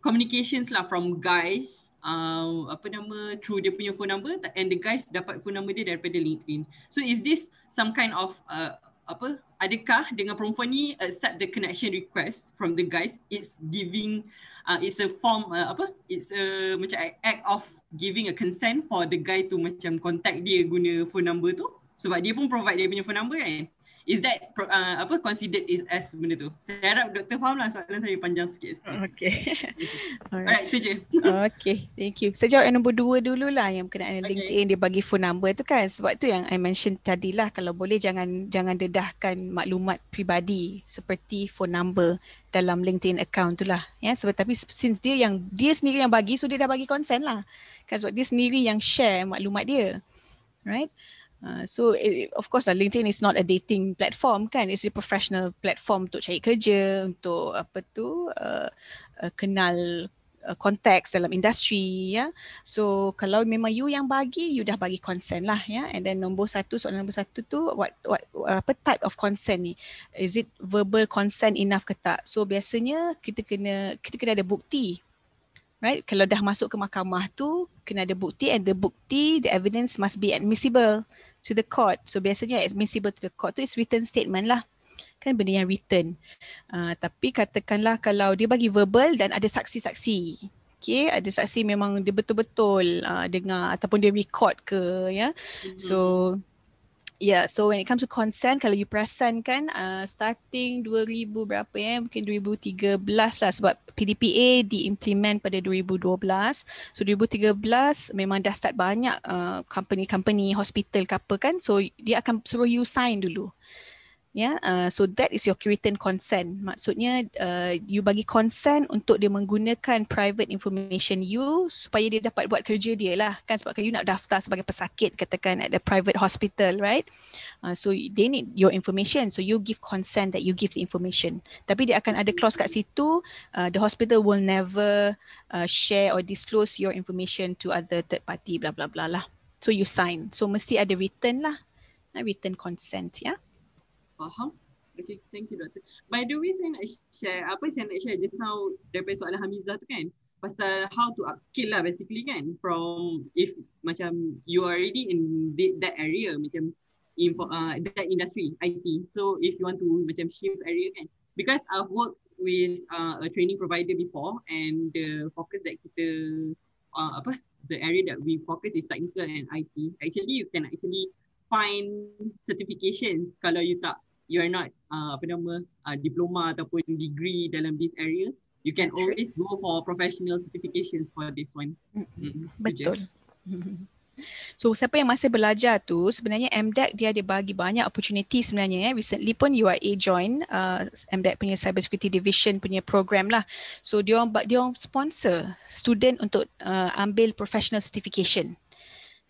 communications lah from guys uh, apa nama through dia punya phone number and the guys dapat phone number dia daripada LinkedIn. So is this some kind of uh, apa adakah dengan perempuan ni accept the connection request from the guys? It's giving uh, it's a form uh, apa it's a macam act of giving a consent for the guy to macam contact dia guna phone number tu. Sebab dia pun provide dia punya phone number kan is that uh, apa considered is as benda tu? Saya harap doktor faham lah soalan saya panjang sikit. Okay. Alright. Saja okay thank you. Saya jawab yang nombor dua dulu lah yang berkenaan okay. LinkedIn dia bagi phone number tu kan. Sebab tu yang I mention tadi lah kalau boleh jangan jangan dedahkan maklumat pribadi seperti phone number dalam LinkedIn account tu lah. Ya sebab tapi since dia yang dia sendiri yang bagi so dia dah bagi consent lah. Kan sebab dia sendiri yang share maklumat dia. Right Uh, so it, of course lah LinkedIn is not a dating platform kan. It's a professional platform untuk cari kerja untuk apa tu uh, uh, kenal uh, konteks dalam industri ya. So kalau memang you yang bagi you dah bagi consent lah ya. And then nombor satu soalan nombor satu tu what what apa type of consent ni? Is it verbal consent enough ke tak? So biasanya kita kena kita kena ada bukti right? Kalau dah masuk ke mahkamah tu kena ada bukti and the bukti the evidence must be admissible to the court. So biasanya admissible to the court tu is written statement lah. Kan benda yang written. Uh, tapi katakanlah kalau dia bagi verbal dan ada saksi-saksi. Okay, ada saksi memang dia betul-betul uh, dengar ataupun dia record ke ya. Mm-hmm. So Yeah, so when it comes to consent, kalau you perasan kan, uh, starting 2000 berapa ya, mungkin 2013 lah sebab PDPA diimplement pada 2012. So 2013 memang dah start banyak uh, company-company, hospital ke apa kan, so dia akan suruh you sign dulu ya yeah, uh, so that is your written consent. Maksudnya uh, you bagi consent untuk dia menggunakan private information you supaya dia dapat buat kerja dia lah. Kan sebab you nak daftar sebagai pesakit katakan at the private hospital right? Uh, so they need your information. So you give consent that you give the information. Tapi dia akan ada clause kat situ uh, the hospital will never uh, share or disclose your information to other third party blah blah blah lah. So you sign. So mesti ada written lah. Written consent ya. yeah? Faham? Okay, thank you doctor. By the way, saya nak share, apa saya nak share just now daripada soalan Hamizah tu kan, pasal how to upskill lah basically kan, from if macam you already in that area, macam in uh, that industry, IT. So if you want to macam shift area kan, because I've worked with uh, a training provider before and the focus that kita uh, apa the area that we focus is technical and IT. Actually you can actually find certifications kalau you tak you are not uh, apa nama uh, diploma ataupun degree dalam this area you can always go for professional certifications for this one. Mm-hmm. Betul. So siapa yang masih belajar tu sebenarnya MDEC dia ada bagi banyak opportunity sebenarnya ya. Recently pun UIA join uh, MDEC punya cyber security division punya program lah. So dia orang dia orang sponsor student untuk uh, ambil professional certification.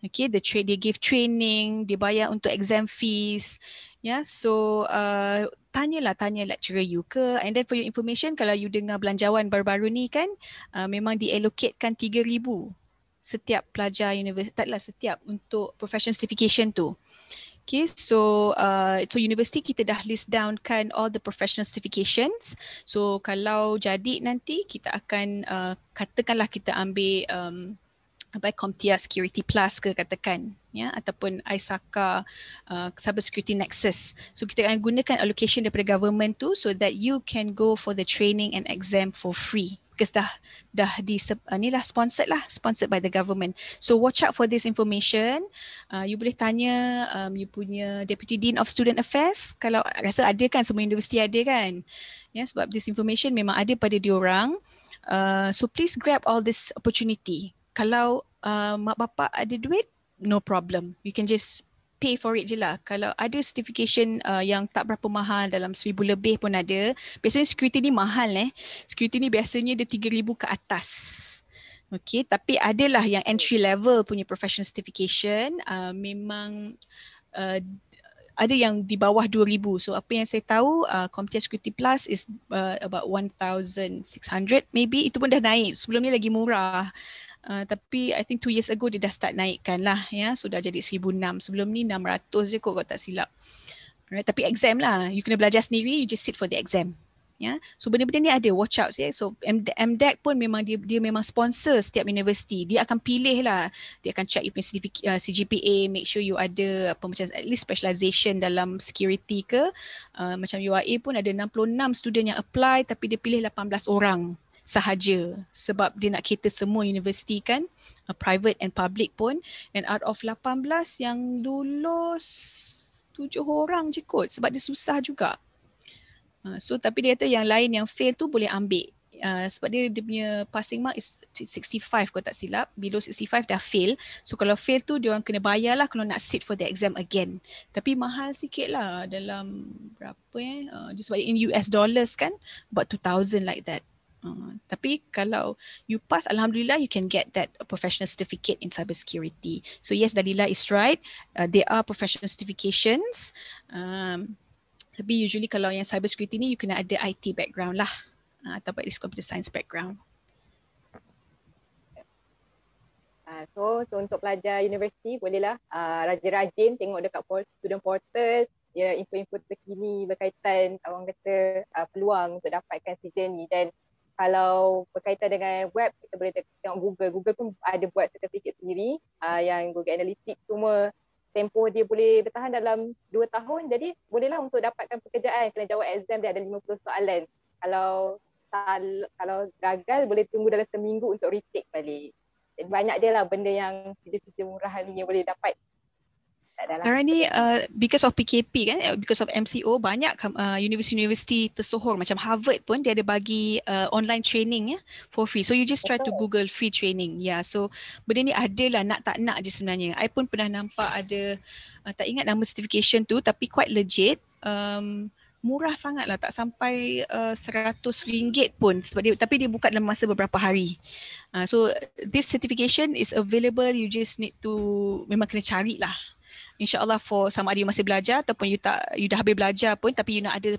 Okay, the trade they give training, dia bayar untuk exam fees. Yeah, so uh, tanyalah tanya lecturer you ke. And then for your information, kalau you dengar belanjawan baru-baru ni kan, uh, memang diallocatekan 3000 setiap pelajar universiti, taklah setiap untuk professional certification tu. Okay, so uh, so universiti kita dah list down kan all the professional certifications. So kalau jadi nanti kita akan uh, katakanlah kita ambil um, apa CompTIA Security Plus ke katakan ya ataupun ISACA uh, Cyber Security Nexus. So kita akan gunakan allocation daripada government tu so that you can go for the training and exam for free because dah dah di uh, ni lah sponsored lah sponsored by the government. So watch out for this information. Uh, you boleh tanya um, you punya Deputy Dean of Student Affairs kalau rasa ada kan semua universiti ada kan. Ya yeah, sebab this information memang ada pada diorang. Uh, so please grab all this opportunity kalau uh, mak bapak ada duit, no problem. You can just pay for it je lah. Kalau ada certification uh, yang tak berapa mahal dalam seribu lebih pun ada. Biasanya security ni mahal eh. Security ni biasanya dia tiga ribu ke atas. Okay, tapi adalah yang entry level punya professional certification uh, memang uh, ada yang di bawah 2000 so apa yang saya tahu uh, CompTIA Security Plus is uh, about 1600 maybe itu pun dah naik sebelum ni lagi murah Uh, tapi I think two years ago dia dah start naikkan lah ya. Sudah jadi 1006. Sebelum ni 600 je kot kalau tak silap. Alright, tapi exam lah. You kena belajar sendiri, you just sit for the exam. Ya. So benda-benda ni ada watch out ya. So MDEC pun memang dia dia memang sponsor setiap universiti. Dia akan pilih lah. Dia akan check you punya uh, CGPA, make sure you ada apa macam at least specialization dalam security ke. Uh, macam UIA pun ada 66 student yang apply tapi dia pilih 18 orang sahaja sebab dia nak cater semua universiti kan uh, private and public pun. And out of 18 yang lulus tujuh orang je kot sebab dia susah juga. Uh, so tapi dia kata yang lain yang fail tu boleh ambil. Uh, sebab dia dia punya passing mark is 65 kalau tak silap. Below 65 dah fail. So kalau fail tu dia orang kena bayar lah kalau nak sit for the exam again. Tapi mahal sikit lah dalam berapa eh? Uh, just sebab in US dollars kan? About 2000 like that Uh, tapi kalau you pass, Alhamdulillah, you can get that professional certificate in cybersecurity. So yes, Dalila is right. Uh, there are professional certifications. Um, tapi usually kalau yang cybersecurity ni, you kena ada IT background lah. Uh, atau at least computer science background. Uh, so, so untuk pelajar universiti bolehlah uh, rajin-rajin tengok dekat student portal ya info-info terkini berkaitan orang kata uh, peluang untuk dapatkan season ni dan kalau berkaitan dengan web kita boleh tengok Google. Google pun ada buat sertifikat sendiri uh, yang Google Analytics semua tempoh dia boleh bertahan dalam 2 tahun. Jadi bolehlah untuk dapatkan pekerjaan kena jawab exam dia ada 50 soalan. Kalau kalau gagal boleh tunggu dalam seminggu untuk retake balik. Jadi banyak dia lah benda yang kerja-kerja murah ni boleh dapat sekarang ni uh, because of PKP kan, uh, because of MCO banyak uh, universiti-universiti tersohor macam Harvard pun dia ada bagi uh, online training ya for free. So you just try to Google free training. Yeah, so benda ni ada lah nak tak nak je sebenarnya. I pun pernah nampak ada uh, tak ingat nama certification tu tapi quite legit. Um, murah sangat lah tak sampai uh, seratus ringgit pun sebab dia, tapi dia buka dalam masa beberapa hari. Uh, so this certification is available you just need to memang kena cari lah insyaallah for sama ada you masih belajar ataupun you tak you dah habis belajar pun tapi you nak ada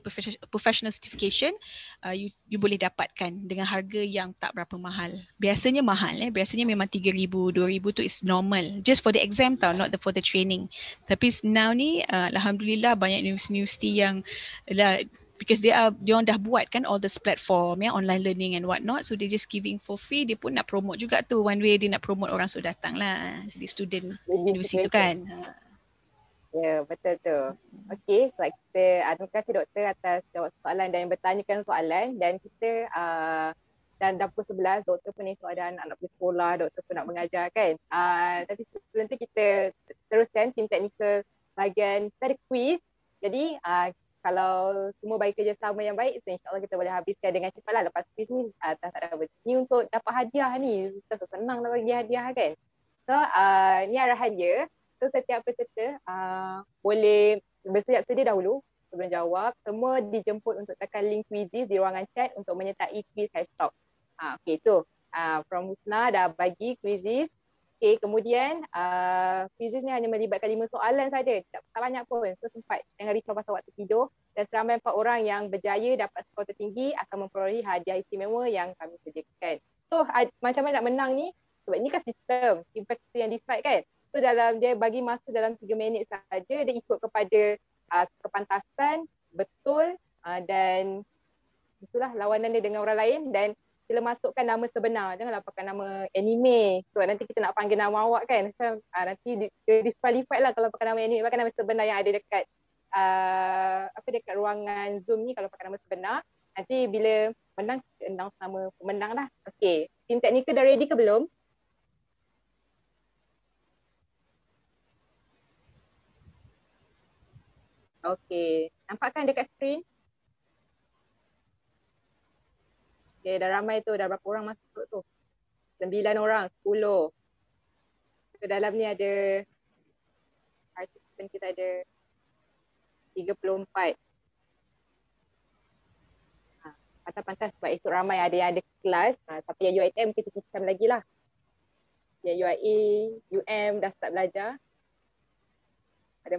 professional certification uh, you you boleh dapatkan dengan harga yang tak berapa mahal. Biasanya mahal eh. Biasanya memang 3000 2000 tu is normal. Just for the exam tau not the for the training. Tapi now ni uh, alhamdulillah banyak universiti yang lah because they are dia orang dah buat kan all this platform ya online learning and what not so they just giving for free dia pun nak promote juga tu. One way dia nak promote orang sudah datang lah jadi student universiti tu kan. Ha Ya, betul tu. Okey, sebab kita, uh, terima kasih doktor atas jawab soalan dan bertanyakan soalan dan kita uh, dan dah pukul 11, doktor pun esok ada anak nak pergi sekolah, doktor pun nak mengajar kan. Uh, tapi sebelum tu kita teruskan tim teknikal bahagian ada quiz. Jadi uh, kalau semua bagi kerjasama yang baik, so insyaAllah kita boleh habiskan dengan cepat lah lepas quiz ni. Uh, tak ada Ni untuk dapat hadiah ni, kita senang nak bagi hadiah kan. So uh, ni arahan dia. So setiap peserta uh, boleh bersiap sedia dahulu sebelum jawab. Semua dijemput untuk tekan link quizzes di ruangan chat untuk menyertai quiz hashtag. Uh, okay tu. Uh, from Husna dah bagi quizzes. Okay kemudian uh, quizzes ni hanya melibatkan lima soalan saja. Tak, tak banyak pun. So sempat jangan risau pasal waktu tidur. Dan seramai empat orang yang berjaya dapat skor tertinggi akan memperolehi hadiah istimewa yang kami sediakan. So uh, macam mana nak menang ni? Sebab ini kan sistem. Investasi yang decide kan. So dalam dia bagi masa dalam 3 minit saja. Dia ikut kepada uh, kepantasan betul uh, dan itulah lawanan dia dengan orang lain. Dan sila masukkan nama sebenar janganlah pakai nama anime. Sebab nanti kita nak panggil nama awak kan. So, uh, nanti di, disqualified lah kalau pakai nama anime. Pakai nama sebenar yang ada dekat uh, apa dekat ruangan zoom ni kalau pakai nama sebenar. Nanti bila menang announce nama pemenang lah. Okay tim teknikal dah ready ke belum Okey, nampakkan dekat skrin? Okey, dah ramai tu, dah berapa orang masuk tu? Sembilan orang, sepuluh. Ke dalam ni ada participant kita ada tiga puluh empat. Ha, pantas-pantas sebab esok ramai ada yang ada kelas. Ha, tapi yang UITM kita sistem lagi lah. Yang UIA, UM dah start belajar. Ada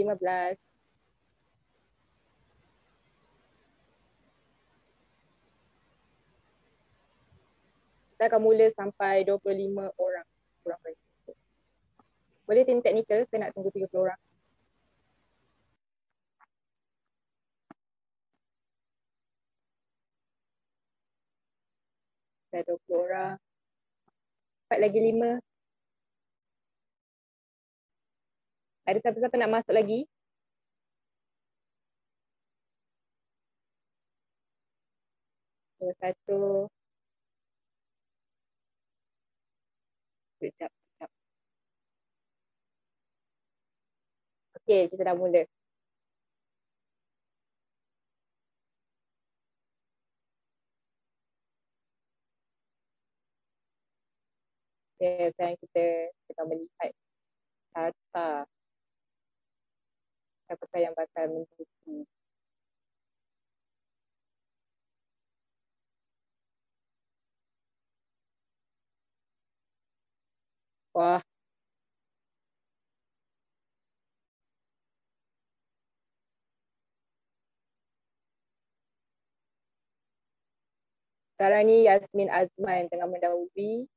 empat belas. 15 kita akan mula sampai 25 orang kurang. Boleh tim teknikal, saya nak tunggu 30 orang. Dah 20 orang. Empat lagi lima. Ada siapa-siapa nak masuk lagi? Satu. Sekejap, sekejap. Okey, kita dah mula. Okay, sekarang kita kita melihat carta siapakah yang bakal mencuti. Wah. Sekarang ni Yasmin Azman tengah mendahului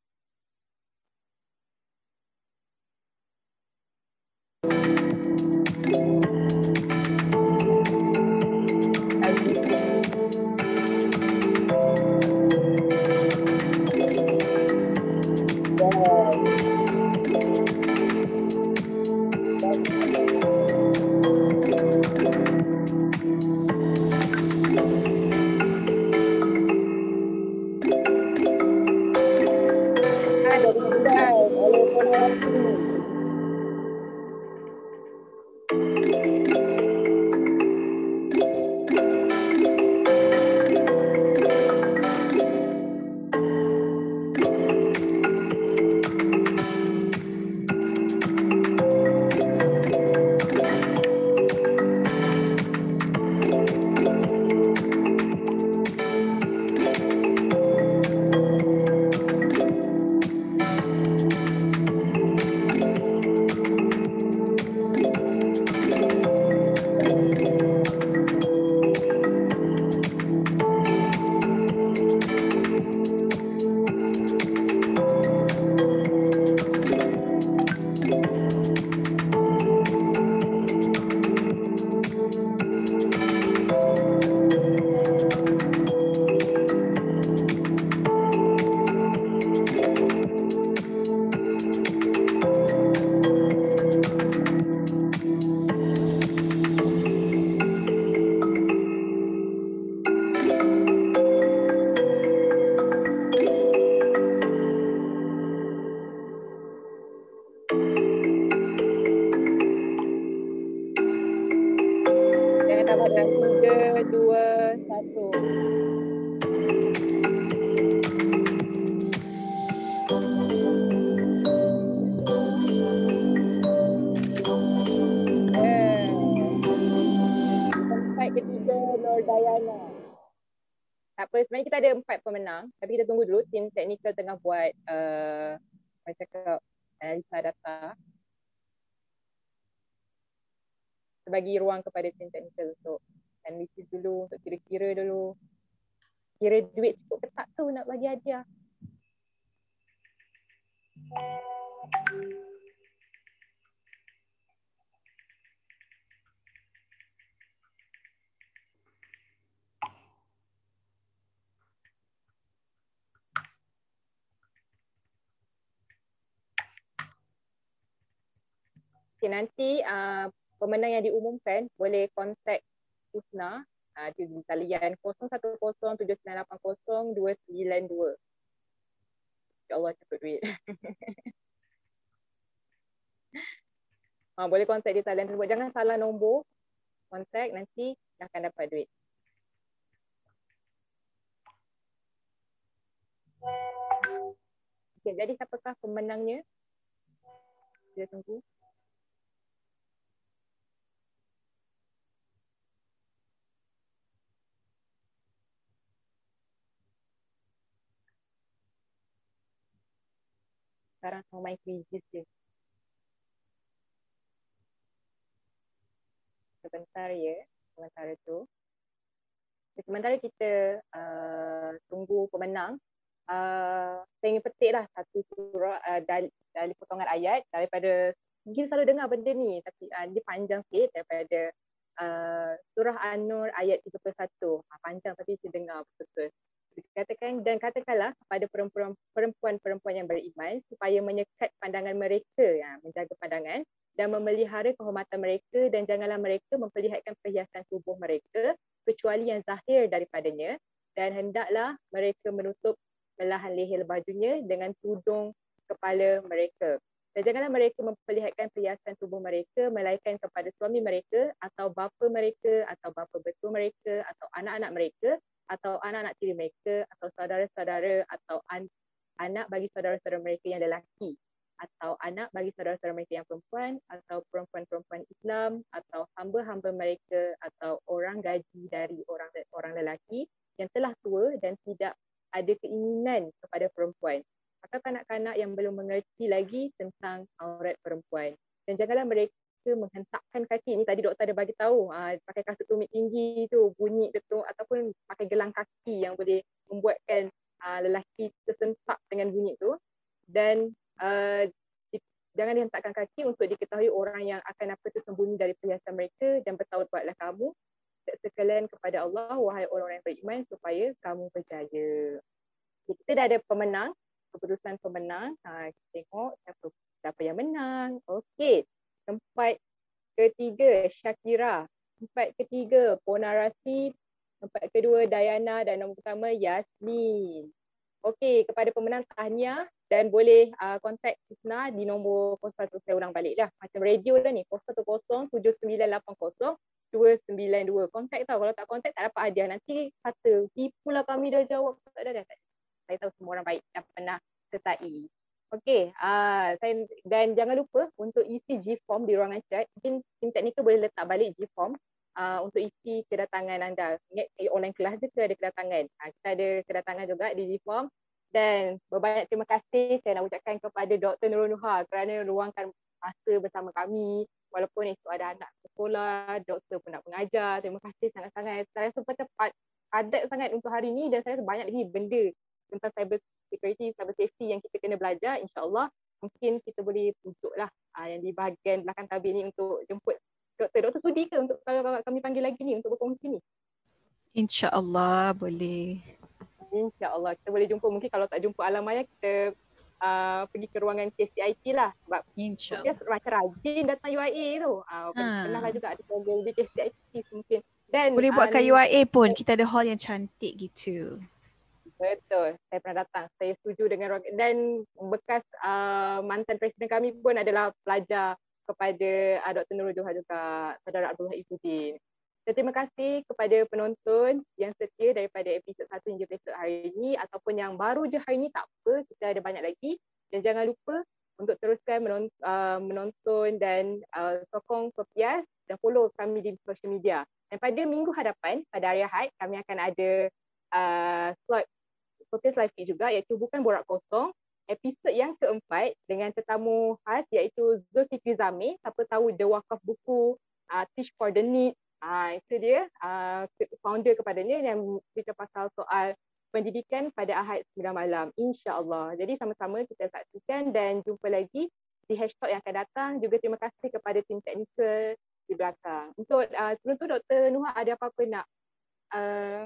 tunggu dulu tim teknikal tengah buat uh, macam cakap analisa data. Bagi ruang kepada tim teknikal untuk analisis dulu untuk kira-kira dulu. Kira duit nanti uh, pemenang yang diumumkan boleh kontak Usna uh, di talian 0107980292. InsyaAllah cepat duit. uh, boleh kontak di talian tersebut. Jangan salah nombor kontak nanti akan dapat duit. Okay, jadi siapakah pemenangnya? Kita tunggu. Main quizzes je. Sebentar ya, sementara tu. Sementara kita uh, tunggu pemenang, uh, saya ingin petik lah satu surah uh, dari, dari potongan ayat daripada mungkin selalu dengar benda ni tapi uh, dia panjang sikit daripada uh, surah An-Nur ayat 31. Uh, panjang tapi saya dengar betul-betul katakan dan katakanlah kepada perempuan-perempuan yang beriman supaya menyekat pandangan mereka ya, menjaga pandangan dan memelihara kehormatan mereka dan janganlah mereka memperlihatkan perhiasan tubuh mereka kecuali yang zahir daripadanya dan hendaklah mereka menutup belahan leher bajunya dengan tudung kepala mereka. Dan janganlah mereka memperlihatkan perhiasan tubuh mereka melainkan kepada suami mereka atau bapa mereka atau bapa betul mereka atau anak-anak mereka atau anak-anak tiri mereka atau saudara-saudara atau an- anak bagi saudara-saudara mereka yang lelaki atau anak bagi saudara-saudara mereka yang perempuan atau perempuan-perempuan Islam atau hamba-hamba mereka atau orang gaji dari orang orang lelaki yang telah tua dan tidak ada keinginan kepada perempuan atau kanak-kanak yang belum mengerti lagi tentang aurat perempuan. Dan janganlah mereka mereka menghentakkan kaki ni tadi doktor ada bagi tahu uh, pakai kasut tumit tinggi tu bunyi betul ataupun pakai gelang kaki yang boleh membuatkan uh, lelaki tersentak dengan bunyi tu dan uh, jangan dihentakkan kaki untuk diketahui orang yang akan apa tu sembunyi dari perhiasan mereka dan bertaubatlah kamu sekalian kepada Allah wahai orang-orang yang beriman supaya kamu berjaya. Kita dah ada pemenang, keputusan pemenang. Ha, kita tengok siapa, siapa yang menang. Okey. Tempat ketiga Shakira. Tempat ketiga Ponarasi. Tempat kedua Dayana dan nombor pertama Yasmin. Okey, kepada pemenang tahniah dan boleh uh, kontak Isna di nombor 01 saya ulang balik dah. Macam radio dah ni 0107980 Kontak tau. Kalau tak kontak tak dapat hadiah. Nanti kata tipulah kami dah jawab. Tak ada dah. Saya tahu semua orang baik yang pernah sertai. Okey, uh, saya dan jangan lupa untuk isi G form di ruangan chat. Mungkin tim teknikal boleh letak balik G form uh, untuk isi kedatangan anda. Ingat online kelas je ke ada kedatangan. Uh, kita ada kedatangan juga di G form dan berbanyak terima kasih saya nak ucapkan kepada Dr. Nurul Nuha kerana ruangkan masa bersama kami walaupun itu ada anak sekolah, doktor pun nak mengajar. Terima kasih sangat-sangat. Saya rasa cepat padat sangat untuk hari ini dan saya rasa banyak lagi benda tentang cyber security, cyber safety yang kita kena belajar, insyaAllah mungkin kita boleh tunjuklah uh, yang di bahagian belakang tabir ni untuk jemput doktor. Doktor sudi ke untuk kalau kami panggil lagi ni untuk berkongsi ni? InsyaAllah boleh. InsyaAllah kita boleh jumpa. Mungkin kalau tak jumpa alam maya kita uh, pergi ke ruangan KCIT lah. Sebab InsyaAllah. Dia macam rajin datang UIA tu. Uh, ha. Pernah lah juga ada program di KCIT mungkin. Dan, boleh buat kat UIA pun. Kita ada hall yang cantik gitu. Betul, saya pernah datang. Saya setuju dengan dan bekas uh, mantan presiden kami pun adalah pelajar kepada uh, Dr. Nurul Johar juga, saudara Abdullah Izuddin. So, terima kasih kepada penonton yang setia daripada episod 1 hingga episod hari ini ataupun yang baru je hari ini tak apa, kita ada banyak lagi. Dan jangan lupa untuk teruskan menonton, uh, menonton dan uh, sokong Sopias dan follow kami di social media. Dan pada minggu hadapan, pada hari Ahad, kami akan ada uh, slot Live Feed juga iaitu bukan borak kosong episod yang keempat dengan tetamu khas iaitu Zulfikri Zamir siapa tahu the wakaf buku uh, Teach for the Need. Uh, itu dia uh, founder kepadanya yang kita pasal soal pendidikan pada Ahad 9 malam. insyaAllah. Jadi sama-sama kita saksikan dan jumpa lagi di hashtag yang akan datang. Juga terima kasih kepada tim teknikal di belakang. Untuk uh, sebelum tu Dr. Nuha ada apa-apa nak uh,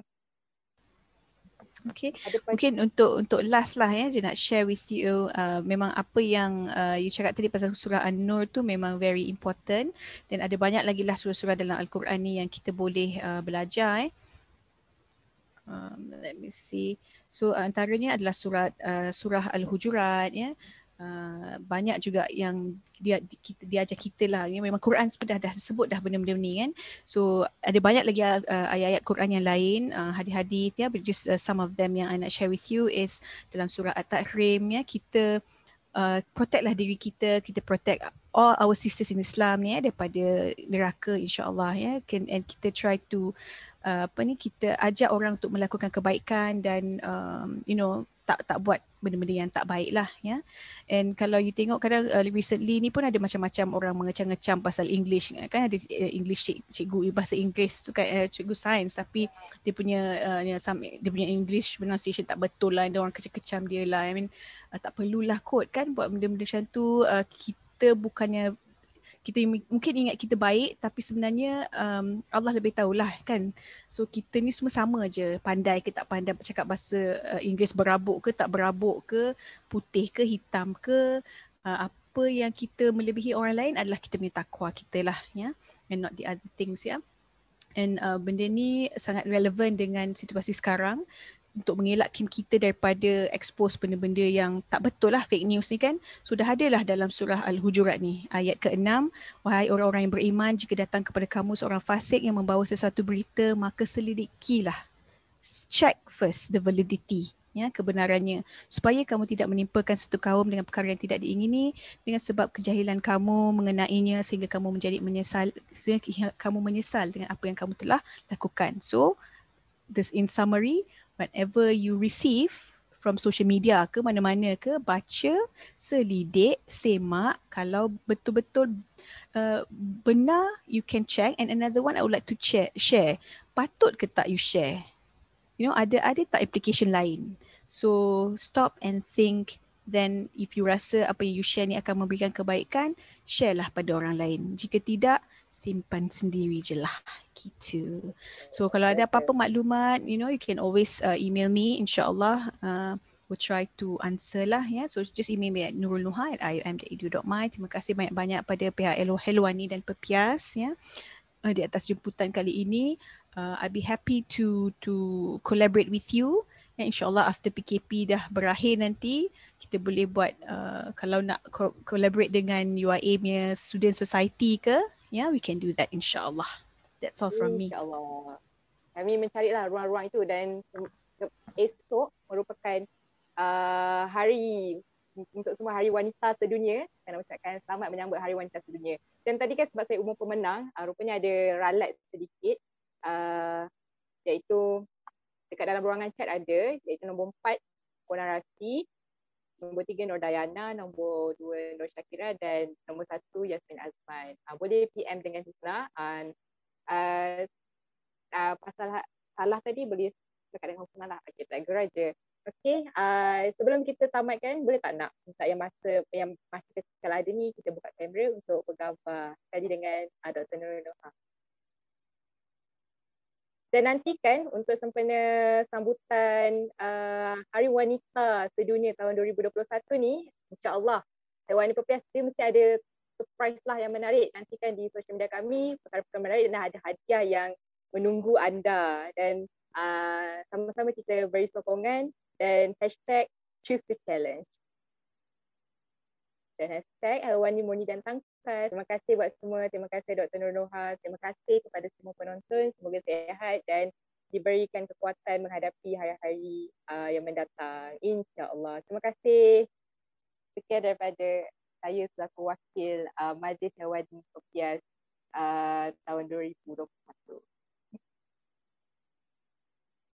Okay, mungkin untuk untuk last lah ya, dia nak share with you uh, memang apa yang uh, you cakap tadi pasal surah An-Nur tu memang very important dan ada banyak lagi lah surah-surah dalam Al-Quran ni yang kita boleh uh, belajar eh. Um, let me see. So antaranya adalah surat uh, surah Al-Hujurat ya. Uh, banyak juga yang dia kita dia ajar kita lah. Ya memang Quran sudah dah sebut dah benda-benda ni kan. So ada banyak lagi uh, ayat-ayat Quran yang lain. Uh, hadis-hadis ya but just uh, some of them yang I nak share with you is dalam surah At-Tahrim ya kita uh, protect lah diri kita. Kita protect all our sisters in Islam ya daripada neraka insyaallah ya. Can and kita try to uh, apa ni kita ajak orang untuk melakukan kebaikan dan um, you know tak tak buat benda-benda yang tak baik lah ya. And kalau you tengok kadang uh, recently ni pun ada macam-macam orang mengecam-ngecam pasal English kan ada uh, English cik, cikgu bahasa Inggeris tu kan uh, cikgu sains tapi dia punya uh, some, dia punya English pronunciation tak betul lah dia orang kecam-kecam dia lah. I mean uh, tak perlulah kot kan buat benda-benda macam tu uh, kita bukannya kita mungkin ingat kita baik tapi sebenarnya um, Allah lebih tahulah kan. So kita ni semua sama aje pandai ke tak pandai bercakap bahasa uh, Inggeris berabuk ke tak berabuk ke putih ke hitam ke uh, apa yang kita melebihi orang lain adalah kita punya takwa kita lah ya. And not the other things ya. And uh, benda ni sangat relevan dengan situasi sekarang untuk mengelak Kim kita daripada expose benda-benda yang tak betul lah fake news ni kan. Sudah ada lah dalam surah Al-Hujurat ni. Ayat ke-6. Wahai orang-orang yang beriman, jika datang kepada kamu seorang fasik yang membawa sesuatu berita, maka selidikilah. Check first the validity ya kebenarannya supaya kamu tidak menimpakan satu kaum dengan perkara yang tidak diingini dengan sebab kejahilan kamu mengenainya sehingga kamu menjadi menyesal sehingga kamu menyesal dengan apa yang kamu telah lakukan so this in summary whatever you receive from social media ke mana-mana ke baca selidik semak kalau betul-betul uh, benar you can check. And another one I would like to share share patut ke tak you share? You know ada ada tak application lain? So stop and think then if you rasa apa yang you share ni akan memberikan kebaikan share lah pada orang lain. Jika tidak simpan sendiri je lah gitu. So kalau ada apa-apa maklumat, you know, you can always uh, email me insyaAllah. Uh, we'll try to answer lah ya. Yeah. So just email me at nurulnuha at ium.edu.my. Terima kasih banyak-banyak pada pihak Elo Helwani dan Pepias ya. Uh, di atas jemputan kali ini. Uh, I'll be happy to to collaborate with you. Ya, InsyaAllah after PKP dah berakhir nanti, kita boleh buat uh, kalau nak collaborate dengan UIA punya student society ke, yeah, we can do that insyaAllah. That's all from me. InsyaAllah. Kami mencarilah ruang-ruang itu dan esok merupakan uh, hari untuk semua hari wanita sedunia. Saya nak ucapkan selamat menyambut hari wanita sedunia. Dan tadi kan sebab saya umum pemenang, uh, rupanya ada ralat sedikit. Uh, iaitu dekat dalam ruangan chat ada, iaitu nombor empat Puan Rasi, nombor tiga Nur Dayana, nombor dua Nur Syakira dan nombor satu Yasmin Azman. Uh, boleh PM dengan Husna. Uh, uh, uh, pasal ha-, salah tadi boleh cakap dengan Husna lah. Okay, tak gerak je. Okay, uh, sebelum kita tamatkan, boleh tak nak minta yang masa yang masa kalau ada ni kita buka kamera untuk bergambar tadi dengan uh, Dr. Nurul Noha. Dan nantikan untuk sempena sambutan uh, Hari Wanita Sedunia tahun 2021 ni, insyaAllah Hewan Pepias dia mesti ada surprise lah yang menarik. Nantikan di social media kami, perkara-perkara menarik dan ada hadiah yang menunggu anda. Dan uh, sama-sama kita beri sokongan dan hashtag choose the challenge. Dan hashtag Hewan Moni dan Tangka podcast. Terima kasih buat semua. Terima kasih Dr. Nur Noha. Terima kasih kepada semua penonton. Semoga sehat dan diberikan kekuatan menghadapi hari-hari uh, yang mendatang. InsyaAllah. Terima kasih. Sekian daripada saya selaku wakil uh, Majlis Hewani Kopias uh, tahun 2021.